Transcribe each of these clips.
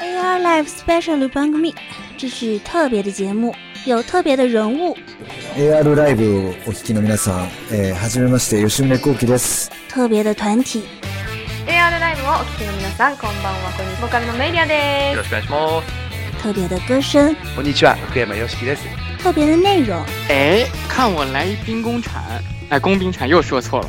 AR Live Special 番組，这是特别的节目，有特别的人物， AR ライブをお聞きの皆さん、えー、はじめまして吉宗幸喜です特别的团体， AR ライブをお聞きの皆さんこんばんはこんにちはボーカルのメイリアでよろしくお願いします。特别的歌声，こんにちは、福山よしきです。特别的内容，哎，看我来一兵工铲，哎，工兵铲又说错了。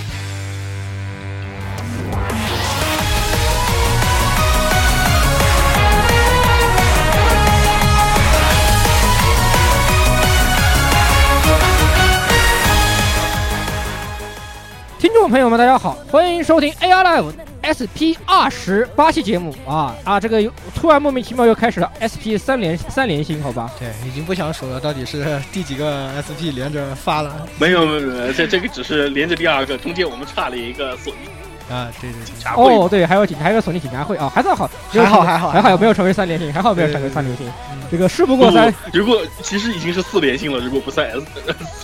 听众朋友们，大家好，欢迎收听 AR Live SP 二十八期节目啊啊！这个又突然莫名其妙又开始了 SP 三连三连星，好吧？对，已经不想数了，到底是第几个 SP 连着发了？没有没有没有，这这个只是连着第二个，中间我们差了一个索尼。啊，对对警察会。哦，对，还有警，还有个索尼警察会啊，还算好，还好还好还好没有成为三连星，还好没有成为三连星。这个事不过三，如果其实已经是四连星了，如果不算 S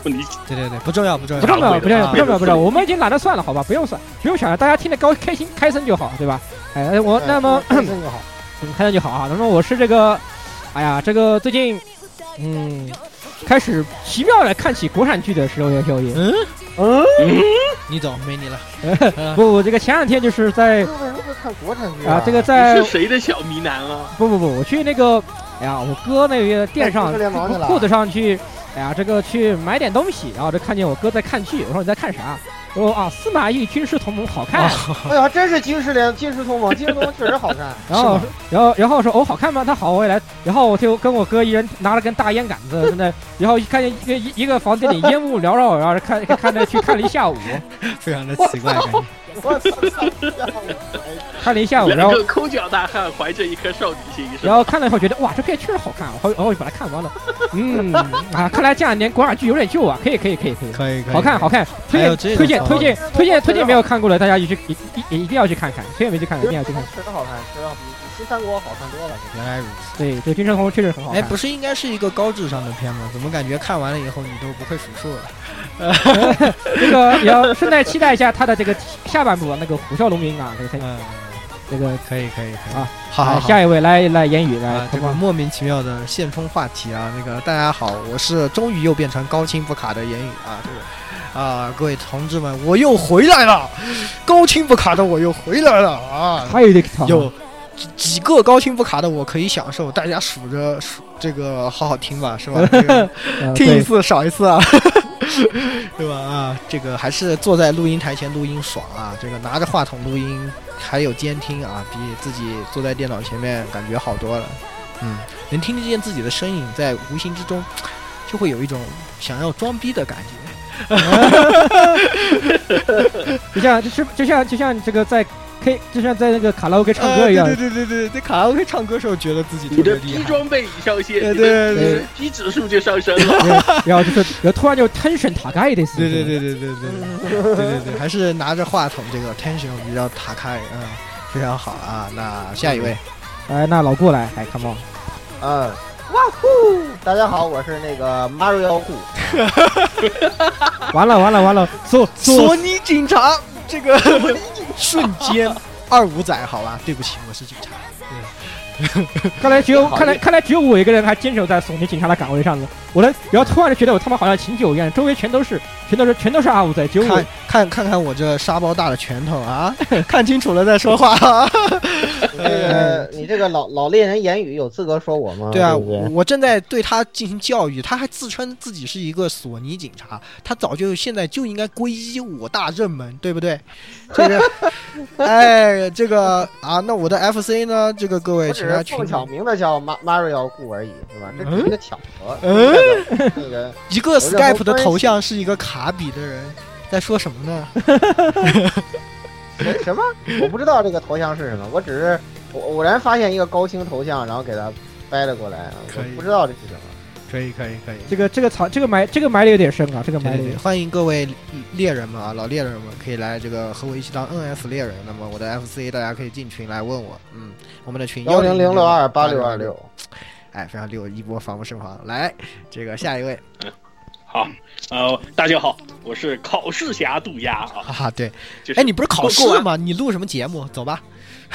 索尼，对对对，不重要不重要。不重要不重要啊不重要不重要，我们已经懒得算了，好吧，不用算，不用想了，大家听得高开心开心就好，对吧？哎，我那么开心就好，嗯，开心就好啊。那么我是这个，哎呀，这个最近，嗯，开始奇妙的看起国产剧的时候，小野。嗯嗯，你走，没你了。不 不，这个前两天就是在为什么会看国产剧啊？这个在是谁的小迷男啊？不不不，我去那个，哎呀，我哥那个店上裤子上去，哎呀，这个去买点东西，然后就看见我哥在看剧，我说你在看啥？我说啊，司马懿军师同盟好看。哎呀，真是军师联军师同盟，军师同盟确实好看。然后然后然后说哦好看吗？他好，我也来。然后我就跟我哥一人拿了根大烟杆子，在那，然后看见一个一一个房间里烟雾缭绕，然后看看着去看了一下午，非常的奇怪感觉。我操！看了一下午，然后两个抠脚大汉怀着一颗少女心，然后看了以后觉得哇，这片确实好看，然后然后就把它看完了。嗯啊，看来这两年国产剧有点旧啊，可以可以可以可以可以，好看好看，推荐推荐推荐推荐推荐没有看过的，大家一去一一一定要去看看，推荐没去看的一定要去看。确实好看，确实比比新三国好看多了。原来如此。对对，《军神红》确实很好看。哎，不是应该是一个高智商的片吗？怎么感觉看完了以后你都不会数数了？这个也要顺带期待一下他的这个下半部那个虎啸龙吟啊，这个嗯，这个可以可以可以。啊。好，好，下一位来来言语来啊，这个莫名其妙的现充话题啊，那个大家好，我是终于又变成高清不卡的言语啊，这个啊，各位同志们，我又回来了，高清不卡的我又回来了啊，还有几几个高清不卡的我可以享受，大家数着数这个好好听吧，是吧？这个 听一次少一次啊。对吧？啊，这个还是坐在录音台前录音爽啊！这个拿着话筒录音，还有监听啊，比自己坐在电脑前面感觉好多了。嗯，能听得见自己的声音，在无形之中就会有一种想要装逼的感觉。就像就是就像就像这个在 K，就像在那个卡拉 OK 唱歌一样。对对对对，在卡拉 OK 唱歌时候觉得自己你的 P 装备已上线，对对对，P 指数就上升了。然后就是，然后突然就 tension 塔盖的对对对对对对对对对对，还是拿着话筒这个 tension 比较塔开，嗯，非常好啊。那下一位，哎，那老顾来，哎，come on，嗯，哇呼！大家好，我是那个 Mario 户。完了完了完了，索索尼警察这个 瞬间二五仔，好吧，对不起，我是警察。看来只有看来看来只有我一个人还坚守在索尼警察的岗位上了。我的，然后突然就觉得我他妈好像秦九一样，周围全都是全都是全都是阿五仔，只有我看看看我这沙包大的拳头啊！看清楚了再说话。你这个你这个老老猎人言语有资格说我吗？对啊，对对我正在对他进行教育，他还自称自己是一个索尼警察，他早就现在就应该皈依我大正门，对不对？这个，哎，这个啊，那我的 FC 呢？这个各位，请大家碰巧名字叫 Mario 故而已，是吧？这只是一个巧合。嗯，那 个一个 Skype 的头像是一个卡比的人，在说什么呢？什么？我不知道这个头像是什么，我只是我偶然发现一个高清头像，然后给他掰了过来我不知道这是什么。可以可以可以，这个这个藏这个埋这个埋的有点深啊，这个埋的欢迎各位猎人们啊，老猎人们可以来这个和我一起当 NS 猎人。那么我的 FC 大家可以进群来问我，嗯，我们的群幺零零六二八六二六，哎，非常溜，一波防不胜防。来，这个下一位，好，呃，大家好，我是考试侠杜鸦啊。啊，对，就是哎，你不是考试吗？你录什么节目？走吧。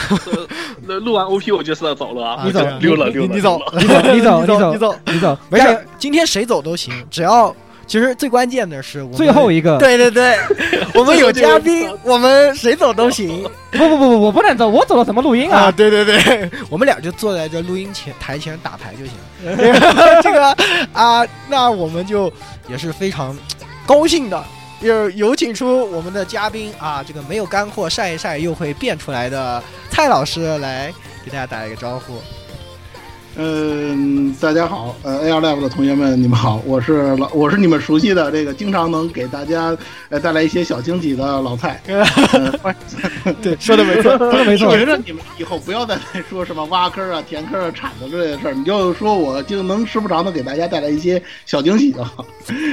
呃那录完 OP 我就是要走了啊，你走溜了溜了，你你走你走你走 你走走你走，没事，今天谁走都行，只要其实最关键的是我们最后一个，对对对，我们有嘉宾，我们谁走都行不不不不，我不能走，我走了怎么录音啊！啊？对对对，我们俩就坐在这录音前台前打牌就行。这个啊，那我们就也是非常高兴的。有有请出我们的嘉宾啊，这个没有干货晒一晒又会变出来的蔡老师来给大家打一个招呼。嗯，大家好，呃，AR Lab 的同学们，你们好，我是老，我是你们熟悉的这个经常能给大家呃带来一些小惊喜的老蔡。对，说的没错，说的没错我。觉得你们以后不要再说什么挖坑啊、填坑啊、铲子之类的事儿，你就说我就能时不常的给大家带来一些小惊喜就好，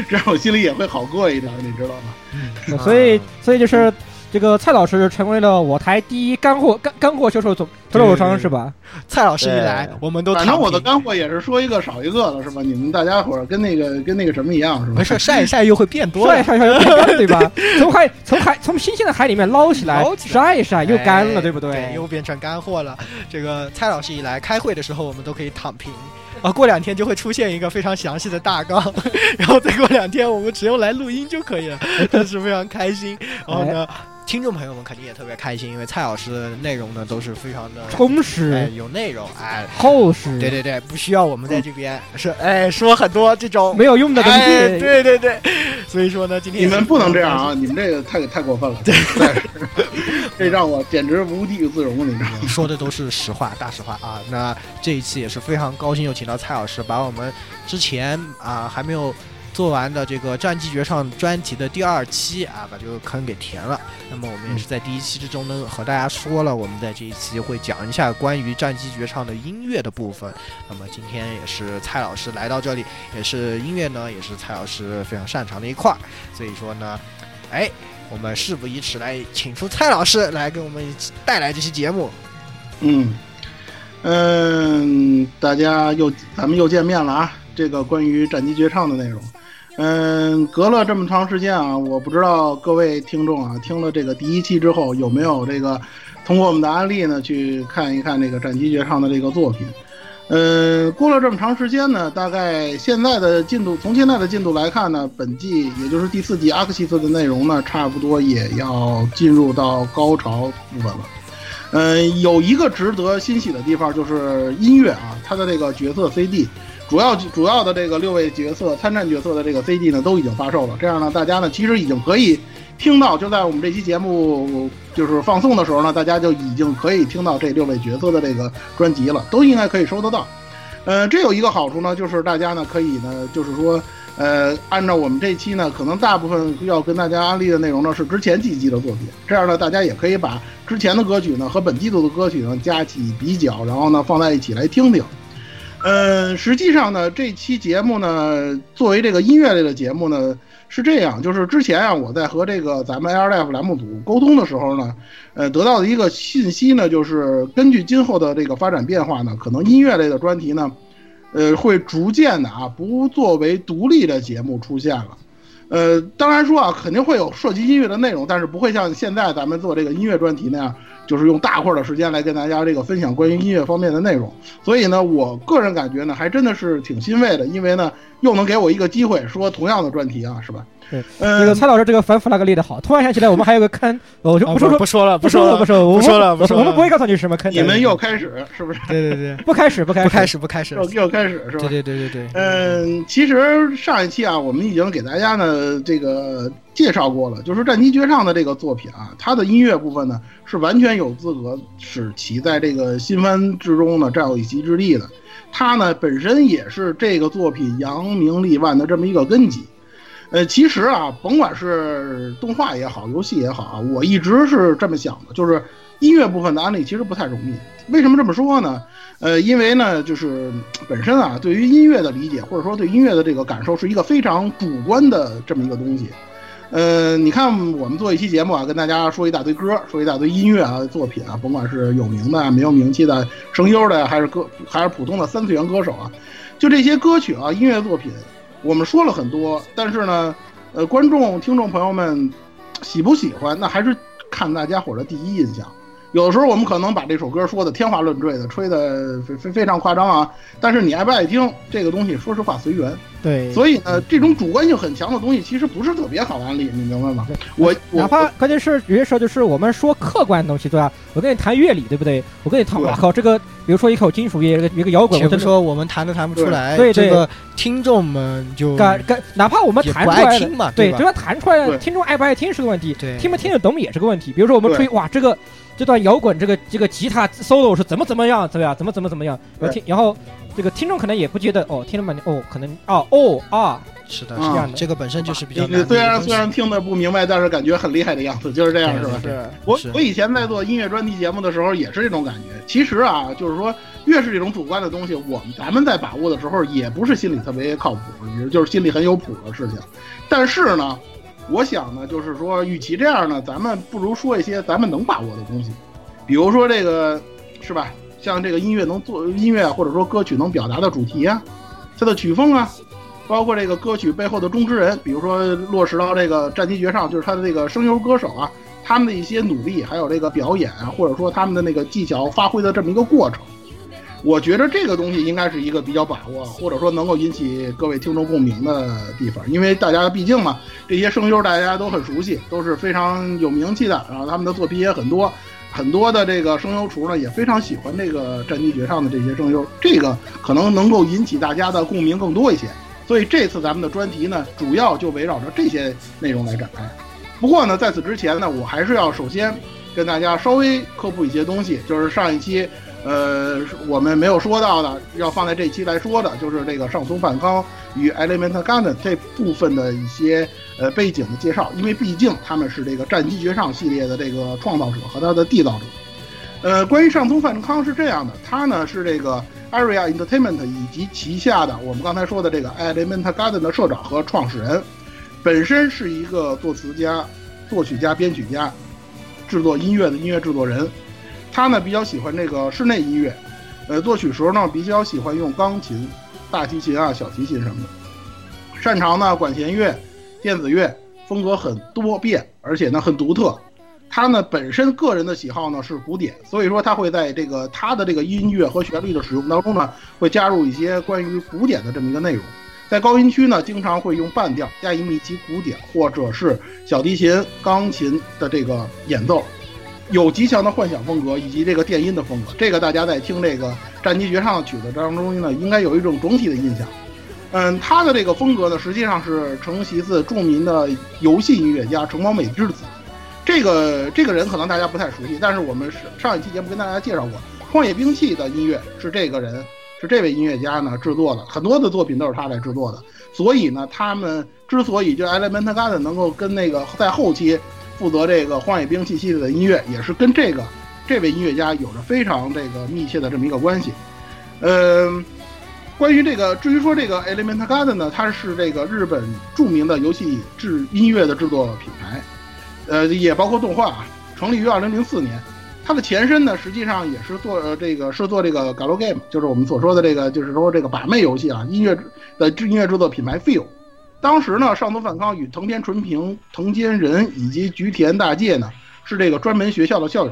这样我心里也会好过一点，你知道吗？所以所以就是这个蔡老师成为了我台第一干货干干货销售总销售商是吧？蔡老师一来，我们都反正我的干货也是说一个少一个了，是吧？你们大家伙儿跟那个跟那个什么一样，是吧？没事，晒一晒又会变多晒了。晒晒又变干，对吧？从海从海从新鲜的海里面捞起来捞，起来晒一晒又干了，哎对不对？又变成干货了。这个蔡老师一来，开会的时候我们都可以躺平。啊，过两天就会出现一个非常详细的大纲，然后再过两天我们只用来录音就可以了，但是非常开心。然后呢，听众朋友们肯定也特别开心，因为蔡老师的内容呢都是非常的哎充实有内容，哎，厚实，对对对，不需要我们在这边是哎说很多这种没有用的东哎，西。对对对，所以说呢，今天你们不能这样啊！你们这个太太过分了，对，这让我简直无地自容，你知道吗？说的都是实话，大实话啊。那这一次也是非常高兴，又请到蔡老师，把我们之前啊还没有做完的这个《战机绝唱》专题的第二期啊，把这个坑给填了。那么我们也是在第一期之中呢，和大家说了，我们在这一期会讲一下关于《战机绝唱》的音乐的部分。那么今天也是蔡老师来到这里，也是音乐呢，也是蔡老师非常擅长的一块儿。所以说呢，哎。我们事不宜迟，来请出蔡老师来给我们带来这期节目。嗯嗯，大家又咱们又见面了啊！这个关于战机绝唱的内容，嗯，隔了这么长时间啊，我不知道各位听众啊，听了这个第一期之后有没有这个通过我们的案例呢，去看一看这个斩机绝唱的这个作品。嗯，过了这么长时间呢，大概现在的进度，从现在的进度来看呢，本季也就是第四季阿克西斯的内容呢，差不多也要进入到高潮部分了。嗯，有一个值得欣喜的地方就是音乐啊，它的这个角色 CD，主要主要的这个六位角色参战角色的这个 CD 呢都已经发售了，这样呢，大家呢其实已经可以听到，就在我们这期节目就是放送的时候呢，大家就已经可以听到这六位角色的这个专辑了，都应该可以收得到。呃，这有一个好处呢，就是大家呢可以呢，就是说，呃，按照我们这期呢，可能大部分要跟大家安利的内容呢是之前几季的作品，这样呢，大家也可以把之前的歌曲呢和本季度的歌曲呢加起比较，然后呢放在一起来听听。呃，实际上呢，这期节目呢，作为这个音乐类的节目呢，是这样，就是之前啊，我在和这个咱们 AirLife 栏目组沟通的时候呢，呃，得到的一个信息呢，就是根据今后的这个发展变化呢，可能音乐类的专题呢，呃，会逐渐的啊，不作为独立的节目出现了。呃，当然说啊，肯定会有涉及音乐的内容，但是不会像现在咱们做这个音乐专题那样，就是用大块的时间来跟大家这个分享关于音乐方面的内容。所以呢，我个人感觉呢，还真的是挺欣慰的，因为呢，又能给我一个机会说同样的专题啊，是吧？对，这个蔡老师这个反 flag 立的好。突然想起来，我们还有个坑，我就不说不说了，不说了，不说了，不说了，不说了。我们不会告诉你什么坑。你们又开始是不是？对对对，不开始，不开始，不开始，不开始，又又开始是吧？对对对对对。嗯，其实上一期啊，我们已经给大家呢这个介绍过了，就是《战机绝唱》的这个作品啊，它的音乐部分呢是完全有资格使其在这个新番之中呢占有一席之地的。它呢本身也是这个作品扬名立万的这么一个根基。呃，其实啊，甭管是动画也好，游戏也好啊，我一直是这么想的，就是音乐部分的安利其实不太容易。为什么这么说呢？呃，因为呢，就是本身啊，对于音乐的理解，或者说对音乐的这个感受，是一个非常主观的这么一个东西。呃，你看我们做一期节目啊，跟大家说一大堆歌，说一大堆音乐啊作品啊，甭管是有名的、没有名气的、声优的，还是歌，还是普通的三次元歌手啊，就这些歌曲啊，音乐作品，我们说了很多，但是呢，呃，观众、听众朋友们喜不喜欢，那还是看大家伙的第一印象。有的时候我们可能把这首歌说的天花乱坠的，吹的非非非常夸张啊，但是你爱不爱听这个东西，说实话随缘。对，所以呢，这种主观性很强的东西，其实不是特别好安利，你明白吗？我 哪怕关键是有些时候就是我们说客观的东西，对吧？我跟你谈乐理，对不对？我跟你谈，我靠，这个比如说一口金属乐，一个一个摇滚，我就说我们谈都谈不出来，对这个听众们就感感，哪怕我们谈出来听嘛，对，就说谈出来，听众爱不爱听是个问题，对，听不听得懂也是个问题。比如说我们吹，哇，这个。这段摇滚，这个这个吉他 solo 是怎么怎么样，怎么样，怎么怎么怎么样？然后听，然后这个听众可能也不觉得哦，听了半天哦，可能哦哦啊，是的，是这样的。这个本身就是比较虽然虽然听得不明白，但是感觉很厉害的样子，就是这样，是吧？是。我我以前在做音乐专题节目的时候也是这种感觉。其实啊，就是说越是这种主观的东西，我们咱们在把握的时候也不是心里特别靠谱，就是心里很有谱的事情。但是呢。我想呢，就是说，与其这样呢，咱们不如说一些咱们能把握的东西，比如说这个，是吧？像这个音乐能做音乐，或者说歌曲能表达的主题啊，它的曲风啊，包括这个歌曲背后的中之人，比如说落实到这个战机绝唱，就是他的这个声优歌手啊，他们的一些努力，还有这个表演啊，或者说他们的那个技巧发挥的这么一个过程。我觉得这个东西应该是一个比较把握，或者说能够引起各位听众共鸣的地方，因为大家毕竟嘛，这些声优大家都很熟悉，都是非常有名气的，然后他们的作品也很多，很多的这个声优厨呢也非常喜欢这个《战地绝唱》的这些声优，这个可能能够引起大家的共鸣更多一些。所以这次咱们的专题呢，主要就围绕着这些内容来展开。不过呢，在此之前呢，我还是要首先跟大家稍微科普一些东西，就是上一期。呃，我们没有说到的，要放在这期来说的，就是这个上松范康与 Element Garden 这部分的一些呃背景的介绍，因为毕竟他们是这个战机绝唱系列的这个创造者和他的缔造者。呃，关于上松范康是这样的，他呢是这个 Area Entertainment 以及旗下的我们刚才说的这个 Element Garden 的社长和创始人，本身是一个作词家、作曲家、编曲家，制作音乐的音乐制作人。他呢比较喜欢这个室内音乐，呃，作曲时候呢比较喜欢用钢琴、大提琴啊、小提琴什么的，擅长呢管弦乐、电子乐，风格很多变，而且呢很独特。他呢本身个人的喜好呢是古典，所以说他会在这个他的这个音乐和旋律的使用当中呢，会加入一些关于古典的这么一个内容。在高音区呢，经常会用半调加以密集古典或者是小提琴、钢琴的这个演奏。有极强的幻想风格以及这个电音的风格，这个大家在听这个《战机绝唱》的曲子当中呢，应该有一种整体的印象。嗯，他的这个风格呢，实际上是承袭自著名的游戏音乐家城堡美智子。这个这个人可能大家不太熟悉，但是我们上一期节目跟大家介绍过，《荒野兵器》的音乐是这个人，是这位音乐家呢制作的，很多的作品都是他来制作的。所以呢，他们之所以就 Element Garden 能够跟那个在后期。负责这个《荒野兵器》系列的音乐，也是跟这个这位音乐家有着非常这个密切的这么一个关系。嗯，关于这个，至于说这个 Element Garden 呢，它是这个日本著名的游戏制音乐的制作品牌，呃，也包括动画啊，成立于二零零四年。它的前身呢，实际上也是做呃这个是做这个 Galo Game，就是我们所说的这个就是说这个把妹游戏啊，音乐的音乐制作品牌 Feel。当时呢，上藤范康与藤田纯平、藤间仁以及菊田大介呢，是这个专门学校的校友。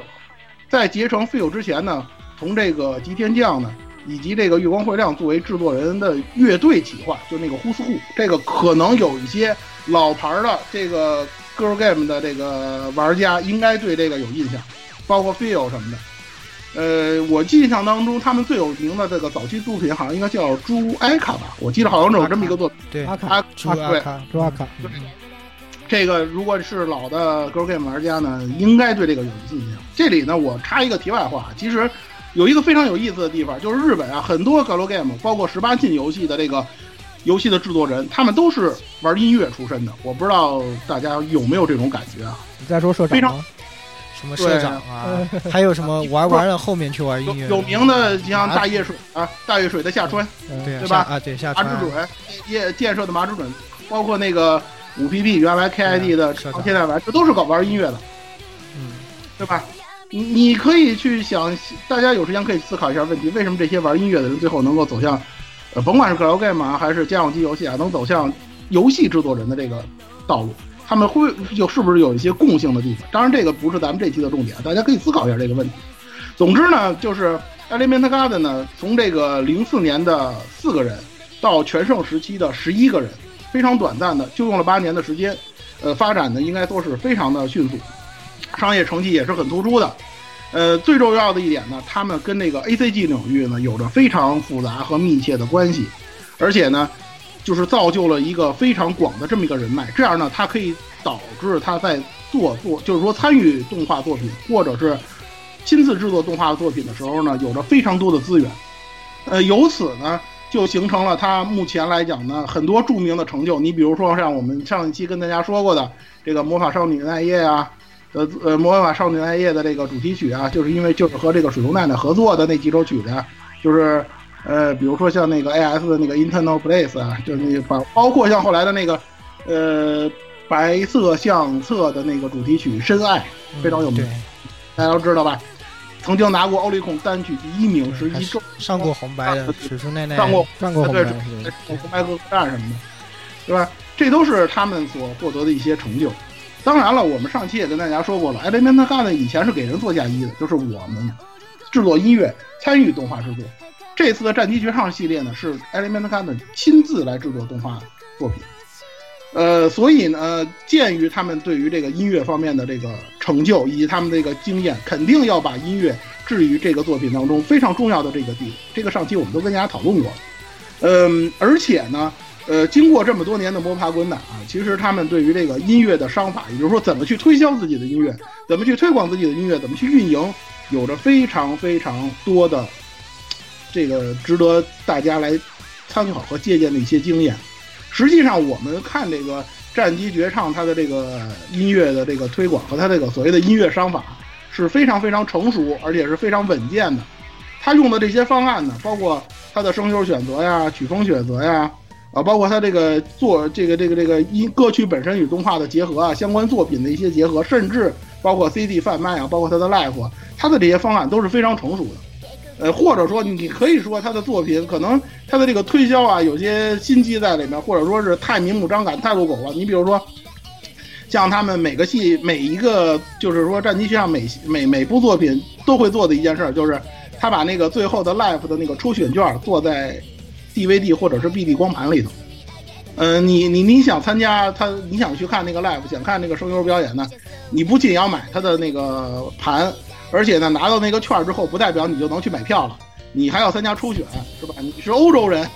在结成 Feel 之前呢，从这个吉田将呢，以及这个月光会亮作为制作人的乐队企划，就那个呼斯户，这个可能有一些老牌的这个 Girl Game 的这个玩家应该对这个有印象，包括 Feel 什么的。呃，我印象当中，他们最有名的这个早期作品好像应该叫《朱埃卡》吧，我记得好像有这么一个作品。对，阿卡，朱阿卡，朱阿卡。这个如果是老的 Girl Game 玩家呢，应该对这个有印象。这里呢，我插一个题外话，其实有一个非常有意思的地方，就是日本啊，很多 Girl Game，包括十八禁游戏的这个 游戏的制作人，他们都是玩音乐出身的。我不知道大家有没有这种感觉啊？你在说社长非常什么社长啊，还有什么 玩完了后面去玩音乐，有名的像大叶水啊，大叶水的下川，对对吧？啊，对下川麻之准，建建设的麻之准，包括那个五 PP 原来 KID 的长现代玩，这都是搞玩音乐的，嗯，对吧？你你可以去想，大家有时间可以思考一下问题：为什么这些玩音乐的人最后能够走向，呃，甭管是 Galgame 啊，还是家用机游戏啊，能走向游戏制作人的这个道路？他们会有是不是有一些共性的地方？当然，这个不是咱们这期的重点，大家可以思考一下这个问题。总之呢，就是 Element Garden 呢，从这个零四年的四个人到全盛时期的十一个人，非常短暂的就用了八年的时间，呃，发展的应该说是非常的迅速。商业成绩也是很突出的，呃，最重要的一点呢，他们跟那个 A C G 领域呢有着非常复杂和密切的关系，而且呢，就是造就了一个非常广的这么一个人脉，这样呢，它可以导致他在做做，就是说参与动画作品或者是亲自制作动画作品的时候呢，有着非常多的资源，呃，由此呢，就形成了他目前来讲呢很多著名的成就，你比如说像我们上一期跟大家说过的这个魔法少女奈叶啊。呃呃，魔法少女奈叶的这个主题曲啊，就是因为就是和这个水龙奈奈合作的那几首曲子，就是呃，比如说像那个 A S 的那个 Internal Place 啊，就是那包包括像后来的那个呃白色相册的那个主题曲《深爱》，非常有名，大家都知道吧？曾经拿过奥利控单曲第一名，是一周上过红白的上过上过红白，红白歌战什么的，对吧？这都是他们所获得的一些成就。当然了，我们上期也跟大家说过了，Element Garden 以前是给人做嫁衣的，就是我们制作音乐、参与动画制作。这次的《战机绝唱》系列呢，是 Element Garden 亲自来制作动画作品。呃，所以呢，鉴于他们对于这个音乐方面的这个成就以及他们这个经验，肯定要把音乐置于这个作品当中非常重要的这个地位。这个上期我们都跟大家讨论过。嗯，而且呢。呃，经过这么多年的摸爬滚打啊，其实他们对于这个音乐的商法，也就是说怎么去推销自己的音乐，怎么去推广自己的音乐，怎么去运营，有着非常非常多的这个值得大家来参考和借鉴的一些经验。实际上，我们看这个《战机绝唱》它的这个音乐的这个推广和它这个所谓的音乐商法是非常非常成熟，而且是非常稳健的。他用的这些方案呢，包括他的声优选择呀、曲风选择呀。啊，包括他这个做这个这个这个音歌曲本身与动画的结合啊，相关作品的一些结合，甚至包括 CD 贩卖啊，包括他的 live，他的这些方案都是非常成熟的。呃，或者说你可以说他的作品可能他的这个推销啊，有些心机在里面，或者说是太明目张胆、太露狗了。你比如说，像他们每个戏每一个，就是说战机上每每每部作品都会做的一件事，就是他把那个最后的 live 的那个抽选券做在。DVD 或者是 BD 光盘里头，嗯，你你你想参加他，你想去看那个 live，想看那个声优表演呢，你不仅要买他的那个盘，而且呢拿到那个券之后，不代表你就能去买票了，你还要参加初选，是吧？你是欧洲人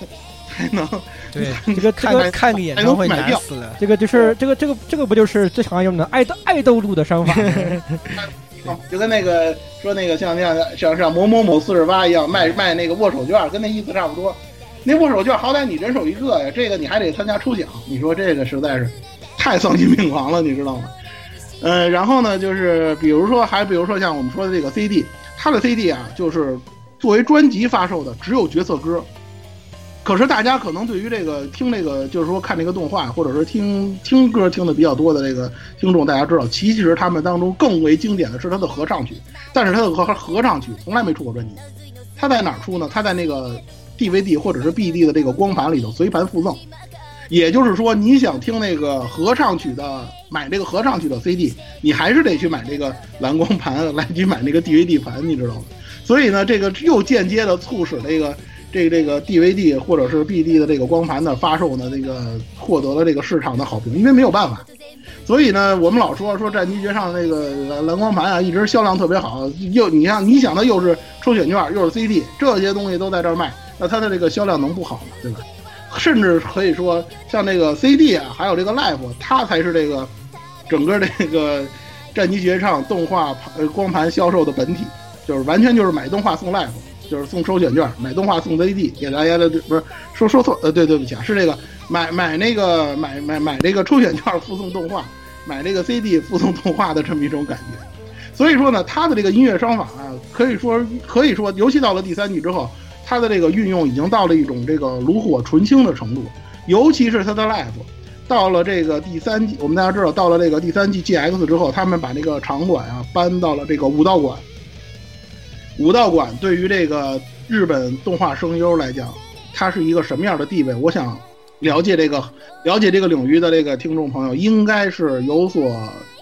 才能对 这个看看个演唱会难死了，这个就是这个这个这个不就是最常用的爱豆爱豆路的商法？就跟那个说那个像像像像某某某四十八一样卖卖那个握手券，跟那意思差不多。那握手券好歹你人手一个呀，这个你还得参加抽奖，你说这个实在是太丧心病狂了，你知道吗？呃，然后呢，就是比如说，还比如说像我们说的这个 CD，它的 CD 啊，就是作为专辑发售的，只有角色歌。可是大家可能对于这个听这个，就是说看这个动画，或者是听听歌听的比较多的这个听众，大家知道，其实他们当中更为经典的是他的合唱曲，但是他的合合唱曲从来没出过专辑。他在哪儿出呢？他在那个。DVD 或者是 BD 的这个光盘里头随盘附赠，也就是说，你想听那个合唱曲的，买这个合唱曲的 CD，你还是得去买这个蓝光盘来去买那个 DVD 盘，你知道吗？所以呢，这个又间接的促使这个这个这个 DVD 或者是 BD 的这个光盘的发售呢，这个获得了这个市场的好评，因为没有办法。所以呢，我们老说说《战机绝唱》那个蓝光盘啊，一直销量特别好，又你像你想的又是抽选券，又是 CD，这些东西都在这儿卖。那它的这个销量能不好吗？对吧？甚至可以说，像这个 CD 啊，还有这个 Live，它才是这个整个这个《战机绝唱》动画呃光盘销售的本体，就是完全就是买动画送 Live，就是送抽选券，买动画送 CD，给大家的不是说说错呃，对对不起啊，是这个买买那个买买买这个抽选券附送动画，买这个 CD 附送动画的这么一种感觉。所以说呢，他的这个音乐商法啊，可以说可以说，尤其到了第三季之后，他的这个运用已经到了一种这个炉火纯青的程度，尤其是他的 live。到了这个第三季，我们大家知道，到了这个第三季 GX 之后，他们把这个场馆啊搬到了这个武道馆。武道馆对于这个日本动画声优来讲，它是一个什么样的地位？我想了解这个了解这个领域的这个听众朋友应该是有所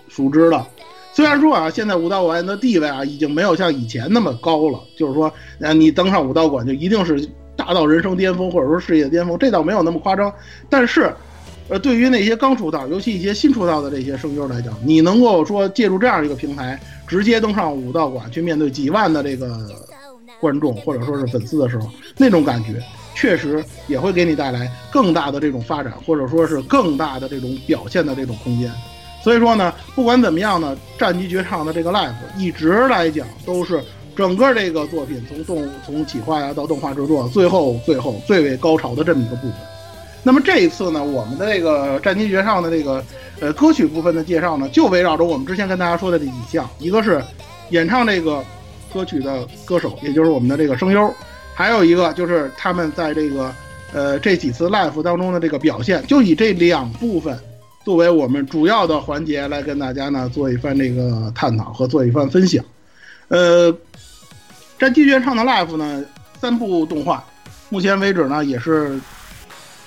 熟知的。虽然说啊，现在武道馆的地位啊已经没有像以前那么高了，就是说，呃，你登上武道馆就一定是达到人生巅峰或者说事业巅峰，这倒没有那么夸张，但是。呃，对于那些刚出道，尤其一些新出道的这些声优来讲，你能够说借助这样一个平台，直接登上武道馆去面对几万的这个观众或者说是粉丝的时候，那种感觉确实也会给你带来更大的这种发展，或者说是更大的这种表现的这种空间。所以说呢，不管怎么样呢，战机绝唱的这个 life 一直来讲都是整个这个作品从动从企划呀到动画制作，最后最后最为高潮的这么一个部分。那么这一次呢，我们的这个《战机绝唱》的这个呃歌曲部分的介绍呢，就围绕着我们之前跟大家说的这几项，一个是演唱这个歌曲的歌手，也就是我们的这个声优，还有一个就是他们在这个呃这几次 live 当中的这个表现，就以这两部分作为我们主要的环节来跟大家呢做一番这个探讨和做一番分享。呃，《战机绝唱》的 live 呢，三部动画，目前为止呢也是。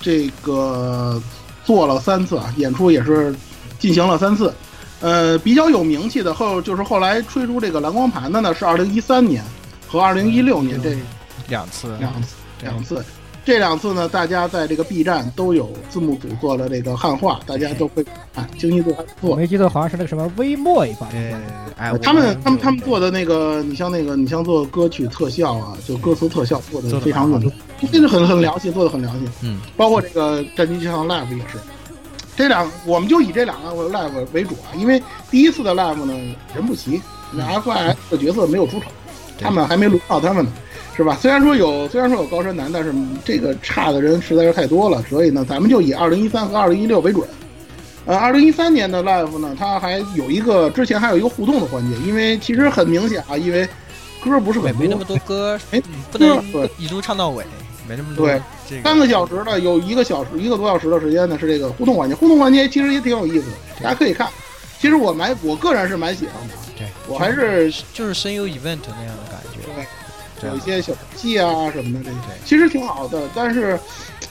这个做了三次啊，演出也是进行了三次，呃，比较有名气的后就是后来推出这个蓝光盘的呢，是二零一三年和二零一六年这两次，两次，两次。这两次呢，大家在这个 B 站都有字幕组做了这个汉化，大家都会啊，精细度还不错。没记错，好像是那个什么微末一版。哎，他们他们他们做的那个，你像那个，你像做歌曲特效啊，就歌词特效做的非常用心，真的很很良心，做的很良心。嗯，包括这个《战机机上 Live》也是，这两我们就以这两个 Live 为主啊，因为第一次的 Live 呢人不齐，那 F I 的角色没有出场，他们还没轮到他们呢。是吧？虽然说有，虽然说有高山男，但是这个差的人实在是太多了，所以呢，咱们就以二零一三和二零一六为准。呃，二零一三年的 live 呢，它还有一个之前还有一个互动的环节，因为其实很明显啊，因为歌不是很多，没那么多歌，哎，不能一路唱到尾，没那么多。对，三个小时的，有一个小时一个多小时的时间呢是这个互动环节，互动环节其实也挺有意思的，大家可以看。其实我蛮，我个人是蛮喜欢的，对我还是就是声优 event 那样的感觉。对。有一些小游戏啊什么的，这些其实挺好的。但是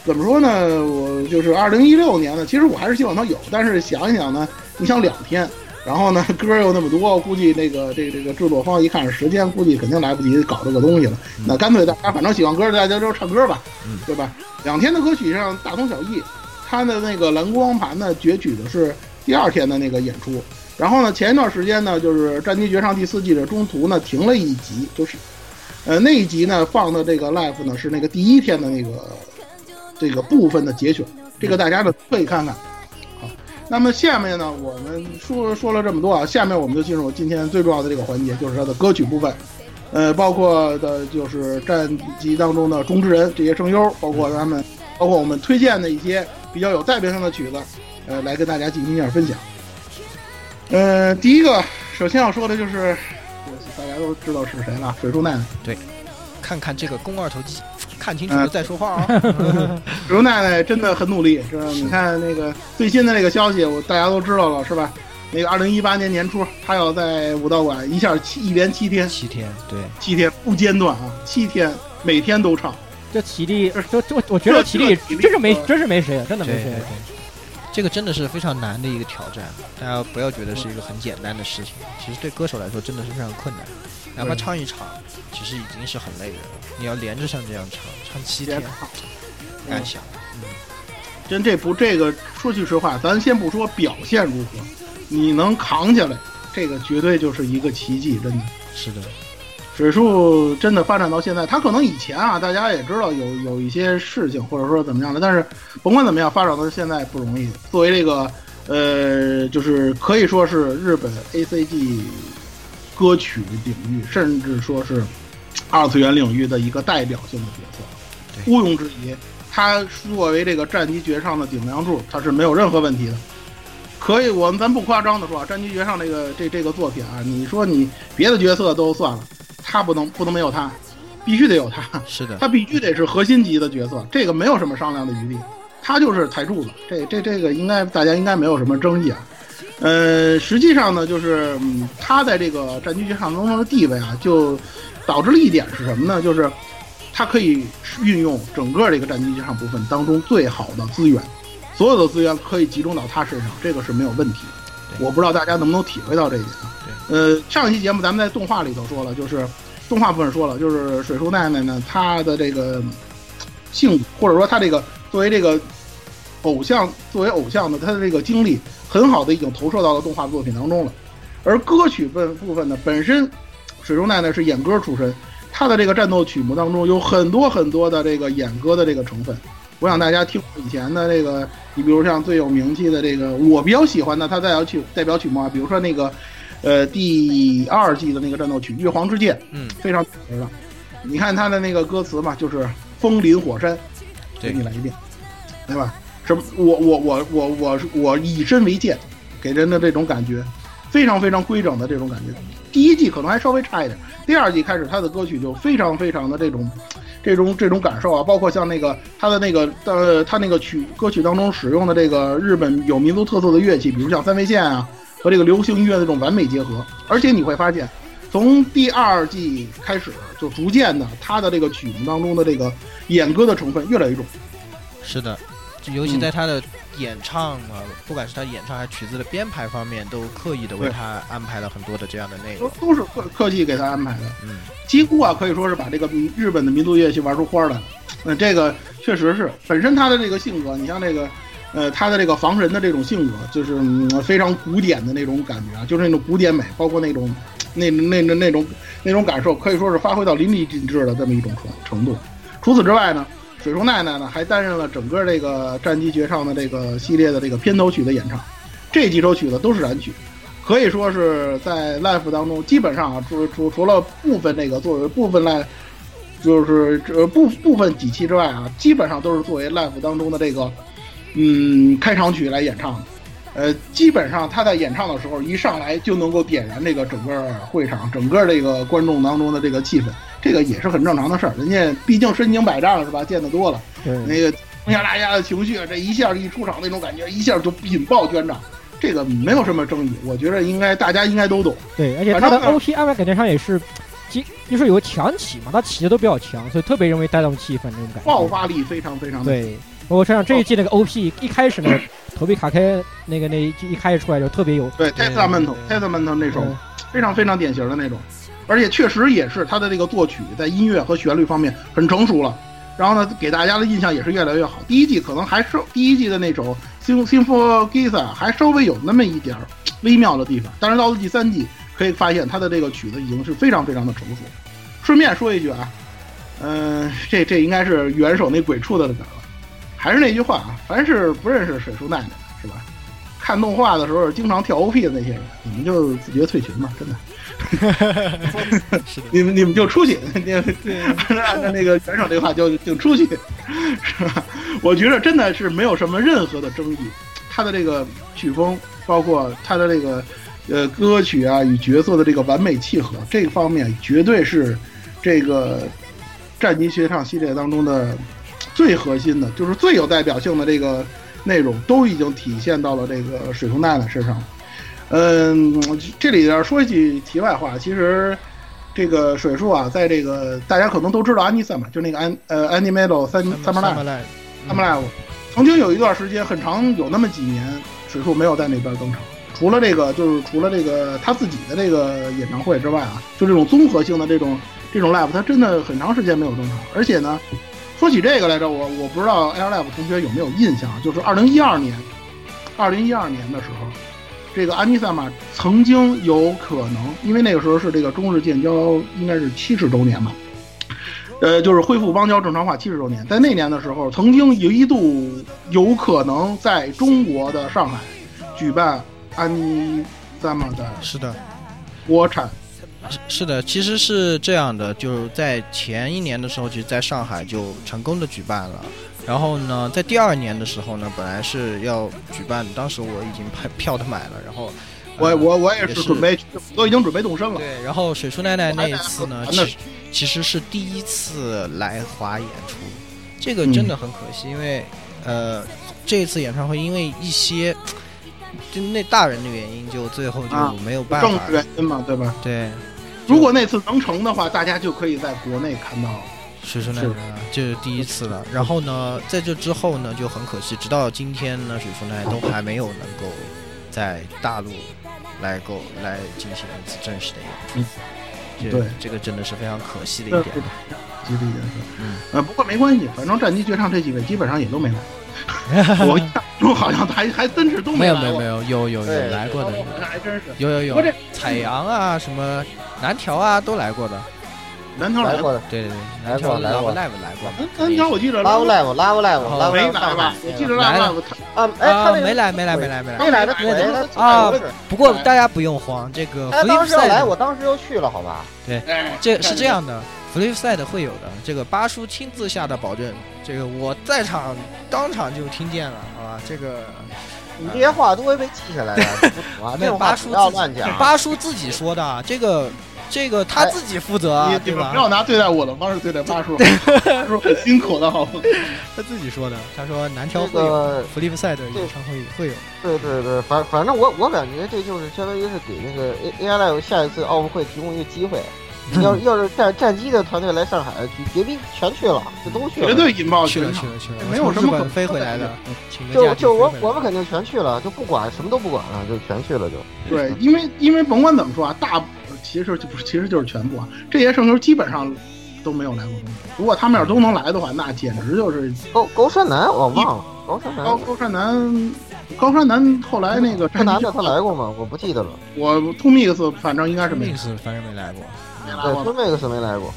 怎么说呢？我就是二零一六年呢，其实我还是希望它有。但是想一想呢，你想两天，然后呢 歌又那么多，估计那个这个这个制作方一看时间，估计肯定来不及搞这个东西了。那干脆大家反正喜欢歌，大家就唱歌吧，对吧？两天的歌曲上大同小异。他的那个蓝光盘呢，攫取的是第二天的那个演出。然后呢，前一段时间呢，就是《战机绝唱》第四季的中途呢停了一集，就是。呃，那一集呢放的这个 live 呢是那个第一天的那个这个部分的节选，这个大家呢可以看看。那么下面呢我们说说了这么多啊，下面我们就进入今天最重要的这个环节，就是它的歌曲部分。呃，包括的就是战机当中的中之人这些声优，包括他们，包括我们推荐的一些比较有代表性的曲子，呃，来跟大家进行一下分享。呃，第一个首先要说的就是。大家都知道是谁了，水树奈奈。对，看看这个肱二头肌，看清楚了再说话啊。水树奈奈真的很努力，是吧？你看那个最新的那个消息，我大家都知道了，是吧？那个二零一八年年初，他要在武道馆一下七一连七天，七天，对，七天不间断啊，七天每天都唱。这体力，这这，我觉得体力真是没，真是没谁，真的没谁。这个真的是非常难的一个挑战，大家不要觉得是一个很简单的事情。其实对歌手来说真的是非常困难，哪怕唱一场，其实已经是很累人了。你要连着像这样唱，唱七天，敢想？嗯，真这不这个，说句实话，咱先不说表现如何，你能扛下来，这个绝对就是一个奇迹，真的是的。水树真的发展到现在，他可能以前啊，大家也知道有有一些事情，或者说怎么样的，但是甭管怎么样，发展到现在不容易。作为这个，呃，就是可以说是日本 A C G 歌曲领域，甚至说是二次元领域的一个代表性的角色，毋庸置疑，他作为这个战机绝唱的顶梁柱，他是没有任何问题的。可以，我们咱不夸张的说，啊，《战机绝唱》这个这这个作品啊，你说你别的角色都算了，他不能不能没有他，必须得有他。是的，他必须得是核心级的角色，这个没有什么商量的余地，他就是台柱子。这这这个应该大家应该没有什么争议啊。呃，实际上呢，就是、嗯、他在这个战机绝唱当中的地位啊，就导致了一点是什么呢？就是他可以运用整个这个战机绝唱部分当中最好的资源，所有的资源可以集中到他身上，这个是没有问题的。我不知道大家能不能体会到这一点啊？呃，上一期节目咱们在动画里头说了，就是动画部分说了，就是水树奈奈呢，她的这个性，或者说她这个作为这个偶像，作为偶像的他的这个经历，很好的已经投射到了动画作品当中了。而歌曲部部分呢，本身水中奈奈是演歌出身，他的这个战斗曲目当中有很多很多的这个演歌的这个成分。我想大家听以前的这个，你比如像最有名气的这个，我比较喜欢的他代表曲代表曲目啊，比如说那个，呃，第二季的那个战斗曲《月皇之剑》，嗯，非常有名的。你看他的那个歌词嘛，就是风林火山，给你来一遍，对吧？什么？我我我我我我以身为剑，给人的这种感觉，非常非常规整的这种感觉。第一季可能还稍微差一点，第二季开始他的歌曲就非常非常的这种。这种这种感受啊，包括像那个他的那个呃，他那个曲歌曲当中使用的这个日本有民族特色的乐器，比如像三味线啊，和这个流行音乐的这种完美结合。而且你会发现，从第二季开始，就逐渐的他的这个曲目当中的这个演歌的成分越来越重。是的，尤其在他的演唱啊，不管是他演唱还是曲子的编排方面，都刻意的为他安排了很多的这样的内容都。都是客客气给他安排的。嗯。几乎啊，可以说是把这个日本的民族乐器玩出花来了。那、呃、这个确实是本身他的这个性格，你像这个，呃，他的这个防神的这种性格，就是、嗯、非常古典的那种感觉啊，就是那种古典美，包括那种那那那那种那种感受，可以说是发挥到淋漓尽致的这么一种程程度。除此之外呢，水树奈奈呢还担任了整个这个战机绝唱的这个系列的这个片头曲的演唱，这几首曲子都是燃曲。可以说是在 l i f e 当中，基本上啊，除除除了部分那个作为部分 live，就是呃部部分几期之外啊，基本上都是作为 live 当中的这个嗯开场曲来演唱的。呃，基本上他在演唱的时候，一上来就能够点燃这个整个会场、整个这个观众当中的这个气氛，这个也是很正常的事儿。人家毕竟身经百战了是吧？见得多了，那个冲下大家的情绪，这一下一出场那种感觉，一下就引爆全场。这个没有什么争议，我觉得应该大家应该都懂。对，而且他的 OP 安排感觉上也是，其就是有个强起嘛，他起的都比较强，所以特别容易带动气氛那种感觉。爆发力非常非常对。我想想这一季那个 OP 一开始呢，投币卡开那个那一一开始出来就特别有。对 Testament Testament 那首非常非常典型的那种，而且确实也是他的这个作曲在音乐和旋律方面很成熟了。然后呢，给大家的印象也是越来越好。第一季可能还是第一季的那首。新新 for Giza 还稍微有那么一点 微妙的地方，但是到了第三季，可以发现他的这个曲子已经是非常非常的成熟。顺便说一句啊，嗯、呃，这这应该是元首那鬼畜的梗了。还是那句话啊，凡是不认识水树奈奈是吧？看动画的时候经常跳 OP 的那些人，你们就自觉退群吧，真的。你们你们就出去，按照按照那个选手这话就就出去，是吧？我觉得真的是没有什么任何的争议，他的这个曲风，包括他的这个呃歌曲啊与角色的这个完美契合，这个方面绝对是这个战机学唱系列当中的最核心的，就是最有代表性的这个内容，都已经体现到了这个水树奈奈身上了。嗯，这里边说一句题外话，其实这个水树啊，在这个大家可能都知道安妮萨嘛，就那个安呃 Animal 三 Summer Live。他们 live 曾经有一段时间很长，有那么几年，水树没有在那边登场。除了这个，就是除了这个他自己的这个演唱会之外啊，就这种综合性的这种这种 live，他真的很长时间没有登场。而且呢，说起这个来着，我我不知道 AirLab 同学有没有印象，就是二零一二年，二零一二年的时候，这个安妮萨玛曾经有可能，因为那个时候是这个中日建交应该是七十周年嘛。呃，就是恢复邦交正常化七十周年，在那年的时候，曾经有一度有可能在中国的上海举办安妮萨玛的，是的，国产，是的，其实是这样的，就在前一年的时候，其实在上海就成功的举办了，然后呢，在第二年的时候呢，本来是要举办，当时我已经票票都买了，然后我我我也是准备，都已经准备动身了。对，然后水叔奶奶那一次呢，其其实是第一次来华演出，这个真的很可惜，因为呃，这次演唱会因为一些就那大人的原因，就最后就没有办法。政治原因嘛，对吧？对。如果那次能成的话，大家就可以在国内看到。水叔奶奶，这是第一次了。然后呢，在这之后呢，就很可惜，直到今天呢，水叔奶奶都还没有能够在大陆来够来进行一次正式的演出。对，这个真的是非常可惜的一点。可惜的一点。嗯，呃，不过没关系，反正战机绝唱这几位基本上也都没来。我我好像还还真是都没有没有没有有有有来过的，还真是有有有。彩阳啊，什么南条啊，都来过的。南条来过的，对对对，来过来过来过来过。南条我记得 live Live live Live 没来吧？我记得 Love Live 啊，哎，没来没来没来没来没来的啊。不过大家不用慌，这个。他当时要来，我当时就去了，好吧？对，这是这样的，Flip Side 会有的，这个八叔亲自下的保证，这个我在场当场就听见了，好吧？这个你这些话都会被记下来的，没有八叔不要乱讲，八叔自己说的，这个。这个他自己负责，对吧不要拿对待我的方式对待八叔，八叔很辛苦的，好吗？他自己说的，他说南挑会有弗利夫赛的演唱会会有。对对对，反反正我我感觉这就是相当于是给那个 A A I Live 下一次奥运会提供一个机会。要要是战战机的团队来上海，绝逼全去了，就都去了，绝对引爆去了去了去了，没有什么可飞回来的。就就我我们肯定全去了，就不管什么都不管了，就全去了就。对，因为因为甭管怎么说啊，大。其实就不是，其实就是全部啊！这些圣球基本上都没有来过中国。如果他们要都能来的话，那简直就是高高山南，我忘了高山南。高高山南，高山南后来那个山南的他来过吗？我不记得了。我 t o mix 反正应该是没，mix 反正没来过。没来过，没来过。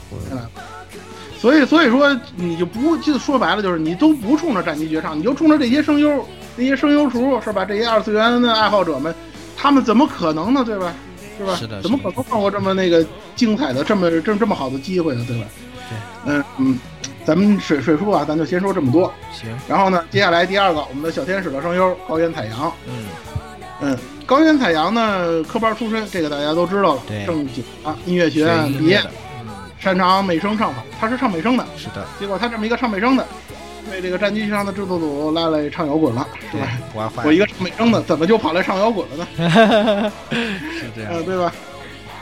所以所以说你就不就说白了就是你都不冲着战机绝唱，你就冲着这些声优那些声优厨是吧？这些二次元的爱好者们，他们怎么可能呢？对吧？是吧？是的，怎么可能放过这么那个精彩的、这么这这么好的机会呢？对吧？对，嗯嗯，咱们水水叔啊，咱就先说这么多。行。然后呢，接下来第二个，我们的小天使的声优高原彩阳。嗯嗯，高原彩阳呢，科班出身，这个大家都知道了。正经啊，音乐学院毕业，擅长美声唱法，他是唱美声的。是的。结果他这么一个唱美声的。被这个战机上的制作组拉来唱摇滚了，是吧？我一个唱美声的，怎么就跑来唱摇滚了呢？是这样，对吧？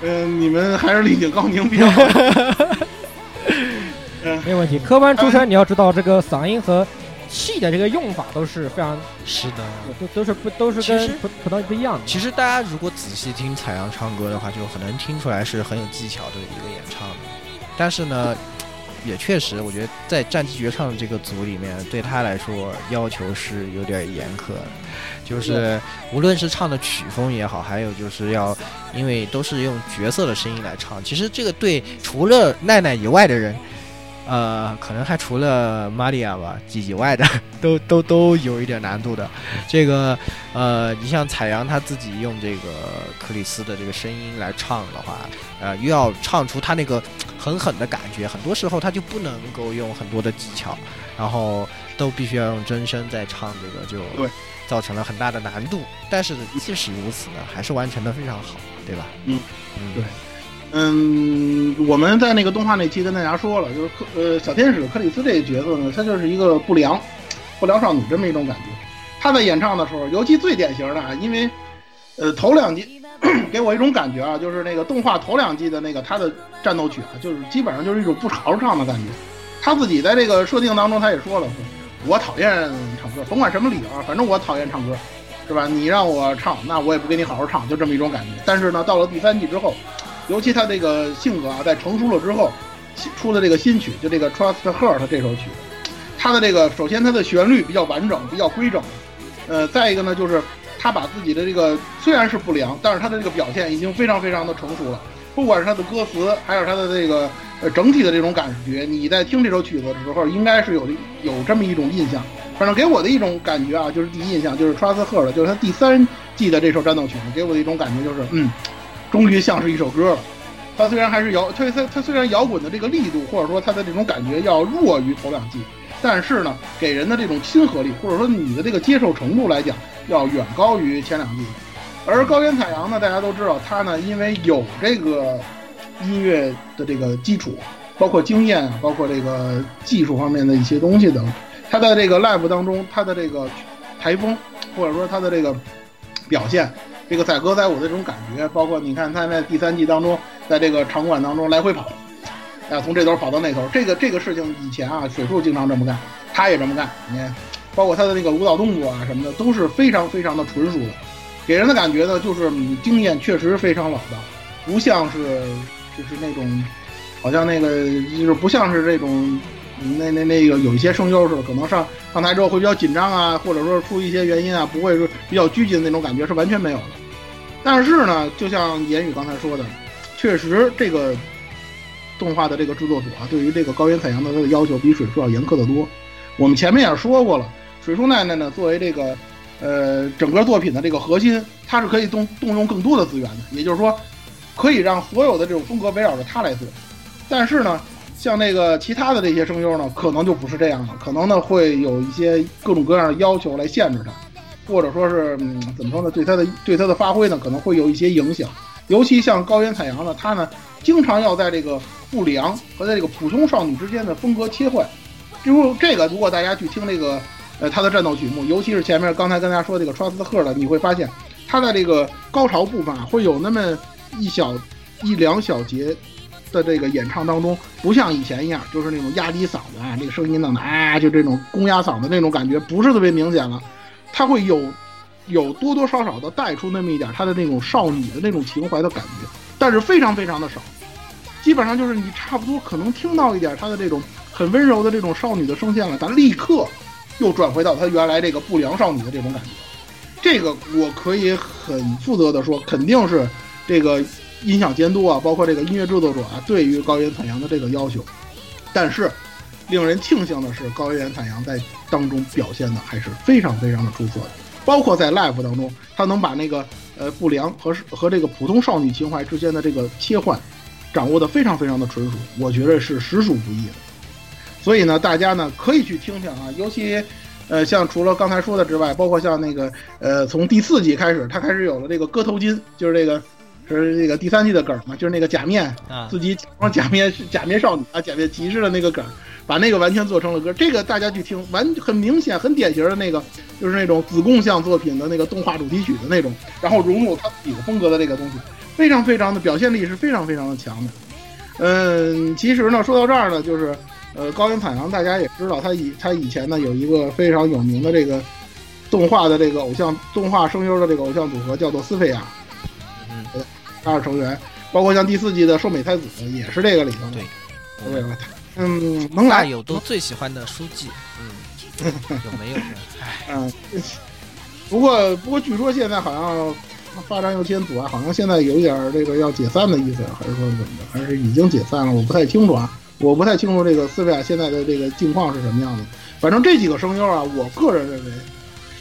嗯，你们还是李景高宁比较。嗯，没问题。科班出身，你要知道这个嗓音和气的这个用法都是非常是的，都都是不都是跟普普通不一样的。其实大家如果仔细听采阳唱歌的话，就很能听出来是很有技巧的一个演唱的。但是呢。也确实，我觉得在战机绝唱这个组里面，对他来说要求是有点严苛，就是无论是唱的曲风也好，还有就是要，因为都是用角色的声音来唱，其实这个对除了奈奈以外的人。呃，可能还除了玛利亚吧以外的，都都都有一点难度的。这个，呃，你像彩阳他自己用这个克里斯的这个声音来唱的话，呃，又要唱出他那个狠狠的感觉，很多时候他就不能够用很多的技巧，然后都必须要用真声在唱这个，就造成了很大的难度。但是即使如此呢，还是完成的非常好，对吧？嗯嗯，对。嗯，我们在那个动画那期跟大家说了，就是克呃小天使克里斯这个角色呢，他就是一个不良不良少女这么一种感觉。他在演唱的时候，尤其最典型的啊，因为呃头两季 给我一种感觉啊，就是那个动画头两季的那个他的战斗曲啊，就是基本上就是一种不好好唱的感觉。他自己在这个设定当中，他也说了，我讨厌唱歌，甭管什么理由，反正我讨厌唱歌，是吧？你让我唱，那我也不给你好好唱，就这么一种感觉。但是呢，到了第三季之后。尤其他这个性格啊，在成熟了之后，出的这个新曲，就这个《Trust Her》这首曲，它的这个首先它的旋律比较完整，比较规整，呃，再一个呢，就是他把自己的这个虽然是不良，但是他的这个表现已经非常非常的成熟了。不管是他的歌词，还是他的这个呃整体的这种感觉，你在听这首曲子的时候，应该是有有这么一种印象。反正给我的一种感觉啊，就是第一印象就是《Trust Her》的，就是他第三季的这首战斗曲，给我的一种感觉就是嗯。终于像是一首歌了，它虽然还是摇，它它它虽然摇滚的这个力度或者说它的这种感觉要弱于头两季，但是呢，给人的这种亲和力或者说你的这个接受程度来讲，要远高于前两季。而高原彩阳呢，大家都知道，他呢因为有这个音乐的这个基础，包括经验啊，包括这个技术方面的一些东西等，他在这个 live 当中，他的这个台风或者说他的这个表现，这个载歌载舞的这种感觉，包括你看他在第三季当中，在这个场馆当中来回跑，啊，从这头跑到那头，这个这个事情以前啊，水树经常这么干，他也这么干，你看，包括他的那个舞蹈动作啊什么的，都是非常非常的纯熟的，给人的感觉呢，就是经验确实非常老道，不像是就是那种，好像那个就是不像是这种。那那那个有一些声优是可能上上台之后会比较紧张啊，或者说出一些原因啊，不会说比较拘谨的那种感觉是完全没有的。但是呢，就像言语刚才说的，确实这个动画的这个制作组啊，对于这个高原彩阳的的要求比水树要严苛的多。我们前面也说过了，水树奈奈呢作为这个呃整个作品的这个核心，它是可以动动用更多的资源的，也就是说可以让所有的这种风格围绕着它来做。但是呢。像那个其他的这些声优呢，可能就不是这样了，可能呢会有一些各种各样的要求来限制他，或者说是嗯怎么说呢，对他的对他的发挥呢可能会有一些影响。尤其像高原彩阳呢，他呢经常要在这个不良和在这个普通少女之间的风格切换。就这个，如果大家去听那个呃他的战斗曲目，尤其是前面刚才跟大家说这个 Trust Her 的，你会发现他在这个高潮部分啊会有那么一小一两小节。的这个演唱当中，不像以前一样，就是那种压低嗓子啊，这个声音弄的啊，就这种公鸭嗓子那种感觉，不是特别明显了。他会有有多多少少的带出那么一点他的那种少女的那种情怀的感觉，但是非常非常的少，基本上就是你差不多可能听到一点他的这种很温柔的这种少女的声线了，但立刻又转回到他原来这个不良少女的这种感觉。这个我可以很负责的说，肯定是这个。音响监督啊，包括这个音乐制作者啊，对于高原彩阳的这个要求，但是令人庆幸的是，高原彩阳在当中表现的还是非常非常的出色的，包括在 live 当中，他能把那个呃不良和和这个普通少女情怀之间的这个切换，掌握的非常非常的纯熟，我觉得是实属不易的。所以呢，大家呢可以去听听啊，尤其呃像除了刚才说的之外，包括像那个呃从第四季开始，他开始有了这个割头巾，就是这个。是那个第三季的梗嘛？就是那个假面啊，自己假装假面是假面少女啊，假面骑士的那个梗，把那个完全做成了歌。这个大家去听，完很明显、很典型的那个，就是那种子贡像作品的那个动画主题曲的那种，然后融入他自己的风格的这个东西，非常非常的表现力是非常非常的强的。嗯，其实呢，说到这儿呢，就是呃，高原彩阳大家也知道，他以他以前呢有一个非常有名的这个动画的这个偶像动画声优的这个偶像组合，叫做斯菲亚。二成员，包括像第四季的寿美太子也是这个里头的。对，对吧？嗯，能来有都最喜欢的书记，嗯，有没有？哎，嗯，不过不过，据说现在好像发展有些阻碍，好像现在有点这个要解散的意思，还是说怎么着？还是已经解散了？我不太清楚啊，我不太清楚这个斯维亚现在的这个境况是什么样的。反正这几个声优啊，我个人认为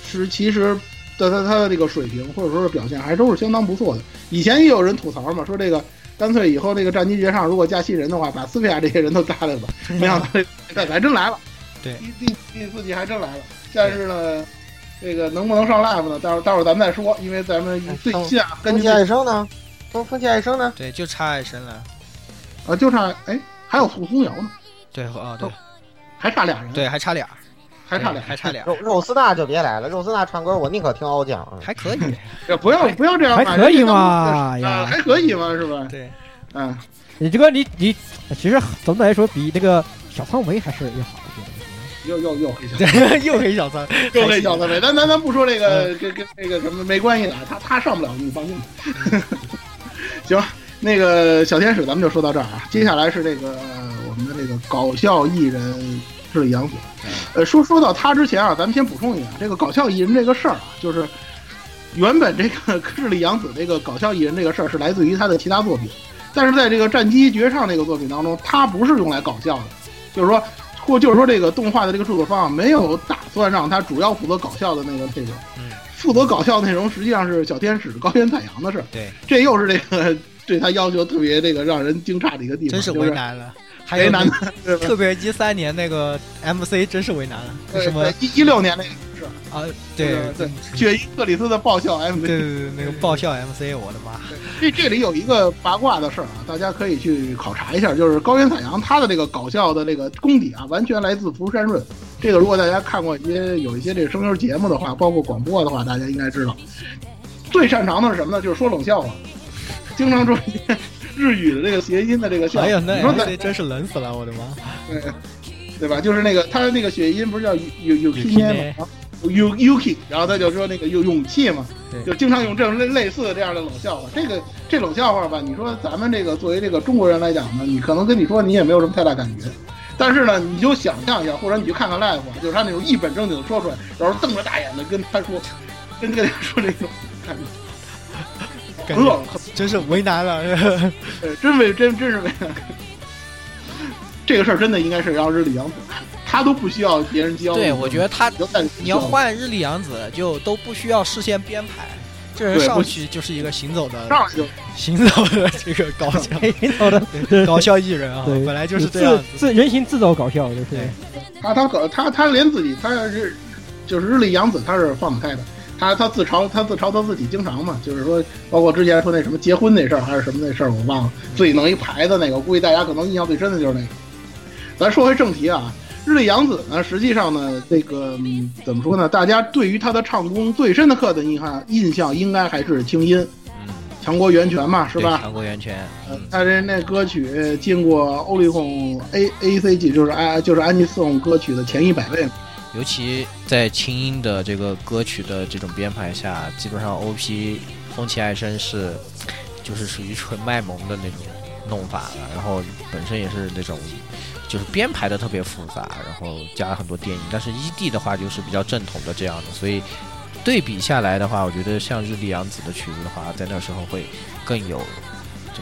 是其实。的他他的这个水平或者说是表现还都是相当不错的。以前也有人吐槽嘛，说这个干脆以后这个战机决上如果加新人的话，把斯皮亚这些人都搭来吧。没想到这还真来了，对，第第第四季还真来了。但是呢，这个能不能上 live 呢？待会儿待会儿咱们再说，因为咱们最近啊，风气爱生呢，风风气爱生呢，对，就差爱神了，啊，就差哎，还有苏松瑶呢，对，啊对，还差俩人，对，还差俩。还差俩，还差俩。肉肉丝娜就别来了，肉丝娜唱歌我宁可听傲江。还可以，不要不要这样，还可以嘛，啊，还可以嘛，是吧？对，嗯，你这个你你，其实总的来说比那个小苍梅还是要好一点。又又又黑小，又黑小三，又黑小三梅。咱咱咱不说这个跟跟那个什么没关系的，他他上不了，你放心。行，那个小天使咱们就说到这儿啊，接下来是这个我们的这个搞笑艺人。智力杨子，呃，说说到他之前啊，咱们先补充一下，这个搞笑艺人这个事儿啊，就是原本这个智力杨子这个搞笑艺人这个事儿是来自于他的其他作品，但是在这个战机绝唱这个作品当中，他不是用来搞笑的，就是说，或就是说这个动画的这个制作方啊，没有打算让他主要负责搞笑的那个这个，负责搞笑内容实际上是小天使高原彩阳的事儿，对，这又是这个对他要求特别这个让人惊诧的一个地方，真是为难了。还有为难那 特别一三年那个 MC 真是为难了，什么一一六年那个是啊，对对，雪伊克里斯的爆笑 MC，对对对，那个爆笑 MC，我的妈！这这里有一个八卦的事儿啊，大家可以去考察一下，就是高原彩阳他的这个搞笑的这个功底啊，完全来自福山润。这个如果大家看过一些有一些这个声优节目的话，包括广播的话，大家应该知道，最擅长的是什么呢？就是说冷笑话，经常说一些日语的这个谐音的这个笑话。哎呀，那你说这真是冷死了，我的妈！对，对吧？就是那个他那个谐音不是叫有有有 K 吗？？u Yuki，然后他就说那个有勇气嘛，就经常用这种类类似的这样的冷笑话。这个这冷笑话吧，你说咱们这个作为这个中国人来讲呢，你可能跟你说你也没有什么太大感觉，但是呢，你就想象一下，或者你去看看 live，就是他那种一本正经的说出来，然后瞪着大眼的跟他说，跟跟他说这种感觉，很冷，真是为难了，呃，真为真真是为难。这个事儿真的应该是让日里洋子。他都不需要别人教。对，我觉得他，你要换日历洋子，就都不需要事先编排，这人上去就是一个行走的，上来就行走的这个搞笑，行走的 搞笑艺人啊，本来就是这样子，自人形自走搞笑，就是。他他搞他他连自己他是就是日历洋子，他是放不开的。他他自嘲他自嘲他自己经常嘛，就是说，包括之前说那什么结婚那事儿还是什么那事儿，我忘了。自己弄一牌子那个，估计大家可能印象最深的就是那个。咱说回正题啊。日历洋子呢，实际上呢，这个、嗯、怎么说呢？大家对于他的唱功最深的刻的印象，印象应该还是清音，嗯，强国源泉嘛，是吧？强国源泉，呃，他这那歌曲进过欧力控 A A C G，就是安就是安妮颂歌曲的前一百位。尤其在清音的这个歌曲的这种编排下，基本上 O P 风起爱生是就是属于纯卖萌的那种弄法了，然后本身也是那种。就是编排的特别复杂，然后加了很多电影，但是 ED 的话就是比较正统的这样的，所以对比下来的话，我觉得像日历洋子的曲子的话，在那时候会更有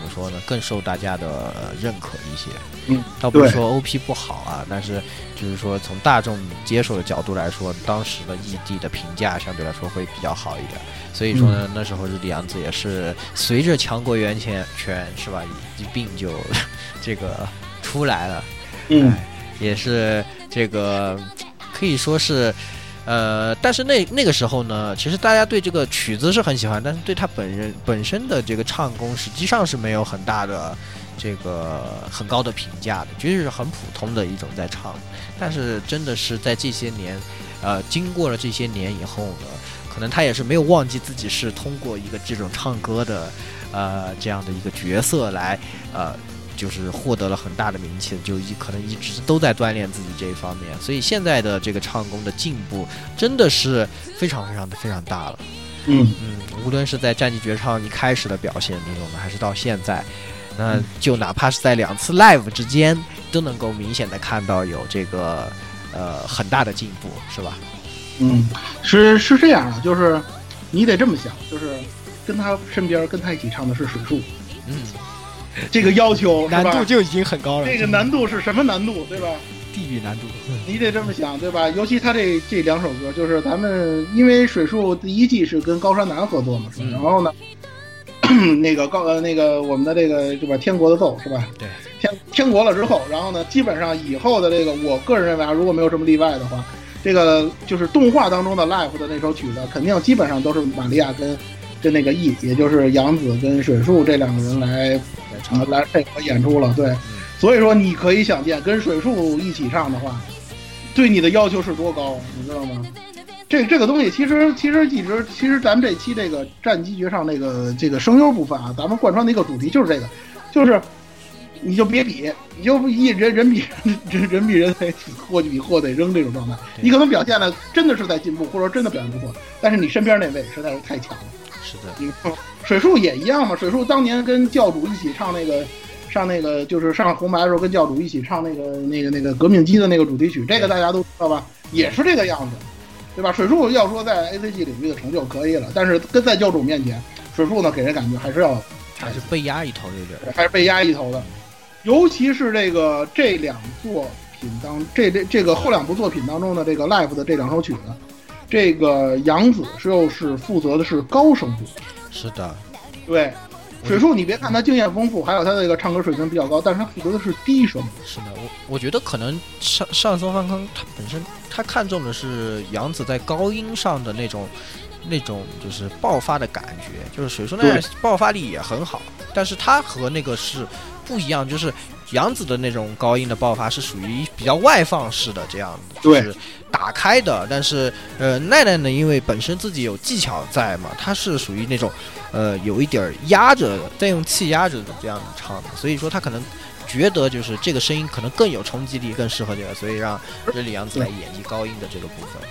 么说呢？更受大家的认可一些。嗯，倒不是说 OP 不好啊，但是就是说从大众接受的角度来说，当时的异地的评价相对来说会比较好一点。所以说呢，那时候日地洋子也是随着强国源泉泉是吧，一并就 这个出来了。嗯，也是这个，可以说是，呃，但是那那个时候呢，其实大家对这个曲子是很喜欢，但是对他本人本身的这个唱功，实际上是没有很大的这个很高的评价的，就是很普通的一种在唱。但是真的是在这些年，呃，经过了这些年以后呢，可能他也是没有忘记自己是通过一个这种唱歌的，呃，这样的一个角色来，呃。就是获得了很大的名气，就一可能一直都在锻炼自己这一方面，所以现在的这个唱功的进步真的是非常非常的非常大了。嗯嗯，无论是在战绩绝唱一开始的表现那种的，还是到现在，那就哪怕是在两次 live 之间，都能够明显的看到有这个呃很大的进步，是吧？嗯，是是这样的，就是你得这么想，就是跟他身边跟他一起唱的是水树，嗯。这个要求难度就已经很高了。这个难度是什么难度，对吧？地狱难度。你得这么想，对吧？尤其他这这两首歌，就是咱们因为水树第一季是跟高山南合作嘛，是吧？然后呢，那个高呃那个我们的这个对吧？天国的奏是吧？对。天天国了之后，然后呢，基本上以后的这个，我个人认为啊，如果没有什么例外的话，这个就是动画当中的 live 的那首曲子，肯定基本上都是玛利亚跟跟那个 E，也就是杨子跟水树这两个人来。啊，来配合演出了，对，所以说你可以想见，跟水树一起唱的话，对你的要求是多高，你知道吗？这这个东西其实其实一直，其实咱们这期这个战机绝唱那个这个声优部分啊，咱们贯穿的一个主题就是这个，就是你就别比，你就一人人比人人比人得货比货得扔这种状态，你可能表现的真的是在进步，或者说真的表现不错，但是你身边那位实在是太强了。是的，你 水树也一样嘛。水树当年跟教主一起唱那个，上那个就是上红白的时候跟教主一起唱那个那个那个革命机的那个主题曲，这个大家都知道吧？也是这个样子，对吧？水树要说在 A C G 领域的成就可以了，但是跟在教主面前，水树呢给人感觉还是要还是被压一头有点，还是被压一头的。尤其是这个这两作品当这这这个后两部作品当中的这个 Live 的这两首曲子。这个杨子是又是负责的是高声部，是的，对，水树你别看他经验丰富，还有他这个唱歌水平比较高，但是他负责的是低声部。是的，我我觉得可能上上松方康他本身他看重的是杨子在高音上的那种那种就是爆发的感觉，就是水树那样爆发力也很好，但是他和那个是不一样，就是杨子的那种高音的爆发是属于比较外放式的这样的，就是打开的。但是呃奈奈呢，因为本身自己有技巧在嘛，她是属于那种呃有一点压着，再用气压着的这样唱的，所以说她可能觉得就是这个声音可能更有冲击力，更适合这个，所以让日里杨子来演绎高音的这个部分。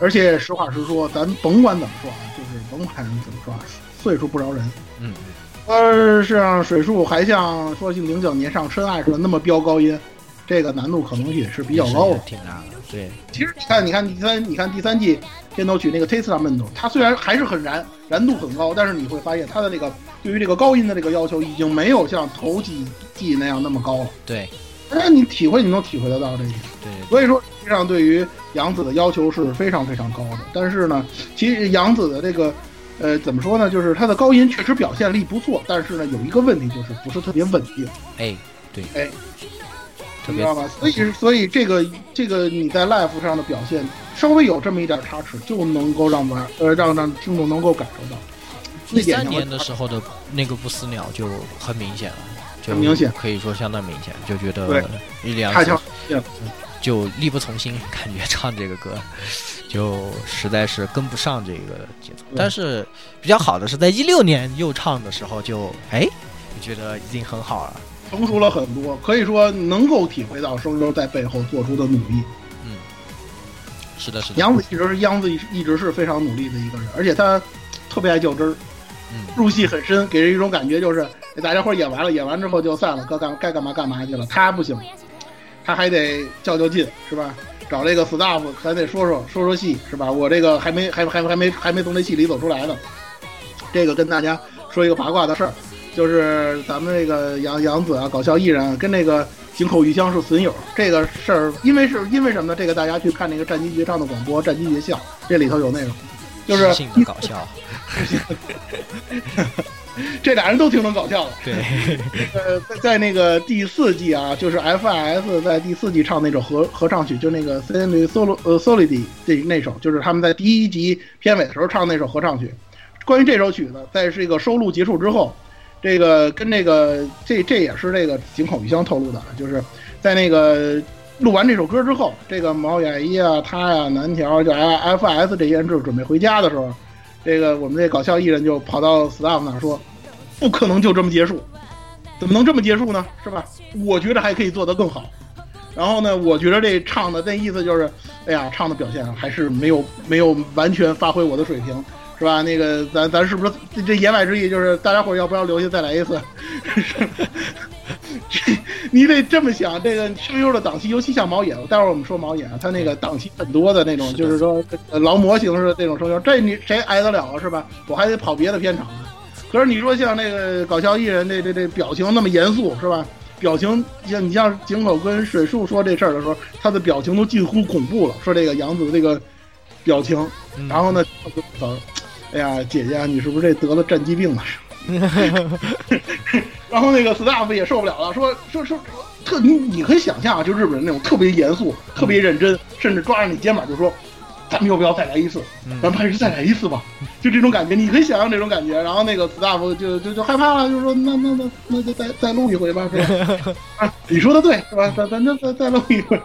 而且实话实说，咱甭管怎么说啊，就是甭管怎么说啊，岁数不饶人。嗯。呃，是让水树还像说零九年上深爱似的那么飙高音，这个难度可能也是比较高的，挺难的。对，其实你看，你看第三，你看第三季片头曲那个《Testamento》，它虽然还是很燃，燃度很高，但是你会发现它的那个对于这个高音的这个要求已经没有像头几季那样那么高了。对，哎，你体会，你能体会得到这一点。对，所以说实际上对于杨子的要求是非常非常高的。但是呢，其实杨子的这个。呃，怎么说呢？就是他的高音确实表现力不错，但是呢，有一个问题就是不是特别稳定。哎，对，哎，你知道吧？所以，所以这个这个你在 live 上的表现稍微有这么一点差池，就能够让玩呃让让听众能够感受到。第三年的时候的那个不死鸟就很明显了，就明显，可以说相当明显，就觉得力量太强，就力不从心，感觉唱这个歌。就实在是跟不上这个节奏，但是比较好的是在一六年又唱的时候，就哎，我觉得已经很好了，成熟了很多，可以说能够体会到声优在背后做出的努力。嗯，是的，是的。杨子一直是杨子一直是非常努力的一个人，而且他特别爱较真儿，嗯，入戏很深，给人一种感觉就是大家伙演完了，演完之后就散了，该干该干嘛干嘛去了。他不行，他还得较较劲，是吧？找这个 staff 咱得说说说说戏是吧？我这个还没还还还没还没从这戏里走出来呢。这个跟大家说一个八卦的事儿，就是咱们这个杨杨子啊，搞笑艺人跟那个井口裕香是损友。这个事儿，因为是因为什么呢？这个大家去看那个战机绝唱的广播，战机绝笑，这里头有内容，就是搞笑。这俩人都挺能搞笑的。对，呃，在在那个第四季啊，就是 FIS 在第四季唱那首合合唱曲，就那个 s o l o 呃 Solid 这那首，就是他们在第一集片尾的时候唱那首合唱曲。关于这首曲子，在这个收录结束之后，这个跟这个这这也是这个井口裕香透露的，就是在那个录完这首歌之后，这个毛雅一啊，他呀，南条就 FIS 这些人就准备回家的时候。这个我们这搞笑艺人就跑到 staff 那说，不可能就这么结束，怎么能这么结束呢？是吧？我觉得还可以做得更好。然后呢，我觉得这唱的那意思就是，哎呀，唱的表现还是没有没有完全发挥我的水平，是吧？那个咱咱是不是这言外之意就是大家伙要不要留下再来一次？你得这么想，这个声优的档期，尤其像毛野，待会儿我们说毛野啊，他那个档期很多的那种，就是说劳模形式的那种声优，这你谁挨得了啊？是吧？我还得跑别的片场呢。可是你说像那个搞笑艺人，这这这表情那么严肃，是吧？表情像你像井口跟水树说这事儿的时候，他的表情都近乎恐怖了。说这个杨子的这个表情，然后呢，哎呀，姐姐，你是不是这得了战疾病了？然后那个 staff 也受不了了，说说说特你你可以想象啊，就日本人那种特别严肃、特别认真，甚至抓着你肩膀就说：“咱们要不要再来一次？咱们还是再来一次吧。”就这种感觉，你可以想象这种感觉。然后那个 staff 就就就害怕了，就说：“那那那那就再再录一回吧，是吧？” 啊，你说的对，是吧？咱咱就再再录一回。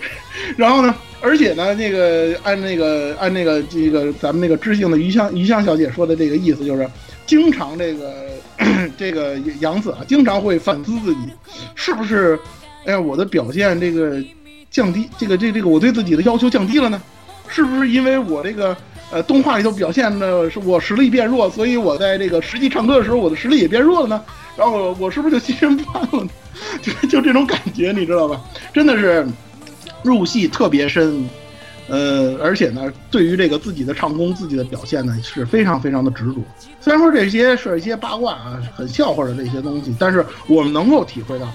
然后呢，而且呢，那个按那个按那个这个咱们那个知性的余香余香小姐说的这个意思就是。经常这个 这个杨子啊，经常会反思自己，是不是？哎呀，我的表现这个降低，这个这这个我对自己的要求降低了呢？是不是因为我这个呃动画里头表现的是我实力变弱，所以我在这个实际唱歌的时候，我的实力也变弱了呢？然后我是不是就心神不了？就就这种感觉，你知道吧？真的是入戏特别深。呃，而且呢，对于这个自己的唱功、自己的表现呢，是非常非常的执着。虽然说这些是一些八卦啊、很笑话的这些东西，但是我们能够体会到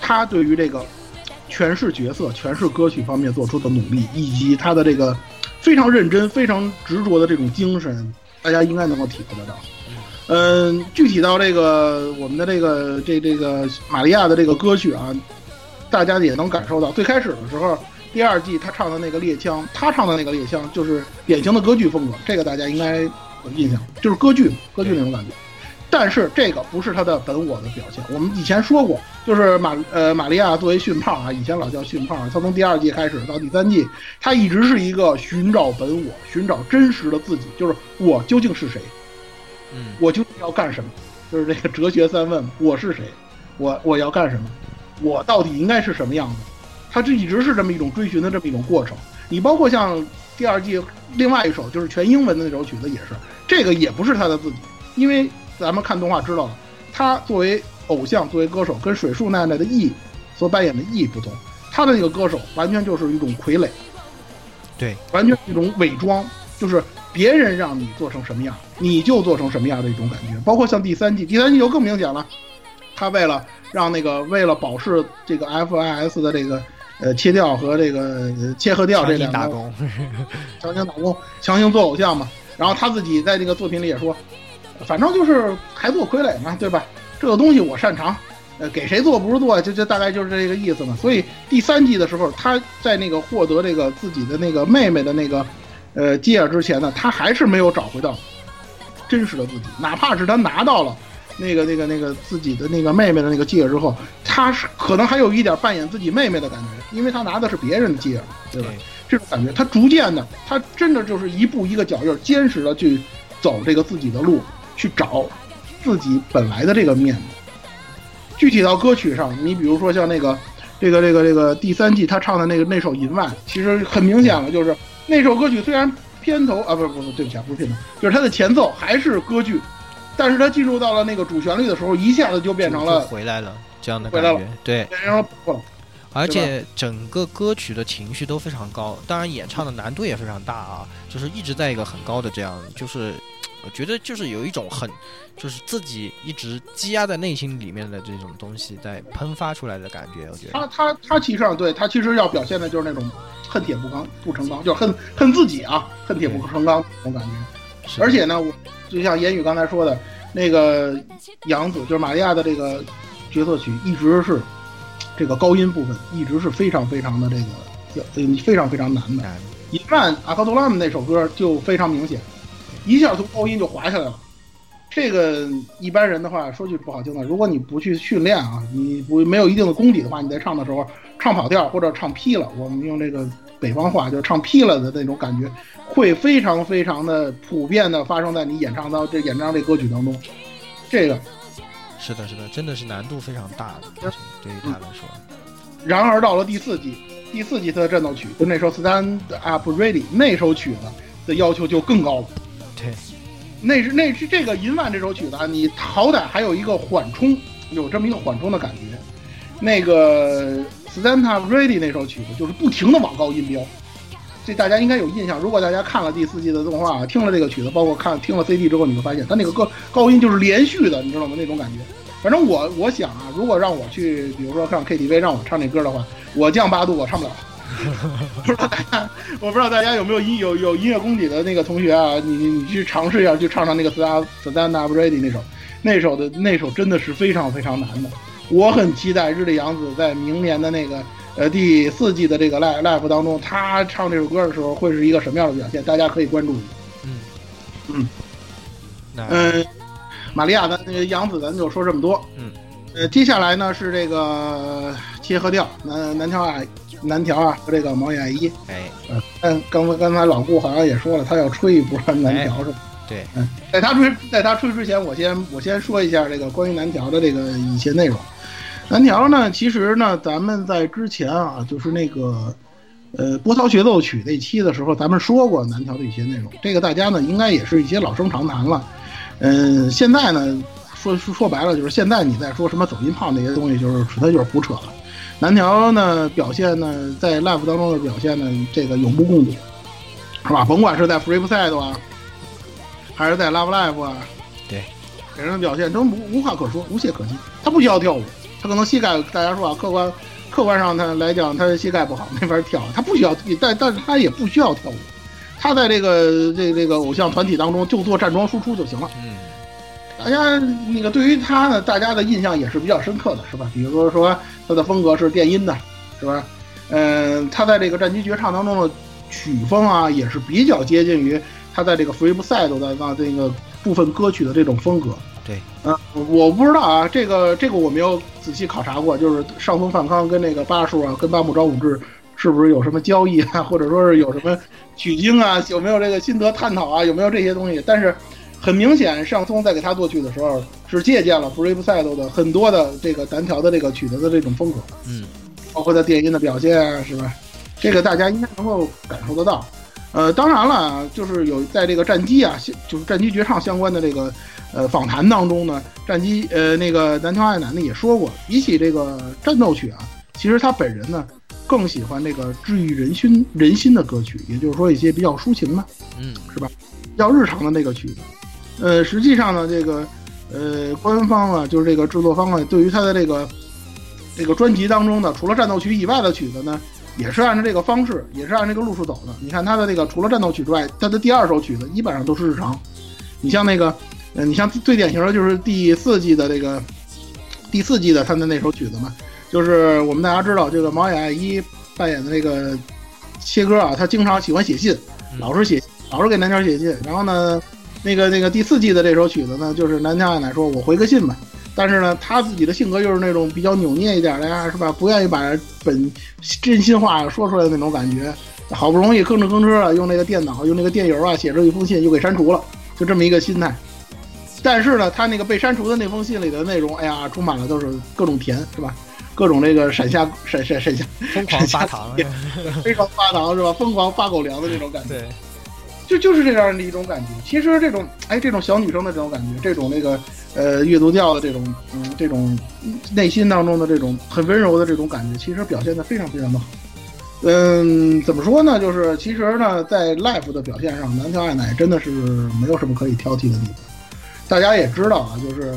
他对于这个诠释角色、诠释歌曲方面做出的努力，以及他的这个非常认真、非常执着的这种精神，大家应该能够体会得到。嗯，具体到这个我们的这个这这个玛利亚的这个歌曲啊，大家也能感受到，最开始的时候，第二季他唱的那个猎枪，他唱的那个猎枪就是典型的歌剧风格，这个大家应该有印象，就是歌剧歌剧那种感觉。但是这个不是他的本我的表现。我们以前说过，就是玛呃玛利亚作为训炮啊，以前老叫训炮，他从第二季开始到第三季，他一直是一个寻找本我、寻找真实的自己，就是我究竟是谁。嗯，我究竟要干什么？就是这个哲学三问：我是谁？我我要干什么？我到底应该是什么样子？他这一直是这么一种追寻的这么一种过程。你包括像第二季另外一首就是全英文的那首曲子也是，这个也不是他的自己，因为咱们看动画知道了，他作为偶像作为歌手跟水树奈奈的 E 所扮演的 E 不同，他的那个歌手完全就是一种傀儡，对，完全是一种伪装，就是别人让你做成什么样，你就做成什么样的一种感觉。包括像第三季，第三季就更明显了，他为了让那个为了保释这个 FIS 的这个呃切掉和这个切合掉这两个打工，强行打工，强行做偶像嘛。然后他自己在这个作品里也说，反正就是还做傀儡嘛，对吧？这个东西我擅长，呃，给谁做不是做，就就大概就是这个意思嘛。所以第三季的时候，他在那个获得这个自己的那个妹妹的那个呃戒指之前呢，他还是没有找回到真实的自己，哪怕是他拿到了那个那个那个自己的那个妹妹的那个戒指之后，他是可能还有一点扮演自己妹妹的感觉，因为他拿的是别人的戒指，对吧？这种感觉，他逐渐的，他真的就是一步一个脚印，坚实的去走这个自己的路，去找自己本来的这个面目。具体到歌曲上，你比如说像那个这个这个这个第三季他唱的那个那首《银万》，其实很明显了，就是那首歌曲虽然片头啊不不不，对不起啊，不是片头，就是它的前奏还是歌剧，但是它进入到了那个主旋律的时候，一下子就变成了回来了这样的感觉，对。然后不了。而且整个歌曲的情绪都非常高，当然演唱的难度也非常大啊，就是一直在一个很高的这样，就是我觉得就是有一种很，就是自己一直积压在内心里面的这种东西在喷发出来的感觉，我觉得。他他他其实上对他其实要表现的就是那种恨铁不钢不成钢，就是恨恨自己啊，恨铁不成钢那种感觉。而且呢，我就像言语刚才说的，那个杨子就是玛利亚的这个角色曲一直是。这个高音部分一直是非常非常的这个，嗯，非常非常难的。一看阿克多拉姆那首歌就非常明显，一下从高音就滑下来了。这个一般人的话，说句不好听的，如果你不去训练啊，你不没有一定的功底的话，你在唱的时候唱跑调或者唱劈了，我们用这个北方话就是唱劈了的那种感觉，会非常非常的普遍的发生在你演唱到这演唱这歌曲当中。这个。是的，是的，真的是难度非常大的，对于他来说。然而到了第四季，第四季他的战斗曲就那首《Stand Up Ready》那首曲子的要求就更高了。对，那是那是这个《银万》这首曲子，啊，你好歹还有一个缓冲，有这么一个缓冲的感觉。那个《Stand Up Ready》那首曲子就是不停的往高音飙，这大家应该有印象。如果大家看了第四季的动画，听了这个曲子，包括看听了 CD 之后，你会发现它那个高高音就是连续的，你知道吗？那种感觉。反正我我想啊，如果让我去，比如说上 KTV 让我唱这歌的话，我降八度我唱不了。不知道大家，我不知道大家有没有音有有音乐功底的那个同学啊？你你去尝试一下，去唱唱那个 Stand Stand Up Ready 那首，那首的那首真的是非常非常难的。我很期待日历洋子在明年的那个呃第四季的这个 live live 当中，他唱这首歌的时候会是一个什么样的表现？大家可以关注。嗯嗯嗯。玛利亚，咱那个杨子，咱就说这么多。嗯，呃，接下来呢是这个切合调，南南条啊，南条啊和这个毛野爱一。哎，嗯，刚刚才老顾好像也说了，他要吹一波南条是吧？对，嗯，在他吹，在他吹之前，我先我先说一下这个关于南条的这个一些内容。南条呢，其实呢，咱们在之前啊，就是那个呃波涛协奏曲那期的时候，咱们说过南条的一些内容。这个大家呢，应该也是一些老生常谈了。嗯，现在呢，说说说白了，就是现在你在说什么走音炮那些东西，就是他就是胡扯了。南条呢表现呢，在 live 当中的表现呢，这个永不共睹，是吧？甭管是在 Free Side 啊，还是在 Love Live 啊，对，给人的表现真无无话可说，无懈可击。他不需要跳舞，他可能膝盖，大家说啊，客观客观上他来讲，他的膝盖不好，没法跳。他不需要，但但是他也不需要跳舞。他在这个这这个偶像团体当中就做站桩输出就行了。嗯，大家那个对于他呢，大家的印象也是比较深刻的，是吧？比如说说他的风格是电音的，是吧？嗯，他在这个战机绝唱当中的曲风啊，也是比较接近于他在这个 Free Side 的那这个部分歌曲的这种风格。对，嗯，我不知道啊，这个这个我没有仔细考察过，就是上峰范康跟那个巴叔啊，跟八木昭武志是不是有什么交易啊，或者说是有什么取经啊，有没有这个心得探讨啊，有没有这些东西？但是很明显，上松在给他作曲的时候是借鉴了 Free Side 的很多的这个单调的这个曲子的这种风格，嗯，包括他电音的表现啊，是吧？这个大家应该能够感受得到。呃，当然了，就是有在这个战机啊，就是战机绝唱相关的这个呃访谈当中呢，战机呃那个南条爱男呢也说过，比起这个战斗曲啊，其实他本人呢更喜欢这个治愈人心人心的歌曲，也就是说一些比较抒情的，嗯，是吧？比较日常的那个曲子。呃，实际上呢，这个呃官方啊，就是这个制作方啊，对于他的这个这个专辑当中的除了战斗曲以外的曲子呢。也是按照这个方式，也是按这个路数走的。你看他的这个，除了战斗曲之外，他的第二首曲子基本上都是日常。你像那个，呃，你像最典型的就是第四季的这个第四季的他的那首曲子嘛，就是我们大家知道这个毛野爱一扮演的那个切歌啊，他经常喜欢写信，老是写，老是给南条写信。然后呢，那个那个第四季的这首曲子呢，就是南条爱乃说：“我回个信吧。”但是呢，他自己的性格又是那种比较扭捏一点的呀，是吧？不愿意把本真心话说出来的那种感觉。好不容易吭哧吭哧啊，用那个电脑，用那个电邮啊，写出一封信，又给删除了，就这么一个心态。但是呢，他那个被删除的那封信里的内容，哎呀，充满了都是各种甜，是吧？各种这个闪下闪闪闪下疯狂发糖，非常发糖，是吧？疯狂发狗粮的那种感觉。对。就就是这样的一种感觉。其实这种，哎，这种小女生的这种感觉，这种那个，呃，阅读调的这种，嗯，这种内心当中的这种很温柔的这种感觉，其实表现的非常非常的好。嗯，怎么说呢？就是其实呢，在 life 的表现上，南条爱乃真的是没有什么可以挑剔的地方。大家也知道啊，就是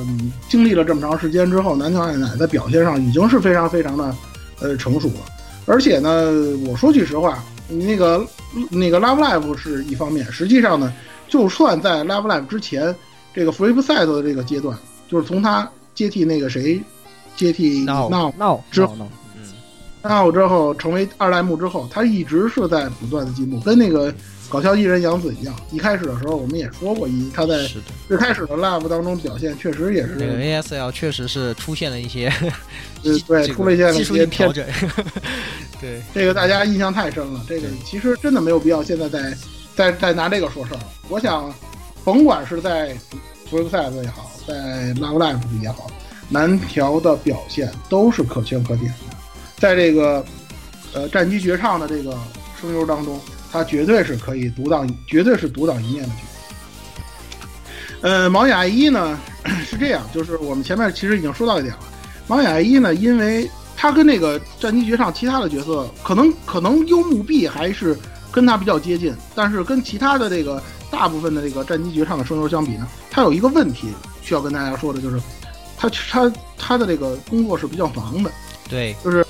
经历了这么长时间之后，南条爱乃在表现上已经是非常非常的，呃，成熟了。而且呢，我说句实话。那个那个 Love Live 是一方面，实际上呢，就算在 Love Live 之前，这个 Free Side 的这个阶段，就是从他接替那个谁，接替 Now Now 之后，嗯，Now 之后成为二代目之后，他一直是在不断的进步，跟那个搞笑艺人杨子一样。一开始的时候我们也说过，一他在最开始的 Live 当中表现确实也是这个 ASL 确实是出现了一些，对对，出了一些技术调整。对，这个大家印象太深了。这个其实真的没有必要现在再再再拿这个说事儿。我想，甭管是在 Free Side 也好，在 Love Life 也好，南条的表现都是可圈可点的。在这个呃战机绝唱的这个声优当中，他绝对是可以独当，绝对是独当一面的角色。呃，毛雅一呢 是这样，就是我们前面其实已经说到一点了。毛雅一呢，因为他跟那个战机绝唱其他的角色，可能可能幽木碧还是跟他比较接近，但是跟其他的这个大部分的这个战机绝唱的声优相比呢，他有一个问题需要跟大家说的，就是他他他的这个工作是比较忙的。对，就是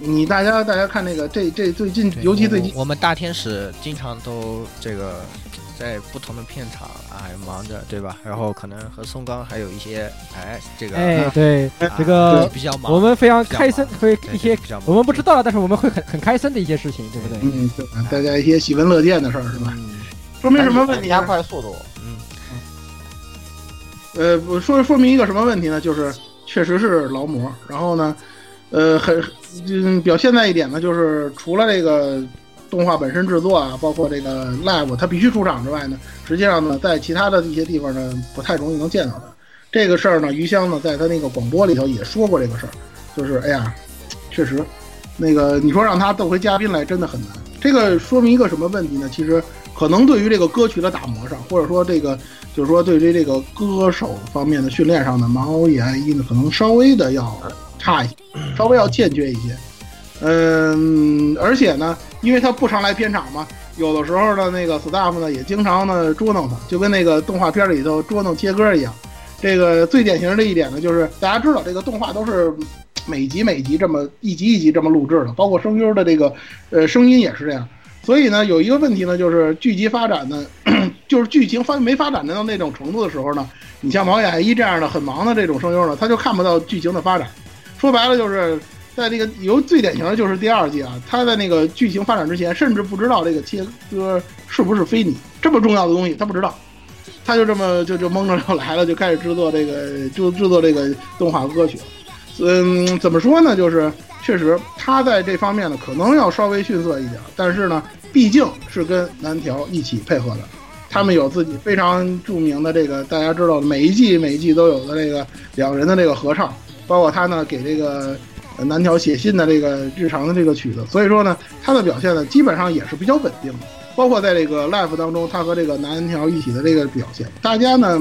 你大家大家看那个这这最近，尤其最近我们大天使经常都这个。在不同的片场啊，忙着，对吧？然后可能和松冈还有一些，哎，这个，哎，对，这个比较忙，我们非常开心，会一些我们不知道，但是我们会很很开心的一些事情，对不对？嗯，对，大家一些喜闻乐见的事儿，是吧？说明什么问题？加快速度。嗯。呃，说说明一个什么问题呢？就是确实是劳模，然后呢，呃，很嗯表现在一点呢，就是除了这个。动画本身制作啊，包括这个 live，它必须出场之外呢，实际上呢，在其他的一些地方呢，不太容易能见到它。这个事儿呢，余香呢，在他那个广播里头也说过这个事儿，就是哎呀，确实，那个你说让他逗回嘉宾来，真的很难。这个说明一个什么问题呢？其实可能对于这个歌曲的打磨上，或者说这个就是说对于这个歌手方面的训练上呢，毛野爱一呢，可能稍微的要差一些，稍微要欠缺一些。嗯，而且呢，因为他不常来片场嘛，有的时候呢，那个 staff 呢也经常呢捉弄他，就跟那个动画片里头捉弄切歌一样。这个最典型的一点呢，就是大家知道这个动画都是每集每集这么一集一集这么录制的，包括声优的这个呃声音也是这样。所以呢，有一个问题呢，就是剧集发展呢，就是剧情发没发展到那种程度的时候呢，你像毛野一这样的很忙的这种声优呢，他就看不到剧情的发展。说白了，就是在这个由最典型的就是第二季啊，他在那个剧情发展之前，甚至不知道这个切割是不是非你这么重要的东西，他不知道，他就这么就就蒙着就来了，就开始制作这个就制作这个动画歌曲。嗯，怎么说呢？就是确实他在这方面呢，可能要稍微逊色一点，但是呢。毕竟是跟南条一起配合的，他们有自己非常著名的这个大家知道每一季每一季都有的这个两人的这个合唱，包括他呢给这个南条写信的这个日常的这个曲子，所以说呢他的表现呢基本上也是比较稳定的，包括在这个 live 当中他和这个南条一起的这个表现，大家呢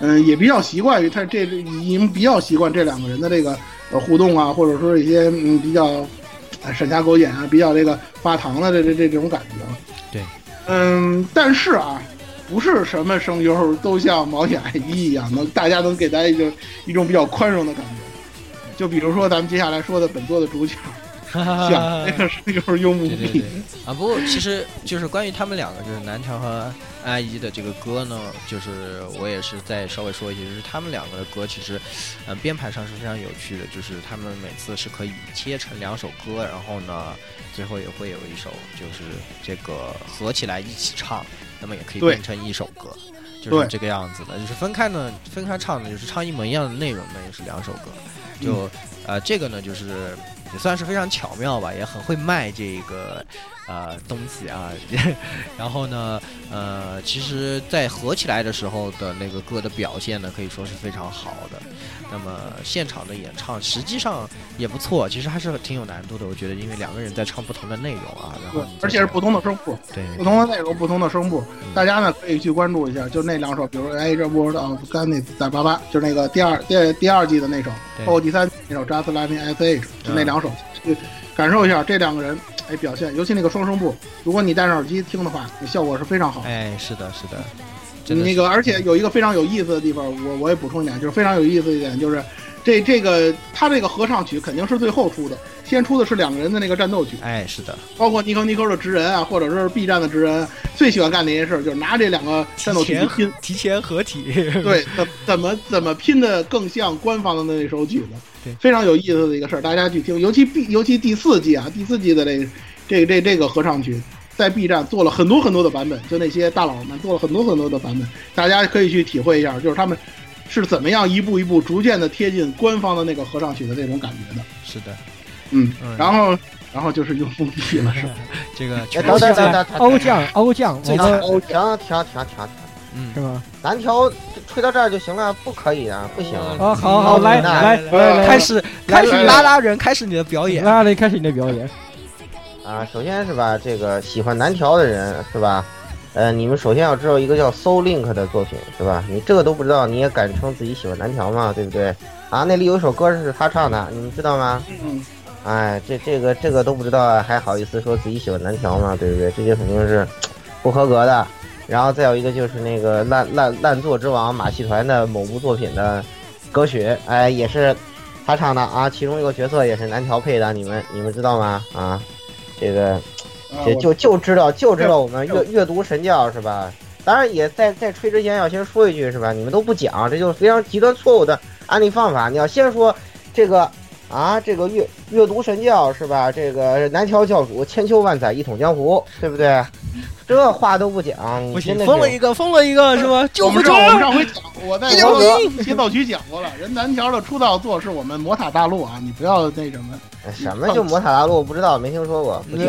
嗯也比较习惯于他这已经比较习惯这两个人的这个呃互动啊，或者说一些嗯比较。闪瞎狗眼啊，比较这个发糖的这这这这种感觉了。对，嗯，但是啊，不是什么声优都像毛眼爱一一样，能大家能给大家一种一种比较宽容的感觉。就比如说咱们接下来说的本作的主角。想 那个是就是用木币啊，不过其实就是关于他们两个，就是南条和阿姨的这个歌呢，就是我也是再稍微说一些，就是他们两个的歌其实，呃，编排上是非常有趣的，就是他们每次是可以切成两首歌，然后呢，最后也会有一首就是这个合起来一起唱，那么也可以变成一首歌，就是这个样子的。就是分开呢，分开唱的，就是唱一模一样的内容呢，也是两首歌。就呃，这个呢，就是。也算是非常巧妙吧，也很会卖这个，呃，东西啊。然后呢，呃，其实，在合起来的时候的那个歌的表现呢，可以说是非常好的。那么现场的演唱实际上也不错，其实还是挺有难度的。我觉得，因为两个人在唱不同的内容啊，然后而且是不同的声部，对，不同的内容，不同的声部，大家呢可以去关注一下，就那两首，比如《哎，这 World of Gani 在八八，就是那个第二第第二季的那首，包括第三那首《Just Like S H》，就那两首，去感受一下这两个人哎表现，尤其那个双声部，如果你戴上耳机听的话，效果是非常好。哎，是的，是的。那个，而且有一个非常有意思的地方，我我也补充一点，就是非常有意思一点，就是这这个他这个合唱曲肯定是最后出的，先出的是两个人的那个战斗曲。哎，是的，包括尼克尼克的职人啊，或者是 B 站的职人，最喜欢干的一件事，就是拿这两个战斗曲拼，提前合体。对，怎怎么怎么拼的更像官方的那首曲子？对，非常有意思的一个事儿，大家去听，尤其 B 尤其第四季啊，第四季的这这这这个合唱曲。在 B 站做了很多很多的版本，就那些大佬们做了很多很多的版本，大家可以去体会一下，就是他们是怎么样一步一步逐渐的贴近官方的那个合唱曲的那种感觉的。是的，嗯，然后然后就是用封闭了，是吧？这个等等等等，欧酱欧酱，这个欧停停停停停，嗯，是吗？蓝条吹到这儿就行了，不可以啊，不行。啊，好好来来来，开始开始拉拉人，开始你的表演，拉拉人开始你的表演。啊，首先是吧，这个喜欢南条的人是吧？呃，你们首先要知道一个叫 Soul Link 的作品是吧？你这个都不知道，你也敢称自己喜欢南条吗？对不对？啊，那里有一首歌是他唱的，你们知道吗？嗯。哎，这这个这个都不知道，还好意思说自己喜欢南条吗？对不对？这就肯定是不合格的。然后再有一个就是那个烂烂烂作之王马戏团的某部作品的歌曲，哎，也是他唱的啊，其中一个角色也是南条配的，你们你们知道吗？啊？这个，就就就知道就知道我们阅阅读神教是吧？当然也在在吹之前要先说一句是吧？你们都不讲，这就是非常极端错误的案例方法。你要先说这个啊，这个阅阅读神教是吧？这个南桥教主千秋万载一统江湖，对不对？这话都不讲，不行，封了一个，封了一个是吧？就我们上回讲，我在那个协奏曲讲过了。人南条的出道作是我们魔塔大陆啊，你不要那什么。什么就魔塔大陆？不知道，没听说过。不清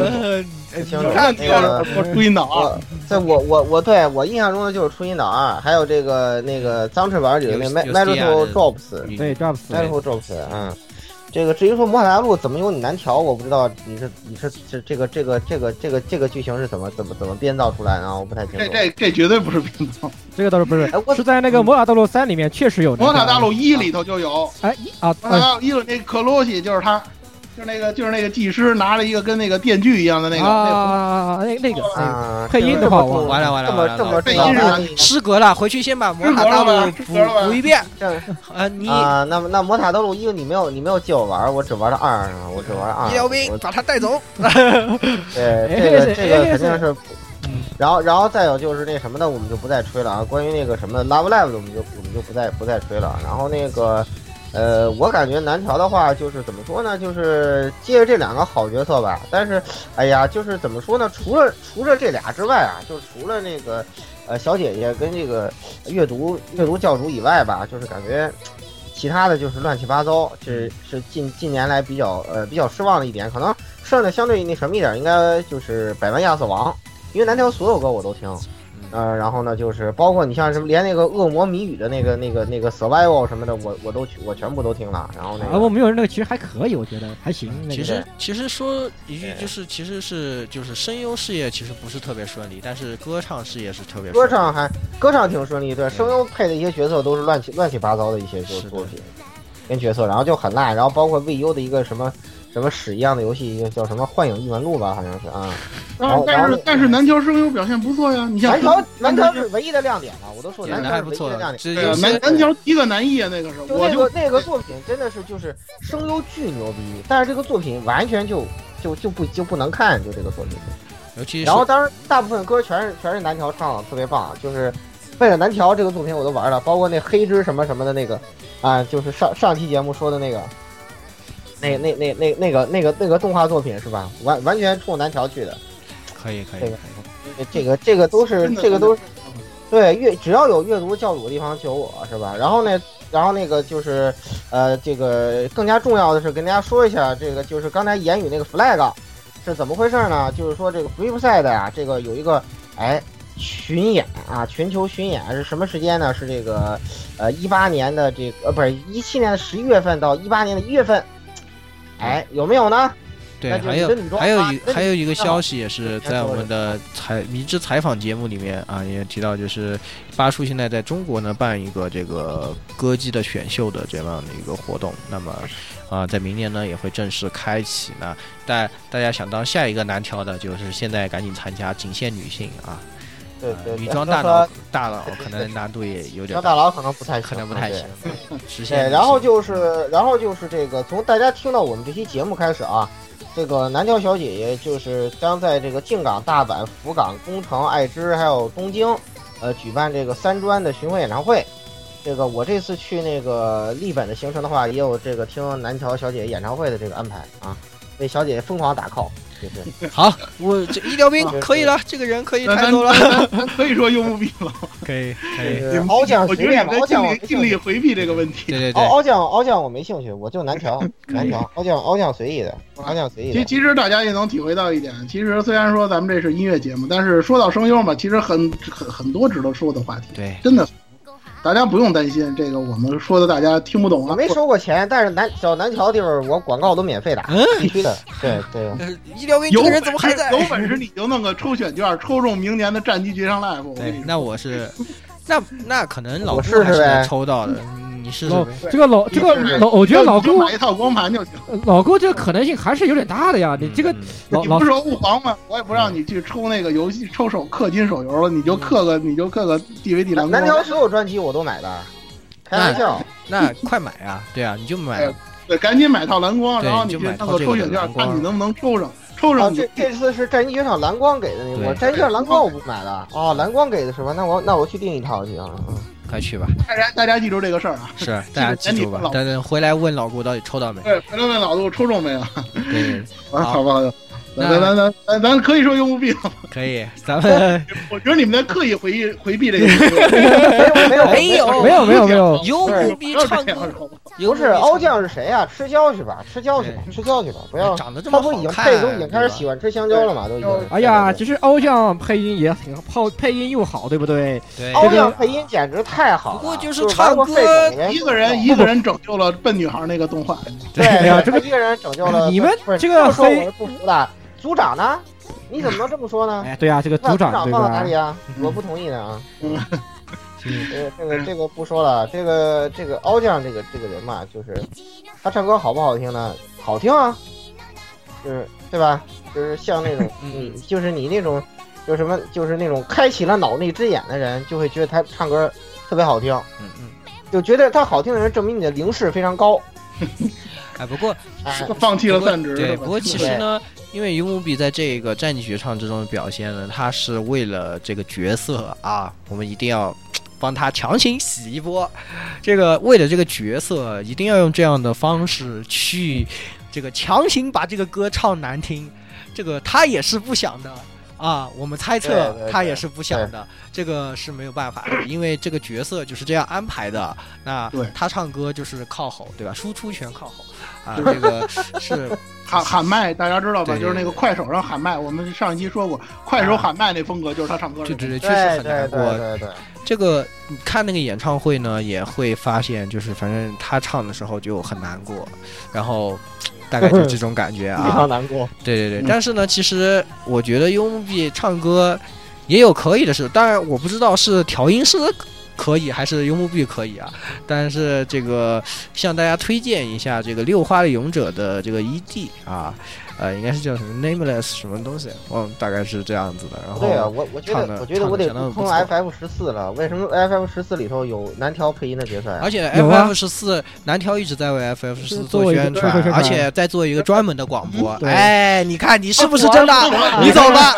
楚。那个初音岛二，在我我我对我印象中的就是初音岛二，还有这个那个脏翅膀里的那 Metal Drops，对 Drops，Metal Drops，嗯。这个至于说魔法大陆怎么有你难调，我不知道你是你是这这个这个这个这个这个剧情是怎么怎么怎么编造出来的啊？我不太清楚。这这这绝对不是编造，这个倒是不是，是在那个魔法大陆三里面确实有。魔法大陆一里头就有，哎一啊，魔法大陆一里那克洛西就是他，就是那个就是那个技师拿了一个跟那个电锯一样的那个啊，那那个啊，配音的话，我完了完了这么这么配音的是失格了，回去先把魔塔大陆补补一遍。啊，你啊，那么那魔塔道路一你没有你没有借我玩，我只玩了二，我只玩了二。医疗兵把他带走。对，这个这个肯定是。然后，然后再有就是那什么的，我们就不再吹了啊。关于那个什么 Love Live 的，我们就我们就不再不再吹了。然后那个，呃，我感觉南条的话就是怎么说呢？就是借着这两个好角色吧。但是，哎呀，就是怎么说呢？除了除了这俩之外啊，就除了那个呃小姐姐跟这个阅读阅读教主以外吧，就是感觉其他的就是乱七八糟。是是近近年来比较呃比较失望的一点。可能剩的相对那什么一点，应该就是百万亚瑟王。因为南条所有歌我都听，呃，然后呢，就是包括你像什么，连那个恶魔谜语的那个、那个、那个 survival 什么的，我我都，我全部都听了。然后那个，恶魔谜语那个其实还可以，我觉得还行。其实其实说一句就是，其实是就是声优事业其实不是特别顺利，但是歌唱事业是特别。歌唱还歌唱挺顺利，对，声优配的一些角色都是乱七乱七八糟的一些作作品跟角色，然后就很烂。然后包括未优的一个什么。什么屎一样的游戏叫什么《幻影异闻录》吧，好像是啊。啊，但是但是南条声优表现不错呀，你像南条南条是唯一的亮点啊，我都说南条是唯一的亮点。南南条一个男一啊，那个是。就那个那个作品真的是就是声优巨牛逼，但是这个作品完全就就就不就不能看，就这个作品。尤其然后当然大部分歌全是全是南条唱的，特别棒。就是为了南条这个作品我都玩了，包括那黑之什么什么的那个啊，就是上上期节目说的那个。那那那那那个那个那个动画作品是吧？完完全冲南条去的，可以可以。这个这个这个都是这个都是，对阅只要有阅读教主的地方就有我是吧？然后呢，然后那个就是呃，这个更加重要的是跟大家说一下，这个就是刚才言语那个 flag 是怎么回事呢？就是说这个 Flipside 啊，这个有一个哎巡演啊，全球巡演是什么时间呢？是这个呃一八年的这个呃不是一七年的十一月份到一八年的一月份。哎，有没有呢？对，还有还有一还有一个消息也是在我们的采迷之采访节目里面啊，也提到，就是巴叔现在在中国呢办一个这个歌姬的选秀的这样的一个活动，那么啊，在明年呢也会正式开启呢。大大家想当下一个男条的，就是现在赶紧参加，仅限女性啊。对对，女装大佬大佬可能难度也有点。女装大佬可能不太可能不太行。对，然后就是然后就是这个，从大家听到我们这期节目开始啊，这个南条小姐姐就是将在这个静冈、大阪、福冈、宫城、爱知还有东京，呃，举办这个三专的巡回演唱会。这个我这次去那个立本的行程的话，也有这个听南条小姐演唱会的这个安排啊，为小姐姐疯狂打 call。好，我这医疗兵可以了，这个人可以抬走了，可以说用不兵了，可以可以。敖酱，我觉得你尽力尽力回避这个问题。对对对，敖酱敖酱我没兴趣，我就难调难调敖酱敖酱随意的，敖酱随意。其其实大家也能体会到一点，其实虽然说咱们这是音乐节目，但是说到声优嘛，其实很很很多值得说的话题。对，真的。大家不用担心，这个我们说的大家听不懂啊。我没收过钱，但是南小南桥地方我广告都免费打，必须的。对对。医疗兵这个人怎么还在？有本事你就弄个抽选券，抽中明年的战机绝唱 live。对，那我是，那那可能老是是抽到的。你是这个老这个老，我觉得老顾买一套光盘就行。老哥这个可能性还是有点大的呀。你这个老老不说物黄吗？我也不让你去抽那个游戏抽手氪金手游了，你就氪个你就氪个 DVD 蓝光。南条所有专辑我都买的，开玩笑。那快买啊！对啊，你就买，对，赶紧买套蓝光，然后你去弄个抽选券，看你能不能抽上。抽上这这次是战机绝唱蓝光给的那个，战机绝唱蓝光我不买的。哦，蓝光给的是吧？那我那我去订一套去啊。快去吧！大家大家记住这个事儿啊！是 大家记住吧。等等回来问老顾到底抽到没？对，回来问老顾抽中没有？对，好吧。咱咱咱咱咱可以说用户病，可以，咱们 我觉得你们在刻意回避回避这个，没有没有没有没有没有用户病唱歌，不是凹酱是谁呀？吃蕉去吧，吃蕉去吧，吃蕉去吧，不要长得这么好看，都已经开始喜欢吃香蕉了嘛，都已经。哎呀，其实凹酱配音也挺好，配音又好，对不对？对，凹酱配音简直太好了。不过就是唱歌，一个人一个人拯救了笨女孩那个动画。对呀，这个一个人拯救了你们这个黑不服的。组长呢？你怎么能这么说呢？哎，对呀，这个组长放到哪里啊？我不同意的啊。嗯，这个这个这个不说了。这个这个凹酱这个这个人嘛，就是他唱歌好不好听呢？好听啊，就是对吧？就是像那种，嗯，就是你那种，就什么，就是那种开启了脑内之眼的人，就会觉得他唱歌特别好听，嗯嗯，就觉得他好听的人，证明你的灵视非常高。哎，不过放弃了散值。对，不过其实呢，因为游牧币在这个战地绝唱之中的表现呢，他是为了这个角色啊，我们一定要帮他强行洗一波。这个为了这个角色，一定要用这样的方式去这个强行把这个歌唱难听，这个他也是不想的。啊，我们猜测他也是不想的，这个是没有办法的，因为这个角色就是这样安排的。那他唱歌就是靠吼，对吧？输出全靠吼啊，这个是 喊喊麦，大家知道吧？就是那个快手上喊麦，我们上一期说过，快手喊麦那风格就是他唱歌。对对对，确实很难过。对对，这个你看那个演唱会呢，也会发现，就是反正他唱的时候就很难过，然后。大概就这种感觉啊，非常难过。对对对，但是呢，其实我觉得幽木币唱歌也有可以的事，当然我不知道是调音师可以还是幽木币可以啊。但是这个向大家推荐一下这个六花的勇者的这个 ED 啊。呃，应该是叫什么 nameless 什么东西，我大概是这样子的。然后对啊，我我觉得我觉得我得通 FF 十四了。为什么 FF 十四里头有南条配音的角色呀？而且 FF 十四南条一直在为 FF 十四做宣传，而且在做一个专门的广播。哎，你看你是不是真的？你走吧，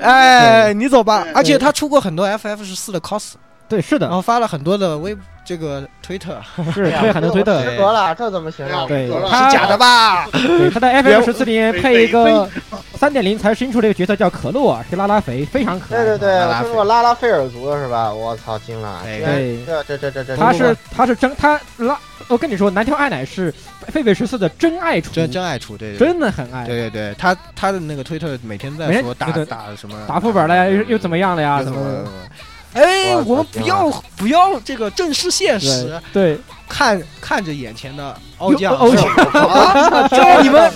哎，你走吧。而且他出过很多 FF 十四的 cos。对，是的，然后发了很多的微这个推特，是推很多推特，得了，这怎么行啊？对，是假的吧？对，他在 FF 十四里面配一个三点零才新出的一个角色叫可洛，是拉拉肥，非常可爱。对对对，我听过拉拉菲尔族的是吧？我操，惊了！对，这这这这这，他是他是真他拉，我跟你说，南条爱乃是狒狒十四的真爱厨，真真爱厨，对，真的很爱。对对对，他他的那个推特每天在说打打什么打副本了呀，又又怎么样了呀？怎么怎么？哎，我们不要不要这个正视现实，对，看看着眼前的欧将，欧将，叫你们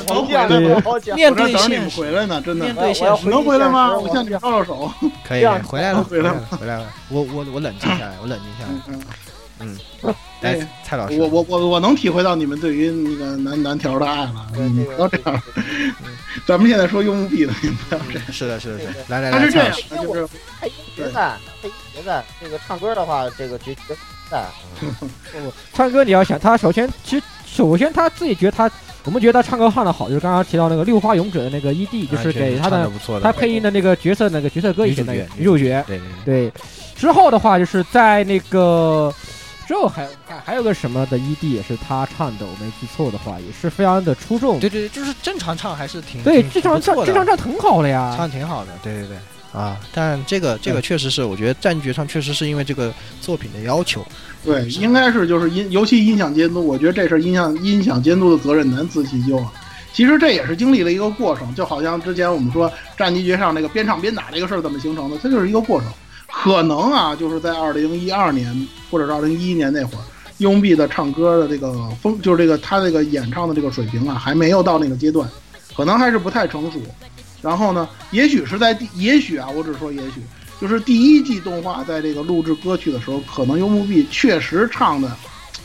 面对现实，回来呢，真的。面对现实，能回来吗？我向你招招手，可以回来了，回来了，回来了，我我我冷静下来，我冷静下来，嗯。哎，蔡老师，我我我我能体会到你们对于那个男男条的爱了。嗯，不要这样。咱们现在说用木币的，不要这样。是的，是的，是的。来来来，他是这样，就是配音决赛，配音决赛。这个唱歌的话，这个决决赛。唱歌你要想，他首先其实首先他自己觉得他，我们觉得他唱歌唱的好，就是刚刚提到那个六花勇者的那个 ED，就是给他的他配音的那个角色那个角色歌曲的女主角。对对对。之后的话，就是在那个。之后还还还有个什么的 ED 也是他唱的，我没记错的话，也是非常的出众。对对，就是正常唱还是挺对，正常唱正常唱挺好的呀，唱挺好的。对对对，啊，但这个这个确实是，我觉得战局上确实是因为这个作品的要求。对，应该是就是音，尤其音响监督，我觉得这是音响音响监督的责任难辞其咎啊。其实这也是经历了一个过程，就好像之前我们说战地绝唱那个边唱边打这个事儿怎么形成的，它就是一个过程。可能啊，就是在二零一二年或者是二零一一年那会儿，拥壁的唱歌的这个风，就是这个他这个演唱的这个水平啊，还没有到那个阶段，可能还是不太成熟。然后呢，也许是在第，也许啊，我只说也许，就是第一季动画在这个录制歌曲的时候，可能幽木碧确实唱的，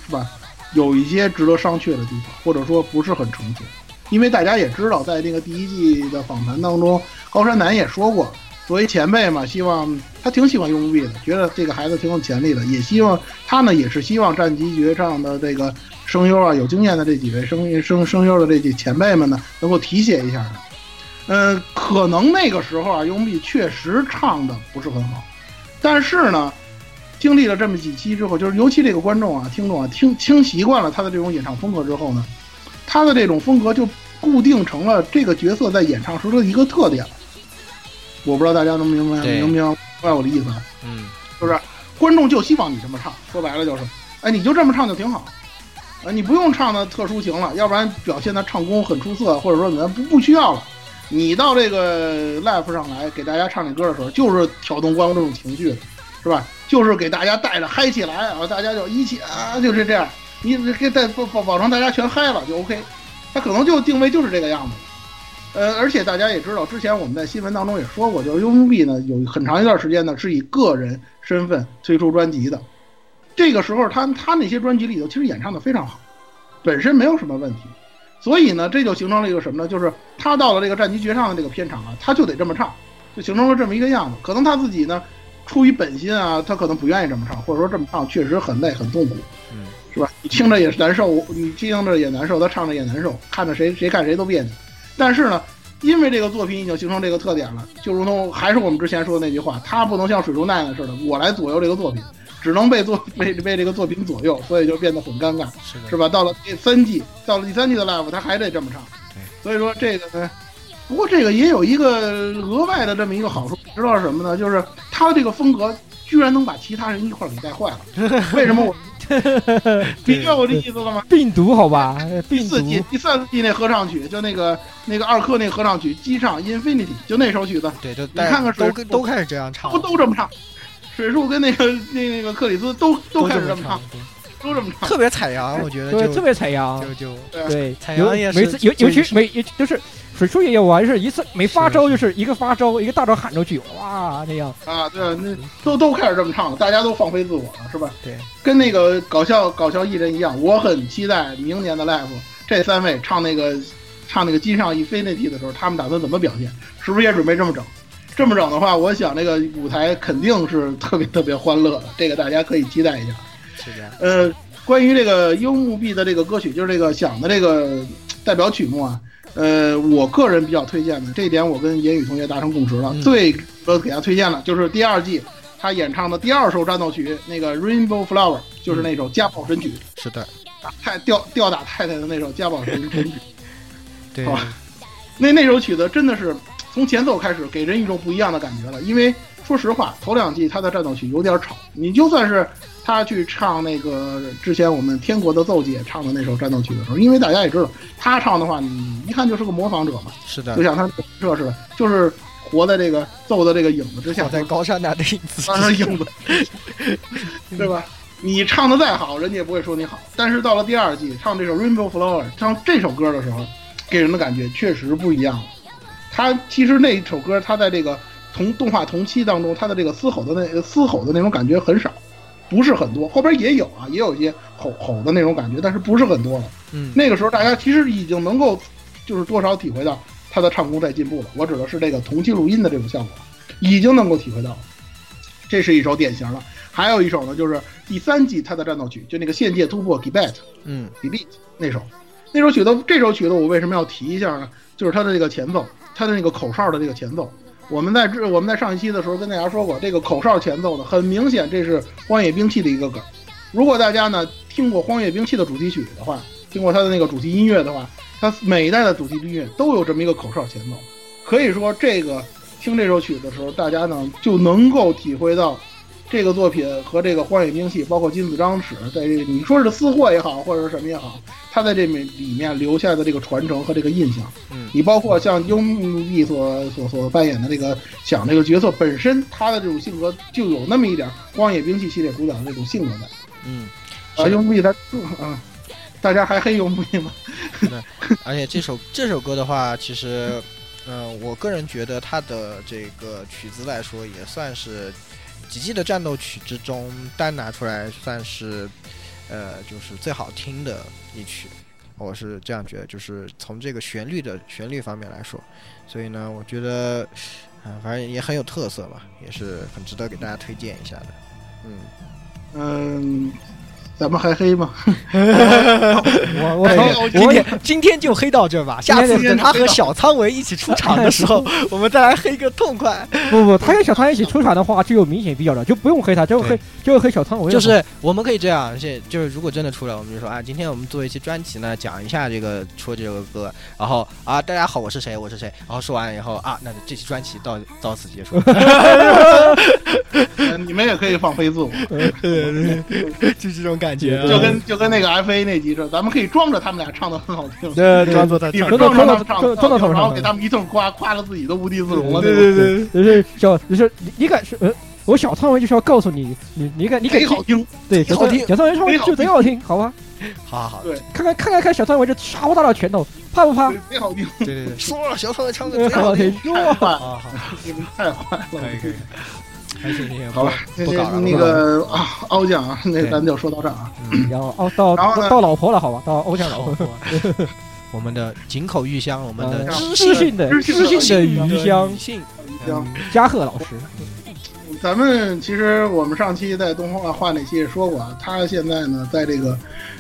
是吧，有一些值得商榷的地方，或者说不是很成熟。因为大家也知道，在这个第一季的访谈当中，高山南也说过。作为前辈嘛，希望他挺喜欢用木币的，觉得这个孩子挺有潜力的，也希望他呢，也是希望战机绝唱的这个声优啊，有经验的这几位声音声声优的这几前辈们呢，能够提携一下他。嗯，可能那个时候啊，用币确实唱的不是很好，但是呢，经历了这么几期之后，就是尤其这个观众啊、听众啊，听听习惯了他的这种演唱风格之后呢，他的这种风格就固定成了这个角色在演唱时的一个特点了。我不知道大家能明白能明白我的意思？嗯，就是观众就希望你这么唱，说白了就是，哎，你就这么唱就挺好，啊，你不用唱的特殊情了，要不然表现的唱功很出色，或者说咱不不需要了，你到这个 live 上来给大家唱这歌的时候，就是挑动观众这种情绪，是吧？就是给大家带着嗨起来啊，大家就一起啊，就是这样，你给带保保保证大家全嗨了就 OK，他可能就定位就是这个样子。呃，而且大家也知道，之前我们在新闻当中也说过，就是 UMB 呢有很长一段时间呢是以个人身份推出专辑的。这个时候，他他那些专辑里头其实演唱的非常好，本身没有什么问题。所以呢，这就形成了一个什么呢？就是他到了这个战机绝唱的这个片场啊，他就得这么唱，就形成了这么一个样子。可能他自己呢，出于本心啊，他可能不愿意这么唱，或者说这么唱确实很累很痛苦，嗯，是吧？你听着也是难受，你听着也难受，他唱着也难受，看着谁谁看谁都别扭。但是呢，因为这个作品已经形成这个特点了，就如同还是我们之前说的那句话，他不能像水中奈奈似的，我来左右这个作品。只能被作被 被这个作品左右，所以就变得很尴尬，是是吧？到了第三季，到了第三季的 live，他还得这么唱，所以说这个呢，不过这个也有一个额外的这么一个好处，知道是什么呢？就是他的这个风格居然能把其他人一块儿给带坏了。为什么我？明白我这意思了吗？病毒好吧，病毒。第四季、第三季那合唱曲，就那个那个二科那合唱曲《机上 Infinity》，就那首曲子，对，就你看看都都开始这样唱，不都这么唱？水树跟那个那那个克里斯都都开始这么唱，都这么唱，特别采阳，我觉得对，特别采阳，就就对，采阳也是每次尤尤其每就是水树也有啊，就是一次每发招就是一个发招一个大招喊出去，哇那样啊，对，那都都开始这么唱了，大家都放飞自我了，是吧？对，跟那个搞笑搞笑艺人一样，我很期待明年的 live，这三位唱那个唱那个机上 Infinity 的时候，他们打算怎么表现？是不是也准备这么整？这么整的话，我想这个舞台肯定是特别特别欢乐的，这个大家可以期待一下。是的。呃，关于这个幽木碧的这个歌曲，就是这个想的这个代表曲目啊，呃，我个人比较推荐的这一点，我跟言语同学达成共识了。最呃给他推荐了，就是第二季他演唱的第二首战斗曲，那个 Rainbow Flower，就是那首家宝神曲。是的。打太吊吊打太太的那首家宝神神曲。对。好吧。那那首曲子真的是。从前奏开始，给人一种不一样的感觉了。因为说实话，头两季他的战斗曲有点吵。你就算是他去唱那个之前我们天国的奏姐唱的那首战斗曲的时候，因为大家也知道，他唱的话，你一看就是个模仿者嘛。是的，就像他这似的，就是活在这个奏的这个影子之下，在高山那的影子，影子，对吧？你唱的再好，人家也不会说你好。但是到了第二季，唱这首《Rainbow Flower》，唱这首歌的时候，给人的感觉确实不一样了。他其实那一首歌，他在这个同动画同期当中，他的这个嘶吼的那嘶吼的那种感觉很少，不是很多。后边也有啊，也有一些吼吼的那种感觉，但是不是很多了。嗯，那个时候大家其实已经能够，就是多少体会到他的唱功在进步了。我指的是这个同期录音的这种效果，已经能够体会到了。这是一首典型了。还有一首呢，就是第三季他的战斗曲，就那个限界突破 Gebet，嗯，Gebet 那首，那首曲子，这首曲子我为什么要提一下呢？就是它的这个前奏。他的那个口哨的这个前奏，我们在这我们在上一期的时候跟大家说过，这个口哨前奏呢，很明显这是《荒野兵器》的一个梗。如果大家呢听过《荒野兵器》的主题曲的话，听过它的那个主题音乐的话，它每一代的主题音乐都有这么一个口哨前奏。可以说，这个听这首曲子的时候，大家呢就能够体会到这个作品和这个《荒野兵器》，包括金子章尺，在这你说是私货也好，或者是什么也好。他在这面里面留下的这个传承和这个印象，嗯，你包括像优木碧所所所扮演的这个想这个角色本身，他的这种性格就有那么一点荒野兵器系列主角的这种性格在，嗯，啊，优木碧他，啊，大家还黑优木碧吗？而且这首这首歌的话，其实，嗯，我个人觉得他的这个曲子来说，也算是几季的战斗曲之中单拿出来算是。呃，就是最好听的一曲，我是这样觉得，就是从这个旋律的旋律方面来说，所以呢，我觉得，啊，反正也很有特色嘛，也是很值得给大家推荐一下的，嗯，嗯。咱们还黑吗？我我今天今天就黑到这吧。下次等他和小仓维一起出场的时候，我们再来黑个痛快。不不，他跟小仓维一起出场的话，就有明显必要了，就不用黑他，就黑就黑小仓维。就是我们可以这样，现就是如果真的出来，我们就说啊，今天我们做一期专题呢，讲一下这个出这首歌，然后啊，大家好，我是谁，我是谁，然后说完以后啊，那这期专题到到此结束。你们也可以放飞自我，就这种感。感觉就跟就跟那个 F A 那集似的，咱们可以装着他们俩唱的很好听，对，装作他装着他们唱，装着他们然后给他们一顿夸，夸的自己都无地自容了。对对对，就是小，就是你敢是，呃，我小苍文就是要告诉你，你你敢你敢好听，对，好听，小苍文唱就贼好听，好吧？好好好，对，看看看看看小苍文这唰呼大的拳头，怕不怕？贼好听，对对对，说了小苍文唱的贼好听，太坏了，太坏了，可以可以。还是你好吧，不搞了。那个啊，欧酱啊，那咱就说到这儿啊。然后哦，到到到老婆了，好吧，到欧将老婆。我们的井口玉香，我们的知性性的知性的鱼香，性香，加贺老师。咱们其实我们上期在动画画那期也说过啊，他现在呢在这个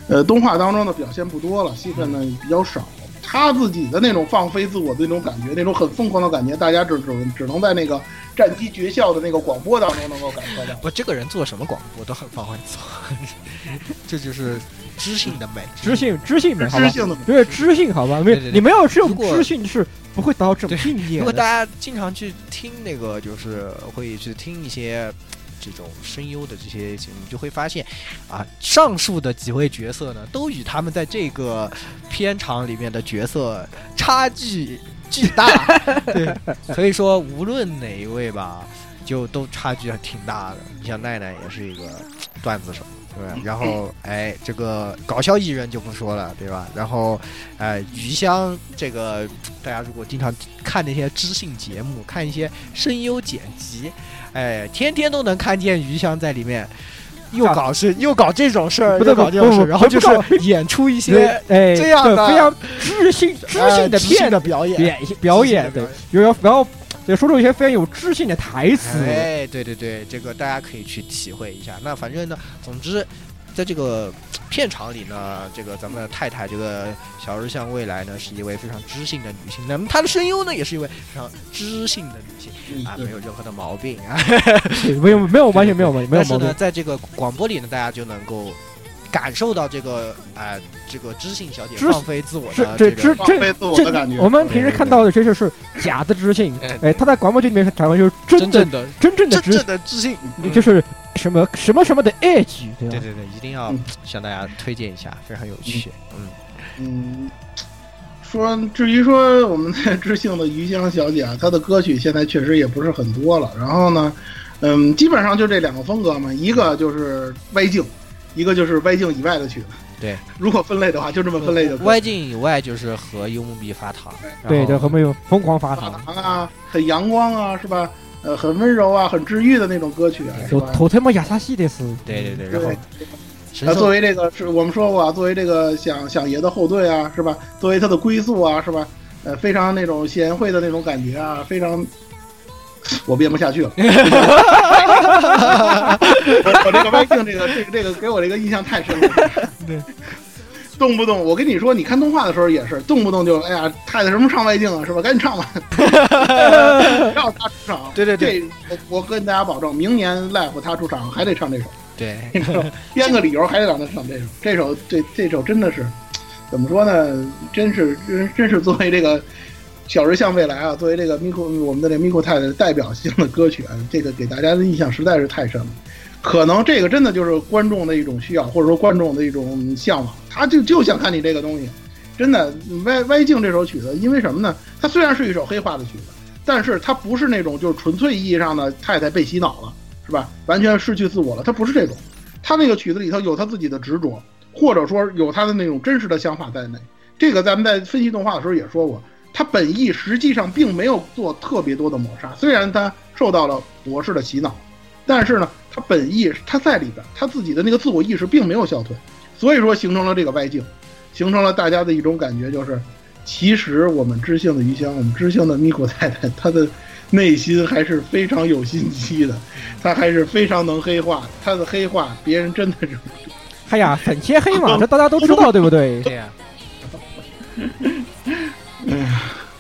呃动画当中的表现不多了，戏份呢比较少。他自己的那种放飞自我的那种感觉，那种很疯狂的感觉，大家只只只能在那个战机绝校的那个广播当中能够感受到。我这个人做什么广播都很放飞自我，这 就是知性的美，知性知性美，知性的美，对知性好吧？没你没有这种知性是不会达到这种境界。如果大家经常去听那个，就是会去听一些。这种声优的这些节目，就会发现，啊，上述的几位角色呢，都与他们在这个片场里面的角色差距巨大。对，可以说无论哪一位吧，就都差距还挺大的。你像奈奈也是一个段子手，对吧？然后，哎，这个搞笑艺人就不说了，对吧？然后，哎，余香这个，大家如果经常看那些知性节目，看一些声优剪辑。哎，天天都能看见余香在里面，又搞是又搞这种事儿，又搞这种事儿，然后就是演出一些哎这样的非常知性知性的片的表演表表演，对，有要然后也说出一些非常有知性的台词。哎，对对对，这个大家可以去体会一下。那反正呢，总之。在这个片场里呢，这个咱们的太太，这个小日向未来呢，是一位非常知性的女性。那么她的声优呢，也是一位非常知性的女性啊，没有任何的毛病啊，没有没有完全没有没有毛病。但是呢，在这个广播里呢，大家就能够感受到这个啊，这个知性小姐放飞自我的这这放飞自我的感觉。我们平时看到的这就是假的知性，哎，她在广播剧里面讲的就是真正的真正的真正的知性，就是。什么什么什么的 edge，对对对，一定要向大家推荐一下，非常有趣。嗯嗯，说至于说我们的知性的余香小姐啊，她的歌曲现在确实也不是很多了。然后呢，嗯，基本上就这两个风格嘛，一个就是歪镜，一个就是歪镜以外的曲子。对，如果分类的话，就这么分类的。歪镜以外就是和幽木碧发糖，对对，和没有疯狂发糖啊，很阳光啊，是吧？呃，很温柔啊，很治愈的那种歌曲啊，是吧？头特么亚萨西的是。对对对，然后，那作为这个是我们说过啊，作为这个想想爷的后盾啊，是吧？作为他的归宿啊，是吧？呃，非常那种贤惠的那种感觉啊，非常，我编不下去了。我我这个外境，这个这个这个给我这个印象太深了。对。动不动我跟你说，你看动画的时候也是，动不动就哎呀，太太什么唱外镜啊，是吧？赶紧唱吧，要他出场。对对对，我我跟大家保证，明年 live 他出场还得唱这首。对，编个理由还得让他唱这首。这首这这首真的是，怎么说呢？真是真真是作为这个小日向未来啊，作为这个 Miku 我们的这 Miku 太太代表性的歌曲啊，这个给大家的印象实在是太深了。可能这个真的就是观众的一种需要，或者说观众的一种向往，他就就想看你这个东西。真的，《歪歪镜》这首曲子，因为什么呢？它虽然是一首黑化的曲子，但是它不是那种就是纯粹意义上的太太被洗脑了，是吧？完全失去自我了，它不是这种。他那个曲子里头有他自己的执着，或者说有他的那种真实的想法在内。这个咱们在分析动画的时候也说过，他本意实际上并没有做特别多的抹杀，虽然他受到了博士的洗脑，但是呢。他本意他在里边，他自己的那个自我意识并没有消退，所以说形成了这个外境，形成了大家的一种感觉，就是其实我们知性的余香，我们知性的咪咕太太，她的内心还是非常有心机的，她还是非常能黑化，她的黑化别人真的是，哎呀，很切黑嘛，这大家都知道，对不对？对 呀。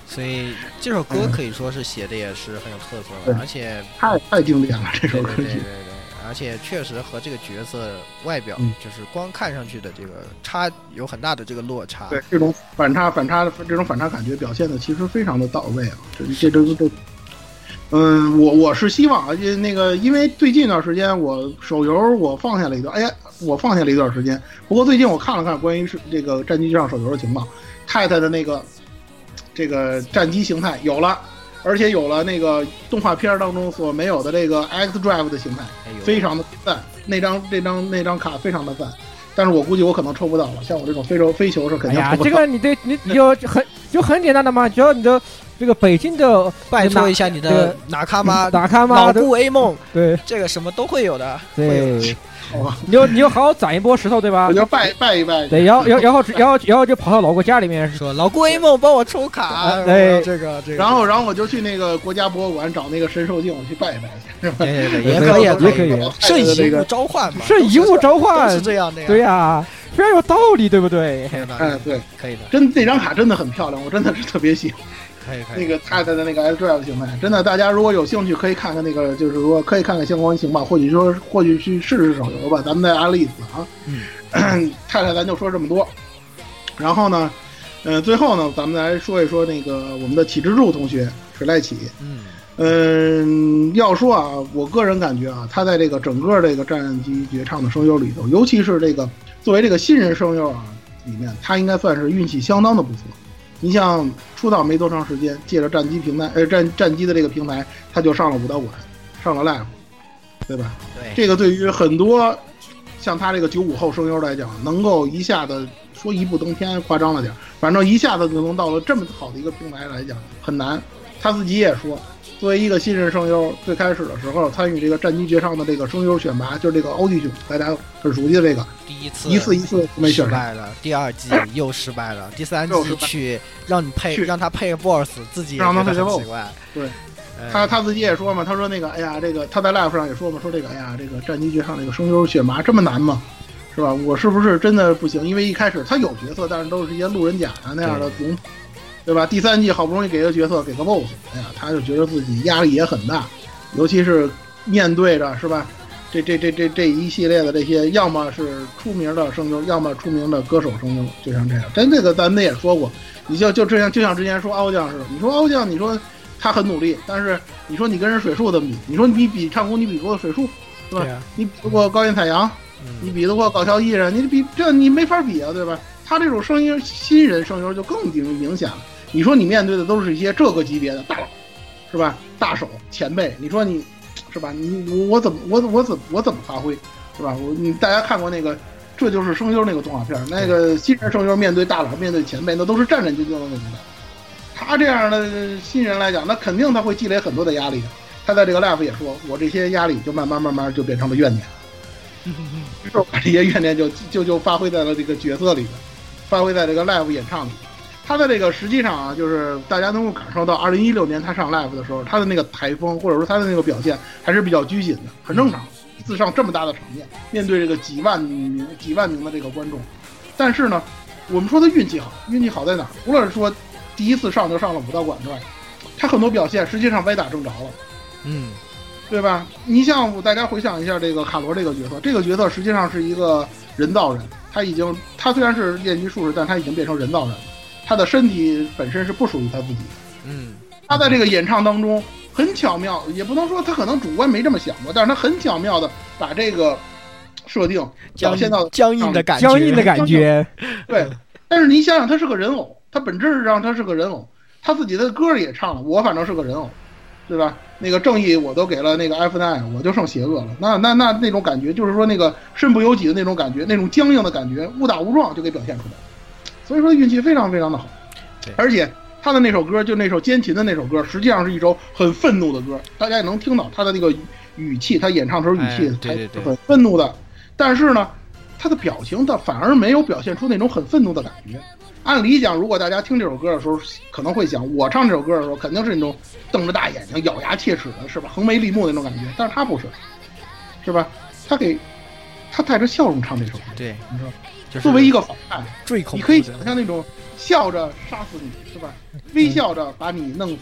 所以这首歌可以说是写的也是很有特色的，而且太太经典了，这首歌曲。而且确实和这个角色外表，就是光看上去的这个差有很大的这个落差。对，这种反差、反差的这种反差感觉表现的其实非常的到位啊！这这这这，嗯，我我是希望啊，那个因为最近一段时间我手游我放下了一段，哎呀，我放下了一段时间。不过最近我看了看关于是这个战机上手游的情况，太太的那个这个战机形态有了。而且有了那个动画片当中所没有的这个 X Drive 的形态，非常的赞。那张那张那张卡非常的赞，但是我估计我可能抽不到了。像我这种非洲飞球是肯定抽不到。这个你得你你就很就很简单的嘛，只要你的这个北京的拜托一下你的哪卡妈、哪卡妈、老顾 A 梦，对，这个什么都会有的。对，你就你就好好攒一波石头，对吧？我就拜拜一拜。对，然后然后然后然后然后就跑到老郭家里面说：“老郭一梦帮我抽卡。”对，这个这个。然后然后我就去那个国家博物馆找那个神兽镜，我去拜一拜去，是吧？对对对，也可以也可以。圣遗物召唤嘛，圣遗物召唤是这样的呀。对呀，非常有道理，对不对？嗯，对，可以的。真那张卡真的很漂亮，我真的是特别喜欢。那个太太的那个 S Drive 形态，真的，大家如果有兴趣，可以看看那个，就是说可以看看相关情报，或许说或许去试试手游吧。咱们再安利一次啊。嗯，太太，咱就说这么多。然后呢，呃，最后呢，咱们来说一说那个我们的启之助同学水濑启。嗯嗯，要说啊，我个人感觉啊，他在这个整个这个战机绝唱的声优里头，尤其是这个作为这个新人声优啊里面，他应该算是运气相当的不错。你像出道没多长时间，借着战机平台，呃战战机的这个平台，他就上了武道馆，上了 live，对吧？对，这个对于很多像他这个九五后声优来讲，能够一下子说一步登天，夸张了点，反正一下子就能到了这么好的一个平台来讲很难。他自己也说，作为一个新人声优，最开始的时候参与这个战机绝唱的这个声优选拔，就是这个欧弟兄，大家很熟悉的这个，第一次一次一次没选失败了，第二季又失败了，第三季去让你配让他配个 boss，自己让他配个 boss，奇怪。对，他他自己也说嘛，他说那个，哎呀，这个他在 live 上也说嘛，说这个，哎呀，这个战机绝唱这个声优选拔这么难吗？是吧？我是不是真的不行？因为一开始他有角色，但是都是一些路人甲啊那样的龙。对吧？第三季好不容易给个角色，给个 BOSS，哎呀，他就觉得自己压力也很大，尤其是面对着是吧？这这这这这一系列的这些，要么是出名的声优，要么出名的歌手声优，就像这样。真这个咱们也说过，你就就这样，就像之前说凹酱似的。你说凹酱，你说他很努力，但是你说你跟人水树怎么比？你说你比唱功，你比不过水树，对吧？你比得过高原彩阳，你比得过搞笑艺人，你比这你没法比啊，对吧？他这种声音新人声优就更明明显了。你说你面对的都是一些这个级别的大佬，是吧？大手前辈，你说你，是吧？你我怎么我我怎我怎么发挥，是吧？我你大家看过那个，这就是声优那个动画片，那个新人声优面对大佬面对前辈，那都是战战兢兢的那种感。他这样的新人来讲，那肯定他会积累很多的压力的。他在这个 live 也说，我这些压力就慢慢慢慢就变成了怨念，就把这些怨念就就就发挥在了这个角色里边，发挥在这个 live 演唱里。他的这个实际上啊，就是大家能够感受到，二零一六年他上 live 的时候，他的那个台风或者说他的那个表现还是比较拘谨的，很正常。一次上这么大的场面，面对这个几万名、几万名的这个观众，但是呢，我们说他运气好，运气好在哪儿？除了是说第一次上就上了武道馆之外，他很多表现实际上歪打正着了，嗯，对吧？你像大家回想一下这个卡罗这个角色，这个角色实际上是一个人造人，他已经他虽然是炼级术士，但他已经变成人造人了。他的身体本身是不属于他自己的，嗯，他在这个演唱当中很巧妙，也不能说他可能主观没这么想过，但是他很巧妙的把这个设定表现到僵硬的感觉，僵硬的感觉，对。但是你想想，他是个人偶，他本质上他是个人偶，他自己的歌也唱了，我反正是个人偶，对吧？那个正义我都给了那个 F nine，我就剩邪恶了。那那那那种感觉，就是说那个身不由己的那种感觉，那种僵硬的感觉，误打误撞就给表现出来了。所以说运气非常非常的好，而且他的那首歌就那首奸琴的那首歌，实际上是一首很愤怒的歌，大家也能听到他的那个语气，他演唱时候语气对很愤怒的，但是呢，他的表情他反而没有表现出那种很愤怒的感觉。按理讲，如果大家听这首歌的时候，可能会想，我唱这首歌的时候肯定是那种瞪着大眼睛、咬牙切齿的，是吧？横眉立目那种感觉，但是他不是，是吧？他给他带着笑容唱这首歌，对，你知道。作为一个反派，最恐你可以想象那种笑着杀死你是吧？微笑着把你弄死、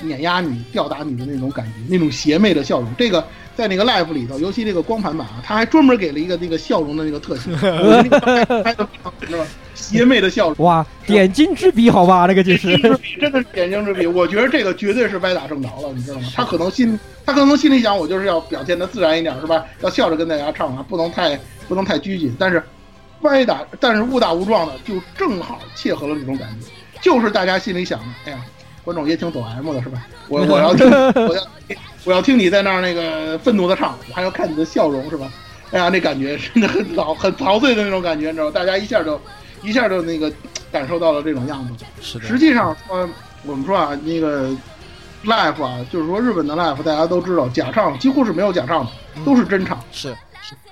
碾压你、吊打你的那种感觉，那种邪魅的笑容。这个在那个 live 里头，尤其这个光盘版啊，他还专门给了一个那个笑容的那个特写，是吧？邪魅的笑容，哇，点睛之笔，好吧，那个就是点睛之笔，真的是点睛之笔。我觉得这个绝对是歪打正着了，你知道吗？他可能心，他可能心里想，我就是要表现的自然一点，是吧？要笑着跟大家唱啊，不能太不能太拘谨，但是。歪打，但是误打误撞的，就正好切合了这种感觉，就是大家心里想的，哎呀，观众也挺懂 M 的，是吧？我 我要听，我要我要听你在那儿那个愤怒的唱，我还要看你的笑容，是吧？哎呀，那感觉真的很老很陶醉的那种感觉，你知道吗？大家一下就一下就那个感受到了这种样子。是的。实际上说，我们说啊，那个 live 啊，就是说日本的 live，大家都知道假唱几乎是没有假唱的，都是真唱。是。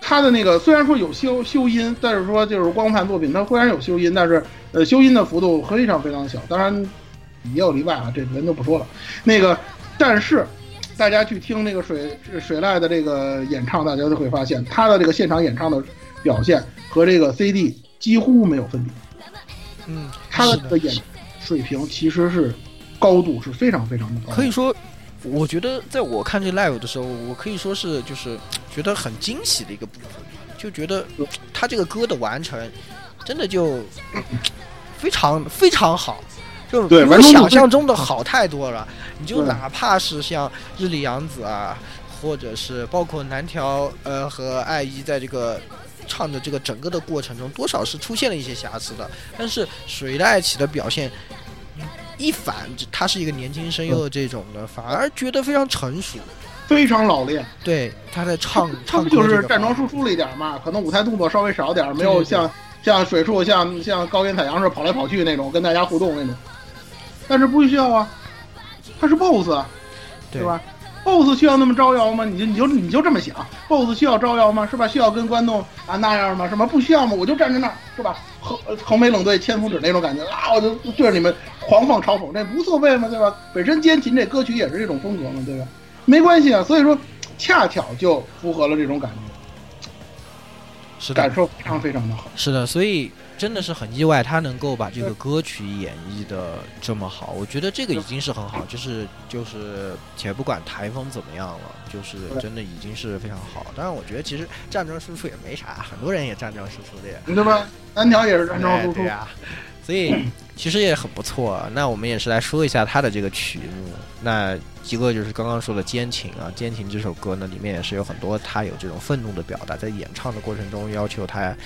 他的那个虽然说有修修音，但是说就是光盘作品，它虽然有修音，但是呃修音的幅度非常非常小。当然也有例外啊，这咱就不说了。那个，但是大家去听那个水水濑的这个演唱，大家就会发现他的这个现场演唱的表现和这个 CD 几乎没有分别。嗯，他的演水平其实是高度是非常非常的高。可以说。我觉得在我看这 live 的时候，我可以说是就是觉得很惊喜的一个部分，就觉得他这个歌的完成真的就非常非常好，就比我想象中的好太多了。你就哪怕是像日里洋子啊，或者是包括南条呃和爱一在这个唱的这个整个的过程中，多少是出现了一些瑕疵的，但是水濑爱起的表现。一反他是一个年轻声优的这种的，反而觉得非常成熟，非常老练。对，他在唱唱就是站桩输出了一点嘛，可能舞台动作稍微少点，没有像像水树像像高原彩阳似的跑来跑去那种跟大家互动那种。但是不需要啊，他是 BOSS，对吧？BOSS 需要那么招摇吗？你就你就你就这么想，BOSS 需要招摇吗？是吧？需要跟观众啊那样吗？什么不需要吗？我就站在那儿，是吧？横横眉冷对千夫指那种感觉啊，我就对着你们狂放嘲讽，这无所谓嘛，对吧？本身奸情这歌曲也是这种风格嘛，对吧？没关系啊，所以说恰巧就符合了这种感觉，是感受非常非常的好。是的，所以。真的是很意外，他能够把这个歌曲演绎的这么好，我觉得这个已经是很好，就是就是，且不管台风怎么样了，就是真的已经是非常好。当然，我觉得其实战争输出也没啥，很多人也战争输出的呀，对吧？单挑也是战争输出呀，所以 其实也很不错啊。那我们也是来说一下他的这个曲目，那一个就是刚刚说的《奸情》啊，《奸情》这首歌呢，里面也是有很多他有这种愤怒的表达，在演唱的过程中要求他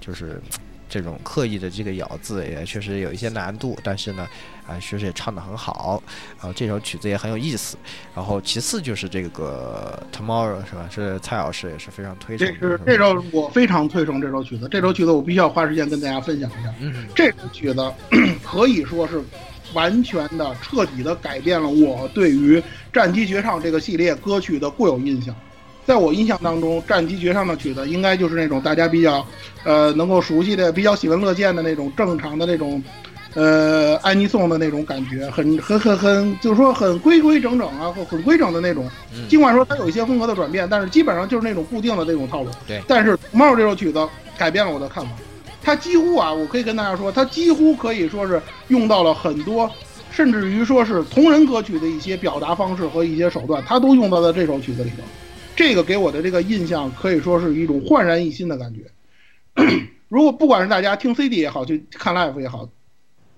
就是。这种刻意的这个咬字也确实有一些难度，但是呢，啊，确实也唱得很好，然后这首曲子也很有意思。然后其次就是这个 Tomorrow 是吧？是蔡老师也是非常推崇。这是这首我非常推崇这首曲子，这首曲子我必须要花时间跟大家分享一下。嗯，这首曲子 可以说是完全的、彻底的改变了我对于《战机绝唱》这个系列歌曲的固有印象。在我印象当中，《战机绝唱》的曲子应该就是那种大家比较，呃，能够熟悉的、比较喜闻乐见的那种正常的那种，呃，安妮颂的那种感觉，很、很、很、很，就是说很规规整整啊，或很规整的那种。尽管说它有一些风格的转变，但是基本上就是那种固定的那种套路。对。但是《猫》这首曲子改变了我的看法，它几乎啊，我可以跟大家说，它几乎可以说是用到了很多，甚至于说是同人歌曲的一些表达方式和一些手段，它都用到了这首曲子里头。这个给我的这个印象可以说是一种焕然一新的感觉。如果不管是大家听 CD 也好，去看 Live 也好，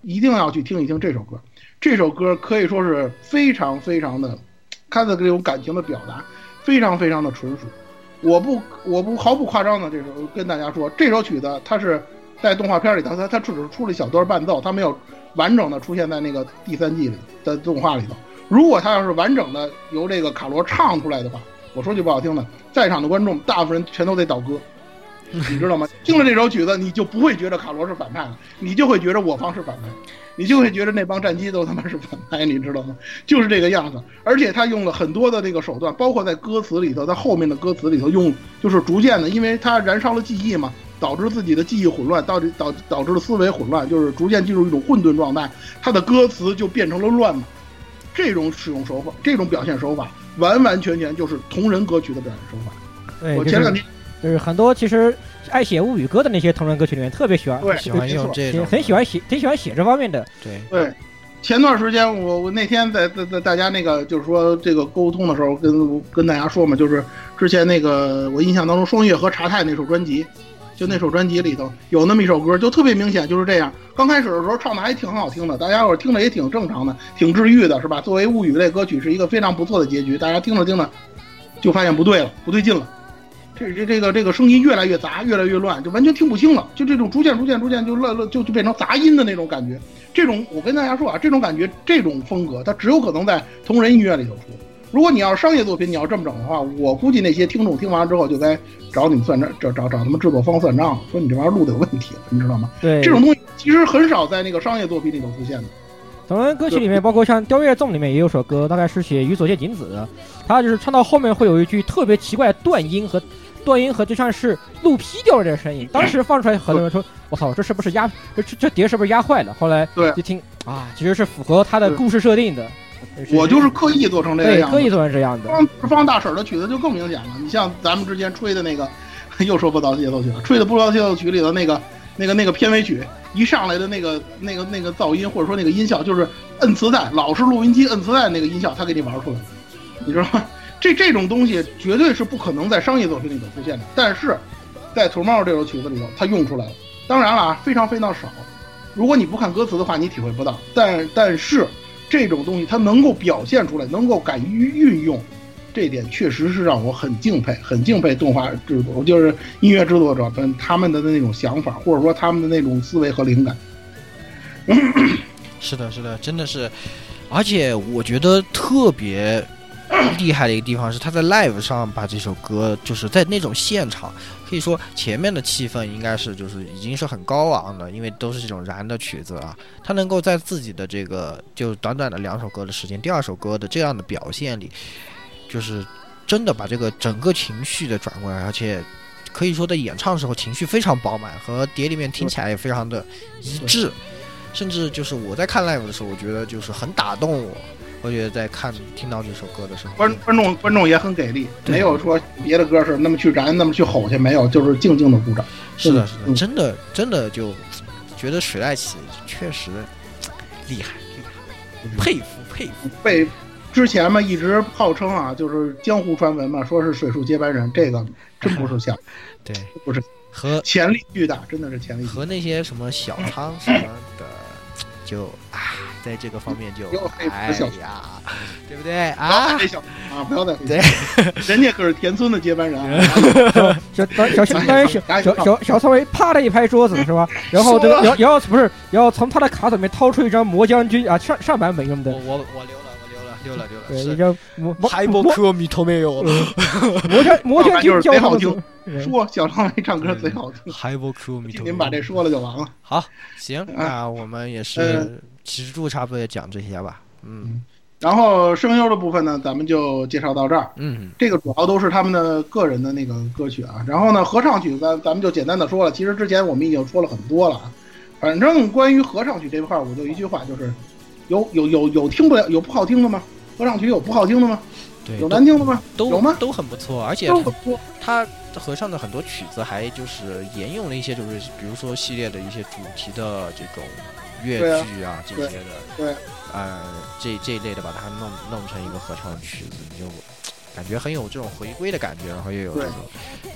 一定要去听一听这首歌。这首歌可以说是非常非常的，他的这种感情的表达非常非常的纯熟。我不我不毫不夸张的这首跟大家说，这首曲子它是在动画片里头，它它只是出了小段伴奏，它没有完整的出现在那个第三季里的动画里头。如果它要是完整的由这个卡罗唱出来的话，我说句不好听的，在场的观众大部分人全都得倒戈，你知道吗？听了这首曲子，你就不会觉得卡罗是反派了，你就会觉得我方是反派，你就会觉得那帮战机都他妈是反派，你知道吗？就是这个样子。而且他用了很多的这个手段，包括在歌词里头，在后面的歌词里头用，就是逐渐的，因为他燃烧了记忆嘛，导致自己的记忆混乱，导致导导致了思维混乱，就是逐渐进入一种混沌状态，他的歌词就变成了乱码。这种使用手法，这种表现手法。完完全全就是同人歌曲的表现手法。对，我前两天就是很多其实爱写物语歌的那些同人歌曲里面特别喜欢，对，喜欢用这种，很喜欢写，挺喜欢写这方面的。对对，前段时间我我那天在在在大家那个就是说这个沟通的时候，跟跟大家说嘛，就是之前那个我印象当中双月和茶太那首专辑。就那首专辑里头有那么一首歌，就特别明显就是这样。刚开始的时候唱的还挺好听的，大家伙听着也挺正常的，挺治愈的，是吧？作为物语类歌曲，是一个非常不错的结局。大家听着听着，就发现不对了，不对劲了。这这这个这个声音越来越杂，越来越乱，就完全听不清了。就这种逐渐逐渐逐渐就乱乱就就变成杂音的那种感觉。这种我跟大家说啊，这种感觉这种风格，它只有可能在同人音乐里头出。如果你要是商业作品，你要这么整的话，我估计那些听众听完之后就该找你们算账，找找找他们制作方算账了，说你这玩意儿录的有问题，你知道吗？对，这种东西其实很少在那个商业作品里头出现的。咱们歌曲里面，包括像《雕月颂》里面也有首歌，大概是写宇佐介景子的，他就是唱到后面会有一句特别奇怪的断音和断音和就像是鹿劈掉了这个声音。当时放出来，很多人说：“我操，这是不是压这这碟是不是压坏了？”后来对一听啊，其实是符合他的故事设定的。我就是刻意做成这个样子，刻意做成这样的。方方大婶的曲子就更明显了。你像咱们之前吹的那个，又说不到协奏曲了，吹的不知道协奏曲里的那个。那个那个片尾曲一上来的那个那个那个噪音或者说那个音效，就是摁磁带，老式录音机摁磁带那个音效，他给你玩出来了，你知道吗？这这种东西绝对是不可能在商业作品里头出现的，但是在《土猫》这首曲子里头，他用出来了。当然了啊，非常非常少。如果你不看歌词的话，你体会不到。但但是这种东西它能够表现出来，能够敢于运用。这点确实是让我很敬佩，很敬佩动画制作，就是音乐制作者们他们的那种想法，或者说他们的那种思维和灵感。是的，是的，真的是，而且我觉得特别厉害的一个地方是，他在 live 上把这首歌，就是在那种现场，可以说前面的气氛应该是就是已经是很高昂的，因为都是这种燃的曲子啊，他能够在自己的这个就短短的两首歌的时间，第二首歌的这样的表现里。就是真的把这个整个情绪的转过来，而且可以说在演唱的时候情绪非常饱满，和碟里面听起来也非常的一致，甚至就是我在看 live 的时候，我觉得就是很打动我。我觉得在看听到这首歌的时候，观观众观众也很给力，没有说别的歌是那么去燃，那么去吼去，没有，就是静静的鼓掌。是的，是的，真的真的就觉得水濑启确实厉害，佩服佩服佩服。被之前嘛，一直号称啊，就是江湖传闻嘛，说是水树接班人，这个真不是假，对，不是和潜力巨大，真的是潜力巨大和那些什么小仓什么的，就啊，在这个方面就哎呀，对不对？啊？啊，不要再对，人家可是田村的接班人 小！小小小小小小小仓唯啪的一拍桌子是吧？然后这个然后不是，然后从他的卡里面掏出一张魔将军啊上上版本用的，我我我留了。溜了溜了，对，一张魔海波科米头没有了，魔将魔天就是贼好听，说小张维唱歌贼好听，海波科米头，您把这说了就完了。好，行，那我们也是其实就差不多也讲这些吧，嗯，然后声优的部分呢，咱们就介绍到这儿，嗯，这个主要都是他们的个人的那个歌曲啊，然后呢，合唱曲咱咱们就简单的说了，其实之前我们已经说了很多了啊，反正关于合唱曲这块儿，我就一句话就是。有有有有听不了有不好听的吗？合唱曲有不好听的吗？对，有难听的吗？都有吗？都很不错，而且他合唱的很多曲子还就是沿用了一些就是比如说系列的一些主题的这种乐剧啊这些的，对，呃，这这一类的把它弄弄成一个合唱曲子，你就感觉很有这种回归的感觉，然后又有这种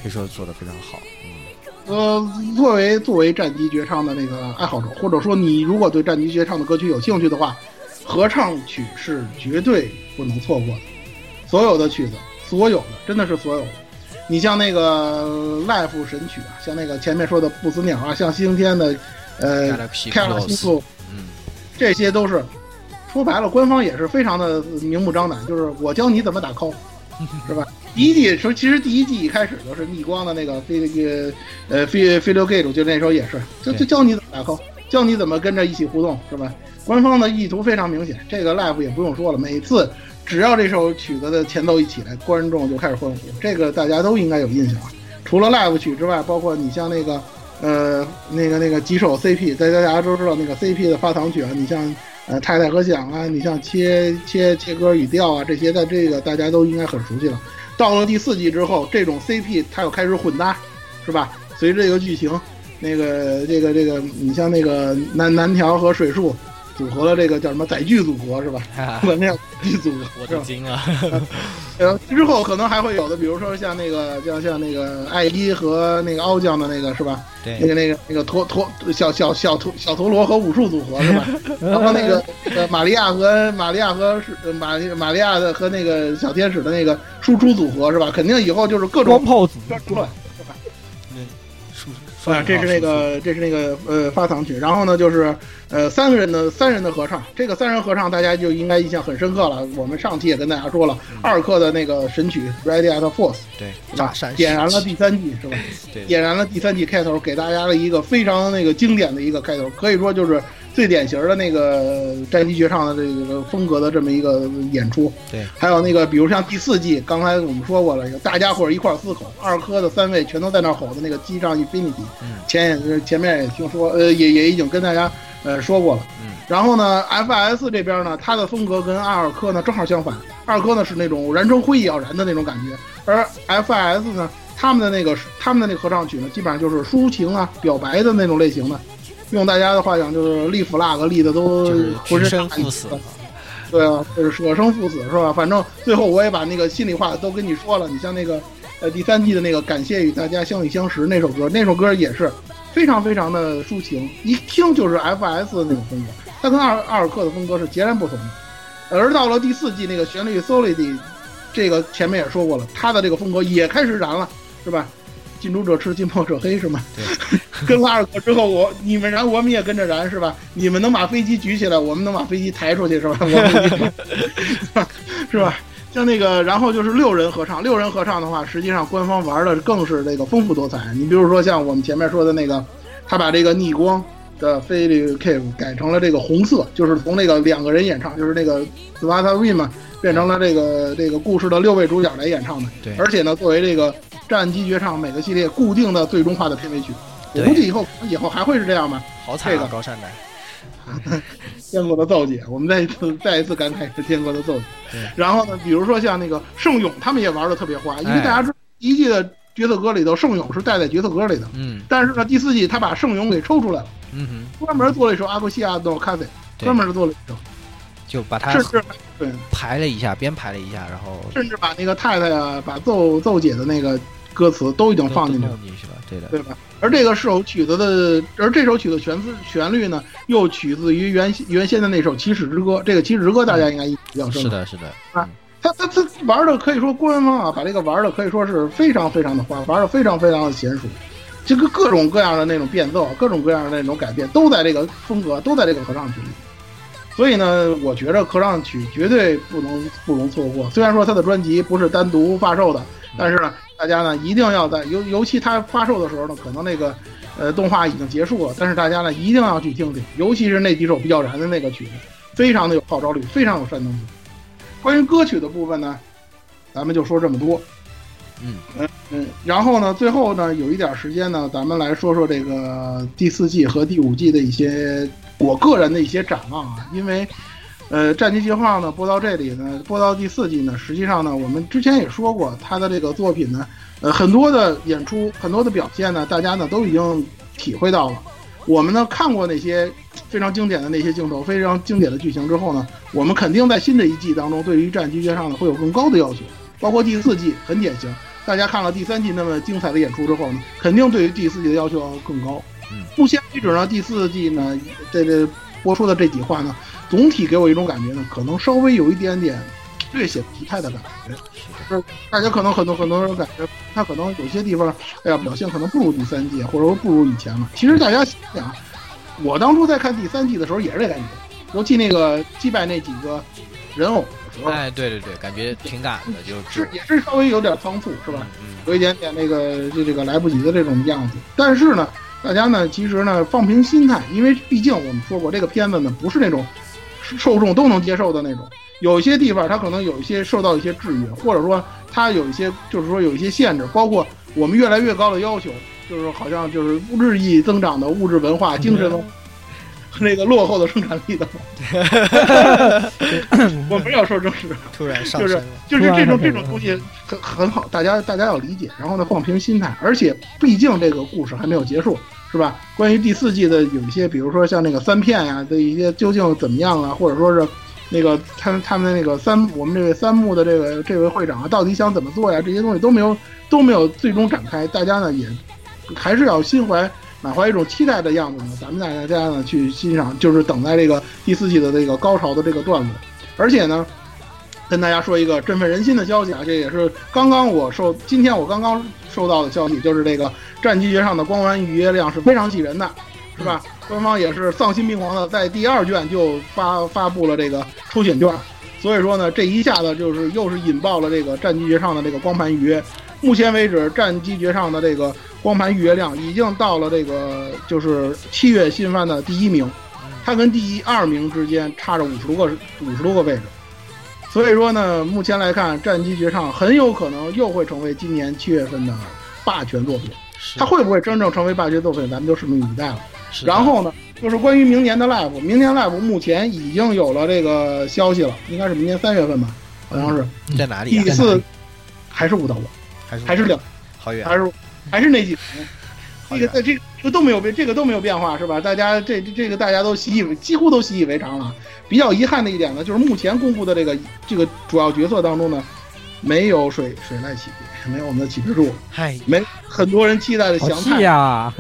可以说做的非常好，嗯。呃，作为作为战机绝唱的那个爱好者，或者说你如果对战机绝唱的歌曲有兴趣的话，合唱曲是绝对不能错过的。所有的曲子，所有的真的是所有的。你像那个 Life 神曲啊，像那个前面说的不死鸟啊，像星天的呃开了星宿，嗯，这些都是说白了，官方也是非常的明目张胆，就是我教你怎么打 call，是吧？第一季时候，其实第一季一开始就是逆光的那个飞那个呃飞飞流 gate，就那时候也是，就就教你怎么打 call，教你怎么跟着一起互动，是吧？官方的意图非常明显，这个 live 也不用说了，每次只要这首曲子的前奏一起来，观众就开始欢呼，这个大家都应该有印象。除了 live 曲之外，包括你像那个呃那个那个几首 CP，大家大家都知道那个 CP 的发糖曲啊，你像呃太太和响啊，你像切切切歌语调啊，这些在这个大家都应该很熟悉了。到了第四季之后，这种 CP 它又开始混搭，是吧？随着这个剧情，那个这个这个，你像那个南南条和水树。组合了这个叫什么载具组合是吧？怎么样？剧组合，我都惊了。呃，之后可能还会有的，比如说像那个像像那个艾伊和那个傲将的那个是吧？对，那个那个那个陀陀小小小陀小陀螺和武术组合是吧？然后那个呃玛利亚和玛利亚和是玛玛利亚的和那个小天使的那个输出组合是吧？肯定以后就是各种光炮组出来。啊，这是那个，这是那个呃发藏曲，然后呢就是呃三个人的三人的合唱，这个三人合唱大家就应该印象很深刻了。我们上期也跟大家说了，二课的那个神曲《Ready at Force》，对，啊，点燃了第三季是吧？对，点燃了第三季开头，给大家了一个非常那个经典的一个开头，可以说就是最典型的那个战机绝唱的这个风格的这么一个演出。对，还有那个比如像第四季，刚才我们说过了，大家伙一块嘶吼，二科的三位全都在那吼的那个机上 Infinity。前也前面也听说，呃，也也已经跟大家呃说过了。嗯。然后呢，FS 这边呢，它的风格跟阿尔科呢正好相反。二科呢是那种燃成灰也要燃的那种感觉，而 FS 呢，他们的那个他们的那个合唱曲呢，基本上就是抒情啊、表白的那种类型的。用大家的话讲，就是立 flag 立的都浑身赴死。对啊，就是舍生赴死是吧？反正最后我也把那个心里话都跟你说了。你像那个。呃，第三季的那个感谢与大家相遇相识那首歌，那首歌也是非常非常的抒情，一听就是 FS 的那种风格，它跟二阿尔克的风格是截然不同的。而到了第四季那个旋律 Solid，这个前面也说过了，他的这个风格也开始燃了，是吧？近朱者赤，近墨者黑，是吗？对。跟了二哥之后，我你们燃，我们也跟着燃，是吧？你们能把飞机举起来，我们能把飞机抬出去，是吧？我们 是吧？像那个，然后就是六人合唱。六人合唱的话，实际上官方玩的更是这个丰富多彩。你比如说像我们前面说的那个，他把这个逆光的《菲利 Cave》改成了这个红色，就是从那个两个人演唱，就是那个 s w a t a Win 嘛，变成了这个这个故事的六位主角来演唱的。对。而且呢，作为这个战机绝唱每个系列固定的最终化的片尾曲，我估计以后以后还会是这样吗？好惨啊，高山南。天国的奏姐，我们再一次再一次感慨是天国的奏姐。然后呢，比如说像那个圣勇，他们也玩的特别花，因为大家知第一季的角色歌里头，圣勇是带在角色歌里的。嗯。但是呢，第四季他把圣勇给抽出来了。嗯哼。专门做了一首阿库西亚诺咖啡，专门做了一首。就把它甚至对排了一下，编排了一下，然后甚至把那个太太啊，把奏奏姐的那个歌词都已经放进去了。对的。对吧？而这个是首曲子的，而这首曲子旋自旋律呢，又取自于原原先的那首《起始之歌》。这个《起始之歌》大家应该印象比较深。是的，是的。啊，他他他玩的可以说官方啊，把这个玩的可以说是非常非常的花，玩的非常非常的娴熟。这个各种各样的那种变奏，各种各样的那种改变，都在这个风格，都在这个合唱曲里。所以呢，我觉着合唱曲绝对不能不容错过。虽然说他的专辑不是单独发售的，但是呢。大家呢一定要在尤尤其他发售的时候呢，可能那个呃动画已经结束了，但是大家呢一定要去听听，尤其是那几首比较燃的那个曲子，非常的有号召力，非常有煽动性。关于歌曲的部分呢，咱们就说这么多。嗯嗯嗯，然后呢，最后呢有一点时间呢，咱们来说说这个第四季和第五季的一些我个人的一些展望啊，因为。呃，战机计划呢播到这里呢，播到第四季呢，实际上呢，我们之前也说过，他的这个作品呢，呃，很多的演出，很多的表现呢，大家呢都已经体会到了。我们呢看过那些非常经典的那些镜头，非常经典的剧情之后呢，我们肯定在新的一季当中，对于战机绝唱呢会有更高的要求。包括第四季很典型，大家看了第三季那么精彩的演出之后呢，肯定对于第四季的要求要更高。嗯，目前为止呢，第四季呢，这这播出的这几话呢。总体给我一种感觉呢，可能稍微有一点点略显疲态的感觉。是大家可能很多很多人感觉他可能有些地方，哎呀，表现可能不如第三季，或者说不如以前了。其实大家想想，我当初在看第三季的时候也是这感觉，尤其那个击败那几个人偶哎，对对对，感觉挺赶的，就是也是稍微有点仓促，是吧？嗯，有一点点那个就这个来不及的这种样子。但是呢，大家呢其实呢放平心态，因为毕竟我们说过这个片子呢不是那种。受众都能接受的那种，有一些地方它可能有一些受到一些制约，或者说它有一些就是说有一些限制，包括我们越来越高的要求，就是好像就是日益增长的物质文化、精神 那个落后的生产力的。我们要说正事，突然上就是就是这种这种东西很很好，大家大家要理解，然后呢放平心态，而且毕竟这个故事还没有结束。是吧？关于第四季的有一些，比如说像那个三片呀的一些究竟怎么样啊，或者说是那个他他们的那个三，我们这位三木的这个这位会长啊，到底想怎么做呀？这些东西都没有都没有最终展开，大家呢也还是要心怀满怀一种期待的样子呢。咱们大家呢去欣赏，就是等待这个第四季的这个高潮的这个段落。而且呢，跟大家说一个振奋人心的消息啊，这也是刚刚我收，今天我刚刚收到的消息，就是这个《战机绝唱》的光盘预约量是非常喜人的，是吧？官方也是丧心病狂的，在第二卷就发发布了这个抽选券，所以说呢，这一下子就是又是引爆了这个《战机绝唱》的这个光盘预约。目前为止，《战机绝唱》的这个光盘预约量已经到了这个就是七月新番的第一名，它跟第一二名之间差着五十多个五十多个位置。所以说呢，目前来看，《战机绝唱》很有可能又会成为今年七月份的霸权作品。它会不会真正成为霸权作品，咱们就拭目以待了。然后呢，就是关于明年的 live，明年 live 目前已经有了这个消息了，应该是明年三月份吧，好像是。在哪里？第四还是舞蹈馆，还是还是两好远，还是还是那几年。这个在这个都没有变，这个都没有变化，是吧？大家这这个大家都习以为几乎都习以为常了。比较遗憾的一点呢，就是目前公布的这个这个主要角色当中呢，没有水水濑启，没有我们的启之助，嗨，没很多人期待的祥太呀，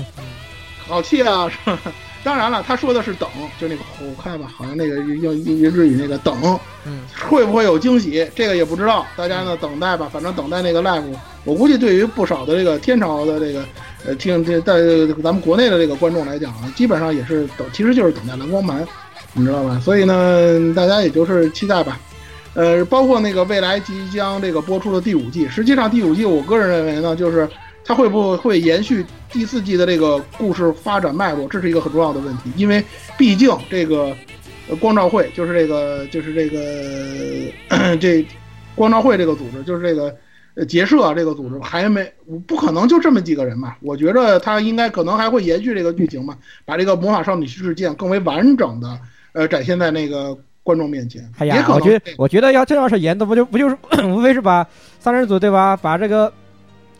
好气啊，是吧？当然了，他说的是等，就那个后开吧，好像那个用用日语那个等，嗯，会不会有惊喜？这个也不知道，大家呢等待吧，反正等待那个 live。我估计对于不少的这个天朝的这个呃听这在咱们国内的这个观众来讲啊，基本上也是等，其实就是等待蓝光盘，你知道吧？所以呢，大家也就是期待吧。呃，包括那个未来即将这个播出的第五季，实际上第五季我个人认为呢，就是它会不会延续第四季的这个故事发展脉络，这是一个很重要的问题，因为毕竟这个呃光照会就是这个就是这个 这光照会这个组织就是这个。呃，结社这个组织还没，不可能就这么几个人嘛？我觉得他应该可能还会延续这个剧情嘛，把这个魔法少女事件更为完整的呃展现在那个观众面前。哎呀，我觉得我觉得要这要是演的不就不就是 无非是把三人组对吧？把这个。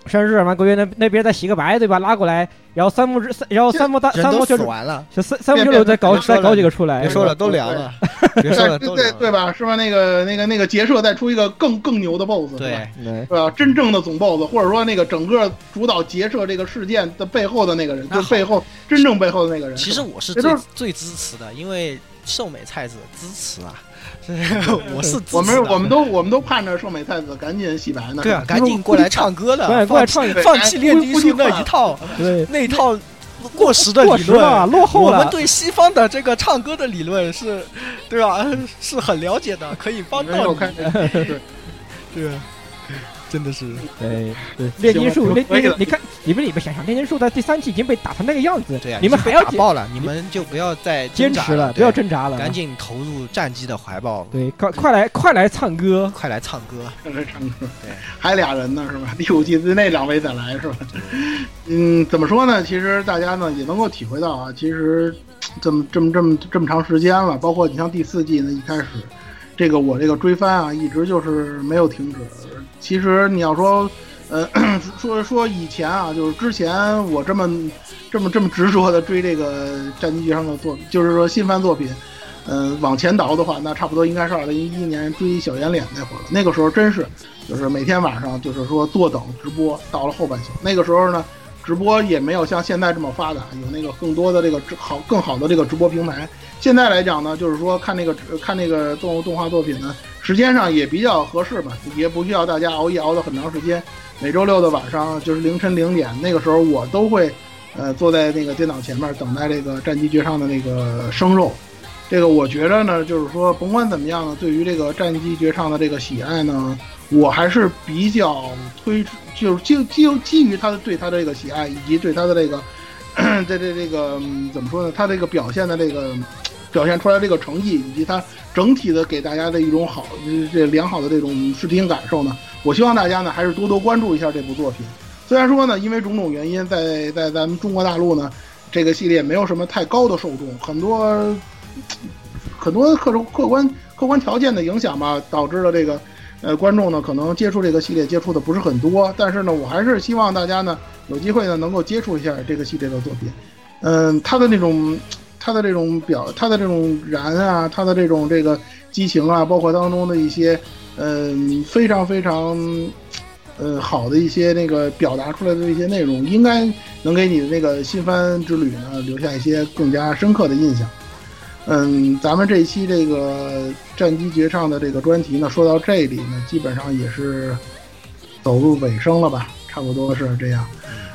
生日完，国约那那边再洗个白，对吧？拉过来，然后三幕三，然后三木大三木就完了，就三三幕就再搞再搞几个出来。别说了，都凉了。别说了，都对对吧？是吧？那个那个那个结社再出一个更更牛的 BOSS，对是吧？真正的总 BOSS，或者说那个整个主导结社这个事件的背后的那个人，就背后真正背后的那个人。其实我是最最支持的，因为寿美菜子支持啊。我是我们我们都我们都盼着寿美太子赶紧洗白呢。对啊，赶紧过来唱歌的，过来唱，放弃炼金术那一套，对那一套过时的理论，落后了。我们对西方的这个唱歌的理论是，对吧？是很了解的，可以帮到你。对。真的是，对对，炼金术，炼炼，你看你们你们想想，炼金术在第三季已经被打成那个样子，对呀，你们还要打爆了，你们就不要再坚持了，不要挣扎了，赶紧投入战机的怀抱。对，快快来快来唱歌，快来唱歌，快来唱歌。对，还俩人呢是吧？第五季之内两位再来是吧？嗯，怎么说呢？其实大家呢也能够体会到啊，其实这么这么这么这么长时间了，包括你像第四季呢一开始，这个我这个追番啊，一直就是没有停止。其实你要说，呃，说说以前啊，就是之前我这么这么这么执着的追这个《战机绝唱》的作，就是说新番作品，嗯，往前倒的话，那差不多应该是二零一一年追小圆脸那会儿了。那个时候真是，就是每天晚上就是说坐等直播，到了后半宿。那个时候呢，直播也没有像现在这么发达，有那个更多的这个好更好的这个直播平台。现在来讲呢，就是说看那个看那个动动画作品呢。时间上也比较合适吧，也不需要大家熬夜熬的很长时间。每周六的晚上就是凌晨零点，那个时候我都会，呃，坐在那个电脑前面等待这个《战机绝唱》的那个生肉。这个我觉得呢，就是说甭管怎么样呢，对于这个《战机绝唱》的这个喜爱呢，我还是比较推，就是基基基于他的对他的这个喜爱，以及对他的这个，这这这个怎么说呢？他这个表现的这个。表现出来这个成绩，以及他整体的给大家的一种好这良好的这种视听感受呢，我希望大家呢还是多多关注一下这部作品。虽然说呢，因为种种原因，在在咱们中国大陆呢，这个系列没有什么太高的受众，很多 很多客客观客观条件的影响吧，导致了这个呃观众呢可能接触这个系列接触的不是很多。但是呢，我还是希望大家呢有机会呢能够接触一下这个系列的作品，嗯，他的那种。他的这种表，他的这种燃啊，他的这种这个激情啊，包括当中的一些，嗯，非常非常，呃，好的一些那个表达出来的一些内容，应该能给你的那个新番之旅呢留下一些更加深刻的印象。嗯，咱们这一期这个战机绝唱的这个专题呢，说到这里呢，基本上也是走入尾声了吧，差不多是这样。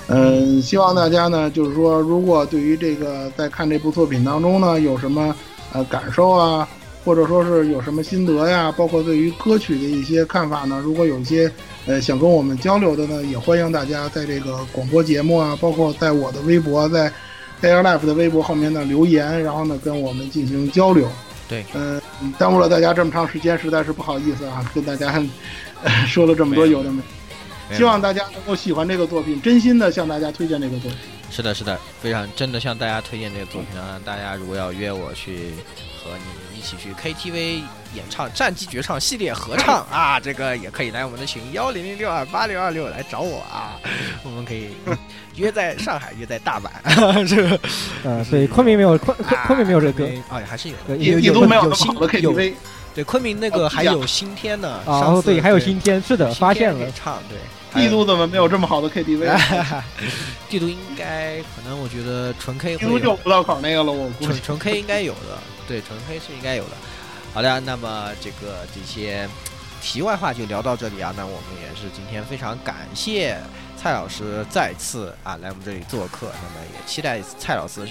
嗯，希望大家呢，就是说，如果对于这个在看这部作品当中呢，有什么呃感受啊，或者说是有什么心得呀，包括对于歌曲的一些看法呢，如果有一些呃想跟我们交流的呢，也欢迎大家在这个广播节目啊，包括在我的微博，在 Air Life 的微博后面呢留言，然后呢跟我们进行交流。对，嗯、耽误了大家这么长时间，实在是不好意思啊，跟大家、呃说了这么多有的没。希望大家能够喜欢这个作品，真心的向大家推荐这个作品。是的，是的，非常真的向大家推荐这个作品啊！大家如果要约我去和你一起去 KTV 演唱《战机绝唱》系列合唱啊，这个也可以来我们的群幺零零六二八六二六来找我啊，我们可以 约在上海，约在大阪，这个呃，对，昆明没有昆昆昆明没有这个歌啊，还是有对一有都没有那么有新好的 KTV。对，昆明那个还有新天呢。啊，上对，还有新天，是的，发现了。唱对。帝都怎么没有这么好的 KTV？帝都应该可能我觉得纯 K 帝会有都就五道口那个了，我估计。纯纯 K 应该有的，对，纯 K 是应该有的。好的，那么这个这些题外话就聊到这里啊。那我们也是今天非常感谢蔡老师再次啊来我们这里做客，那么也期待蔡老师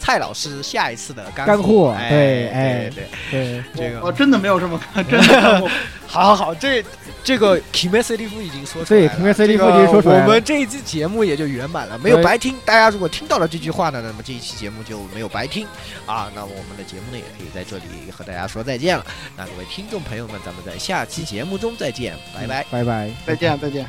蔡老师，下一次的干货，哎哎对对，这个我真的没有这么干，真的。好好好，这这个 Trevor 已经说出来，Trevor 已经说出来，我们这一期节目也就圆满了，没有白听。大家如果听到了这句话呢，那么这一期节目就没有白听啊。那我们的节目呢，也可以在这里和大家说再见了。那各位听众朋友们，咱们在下期节目中再见，拜拜拜拜，再见再见。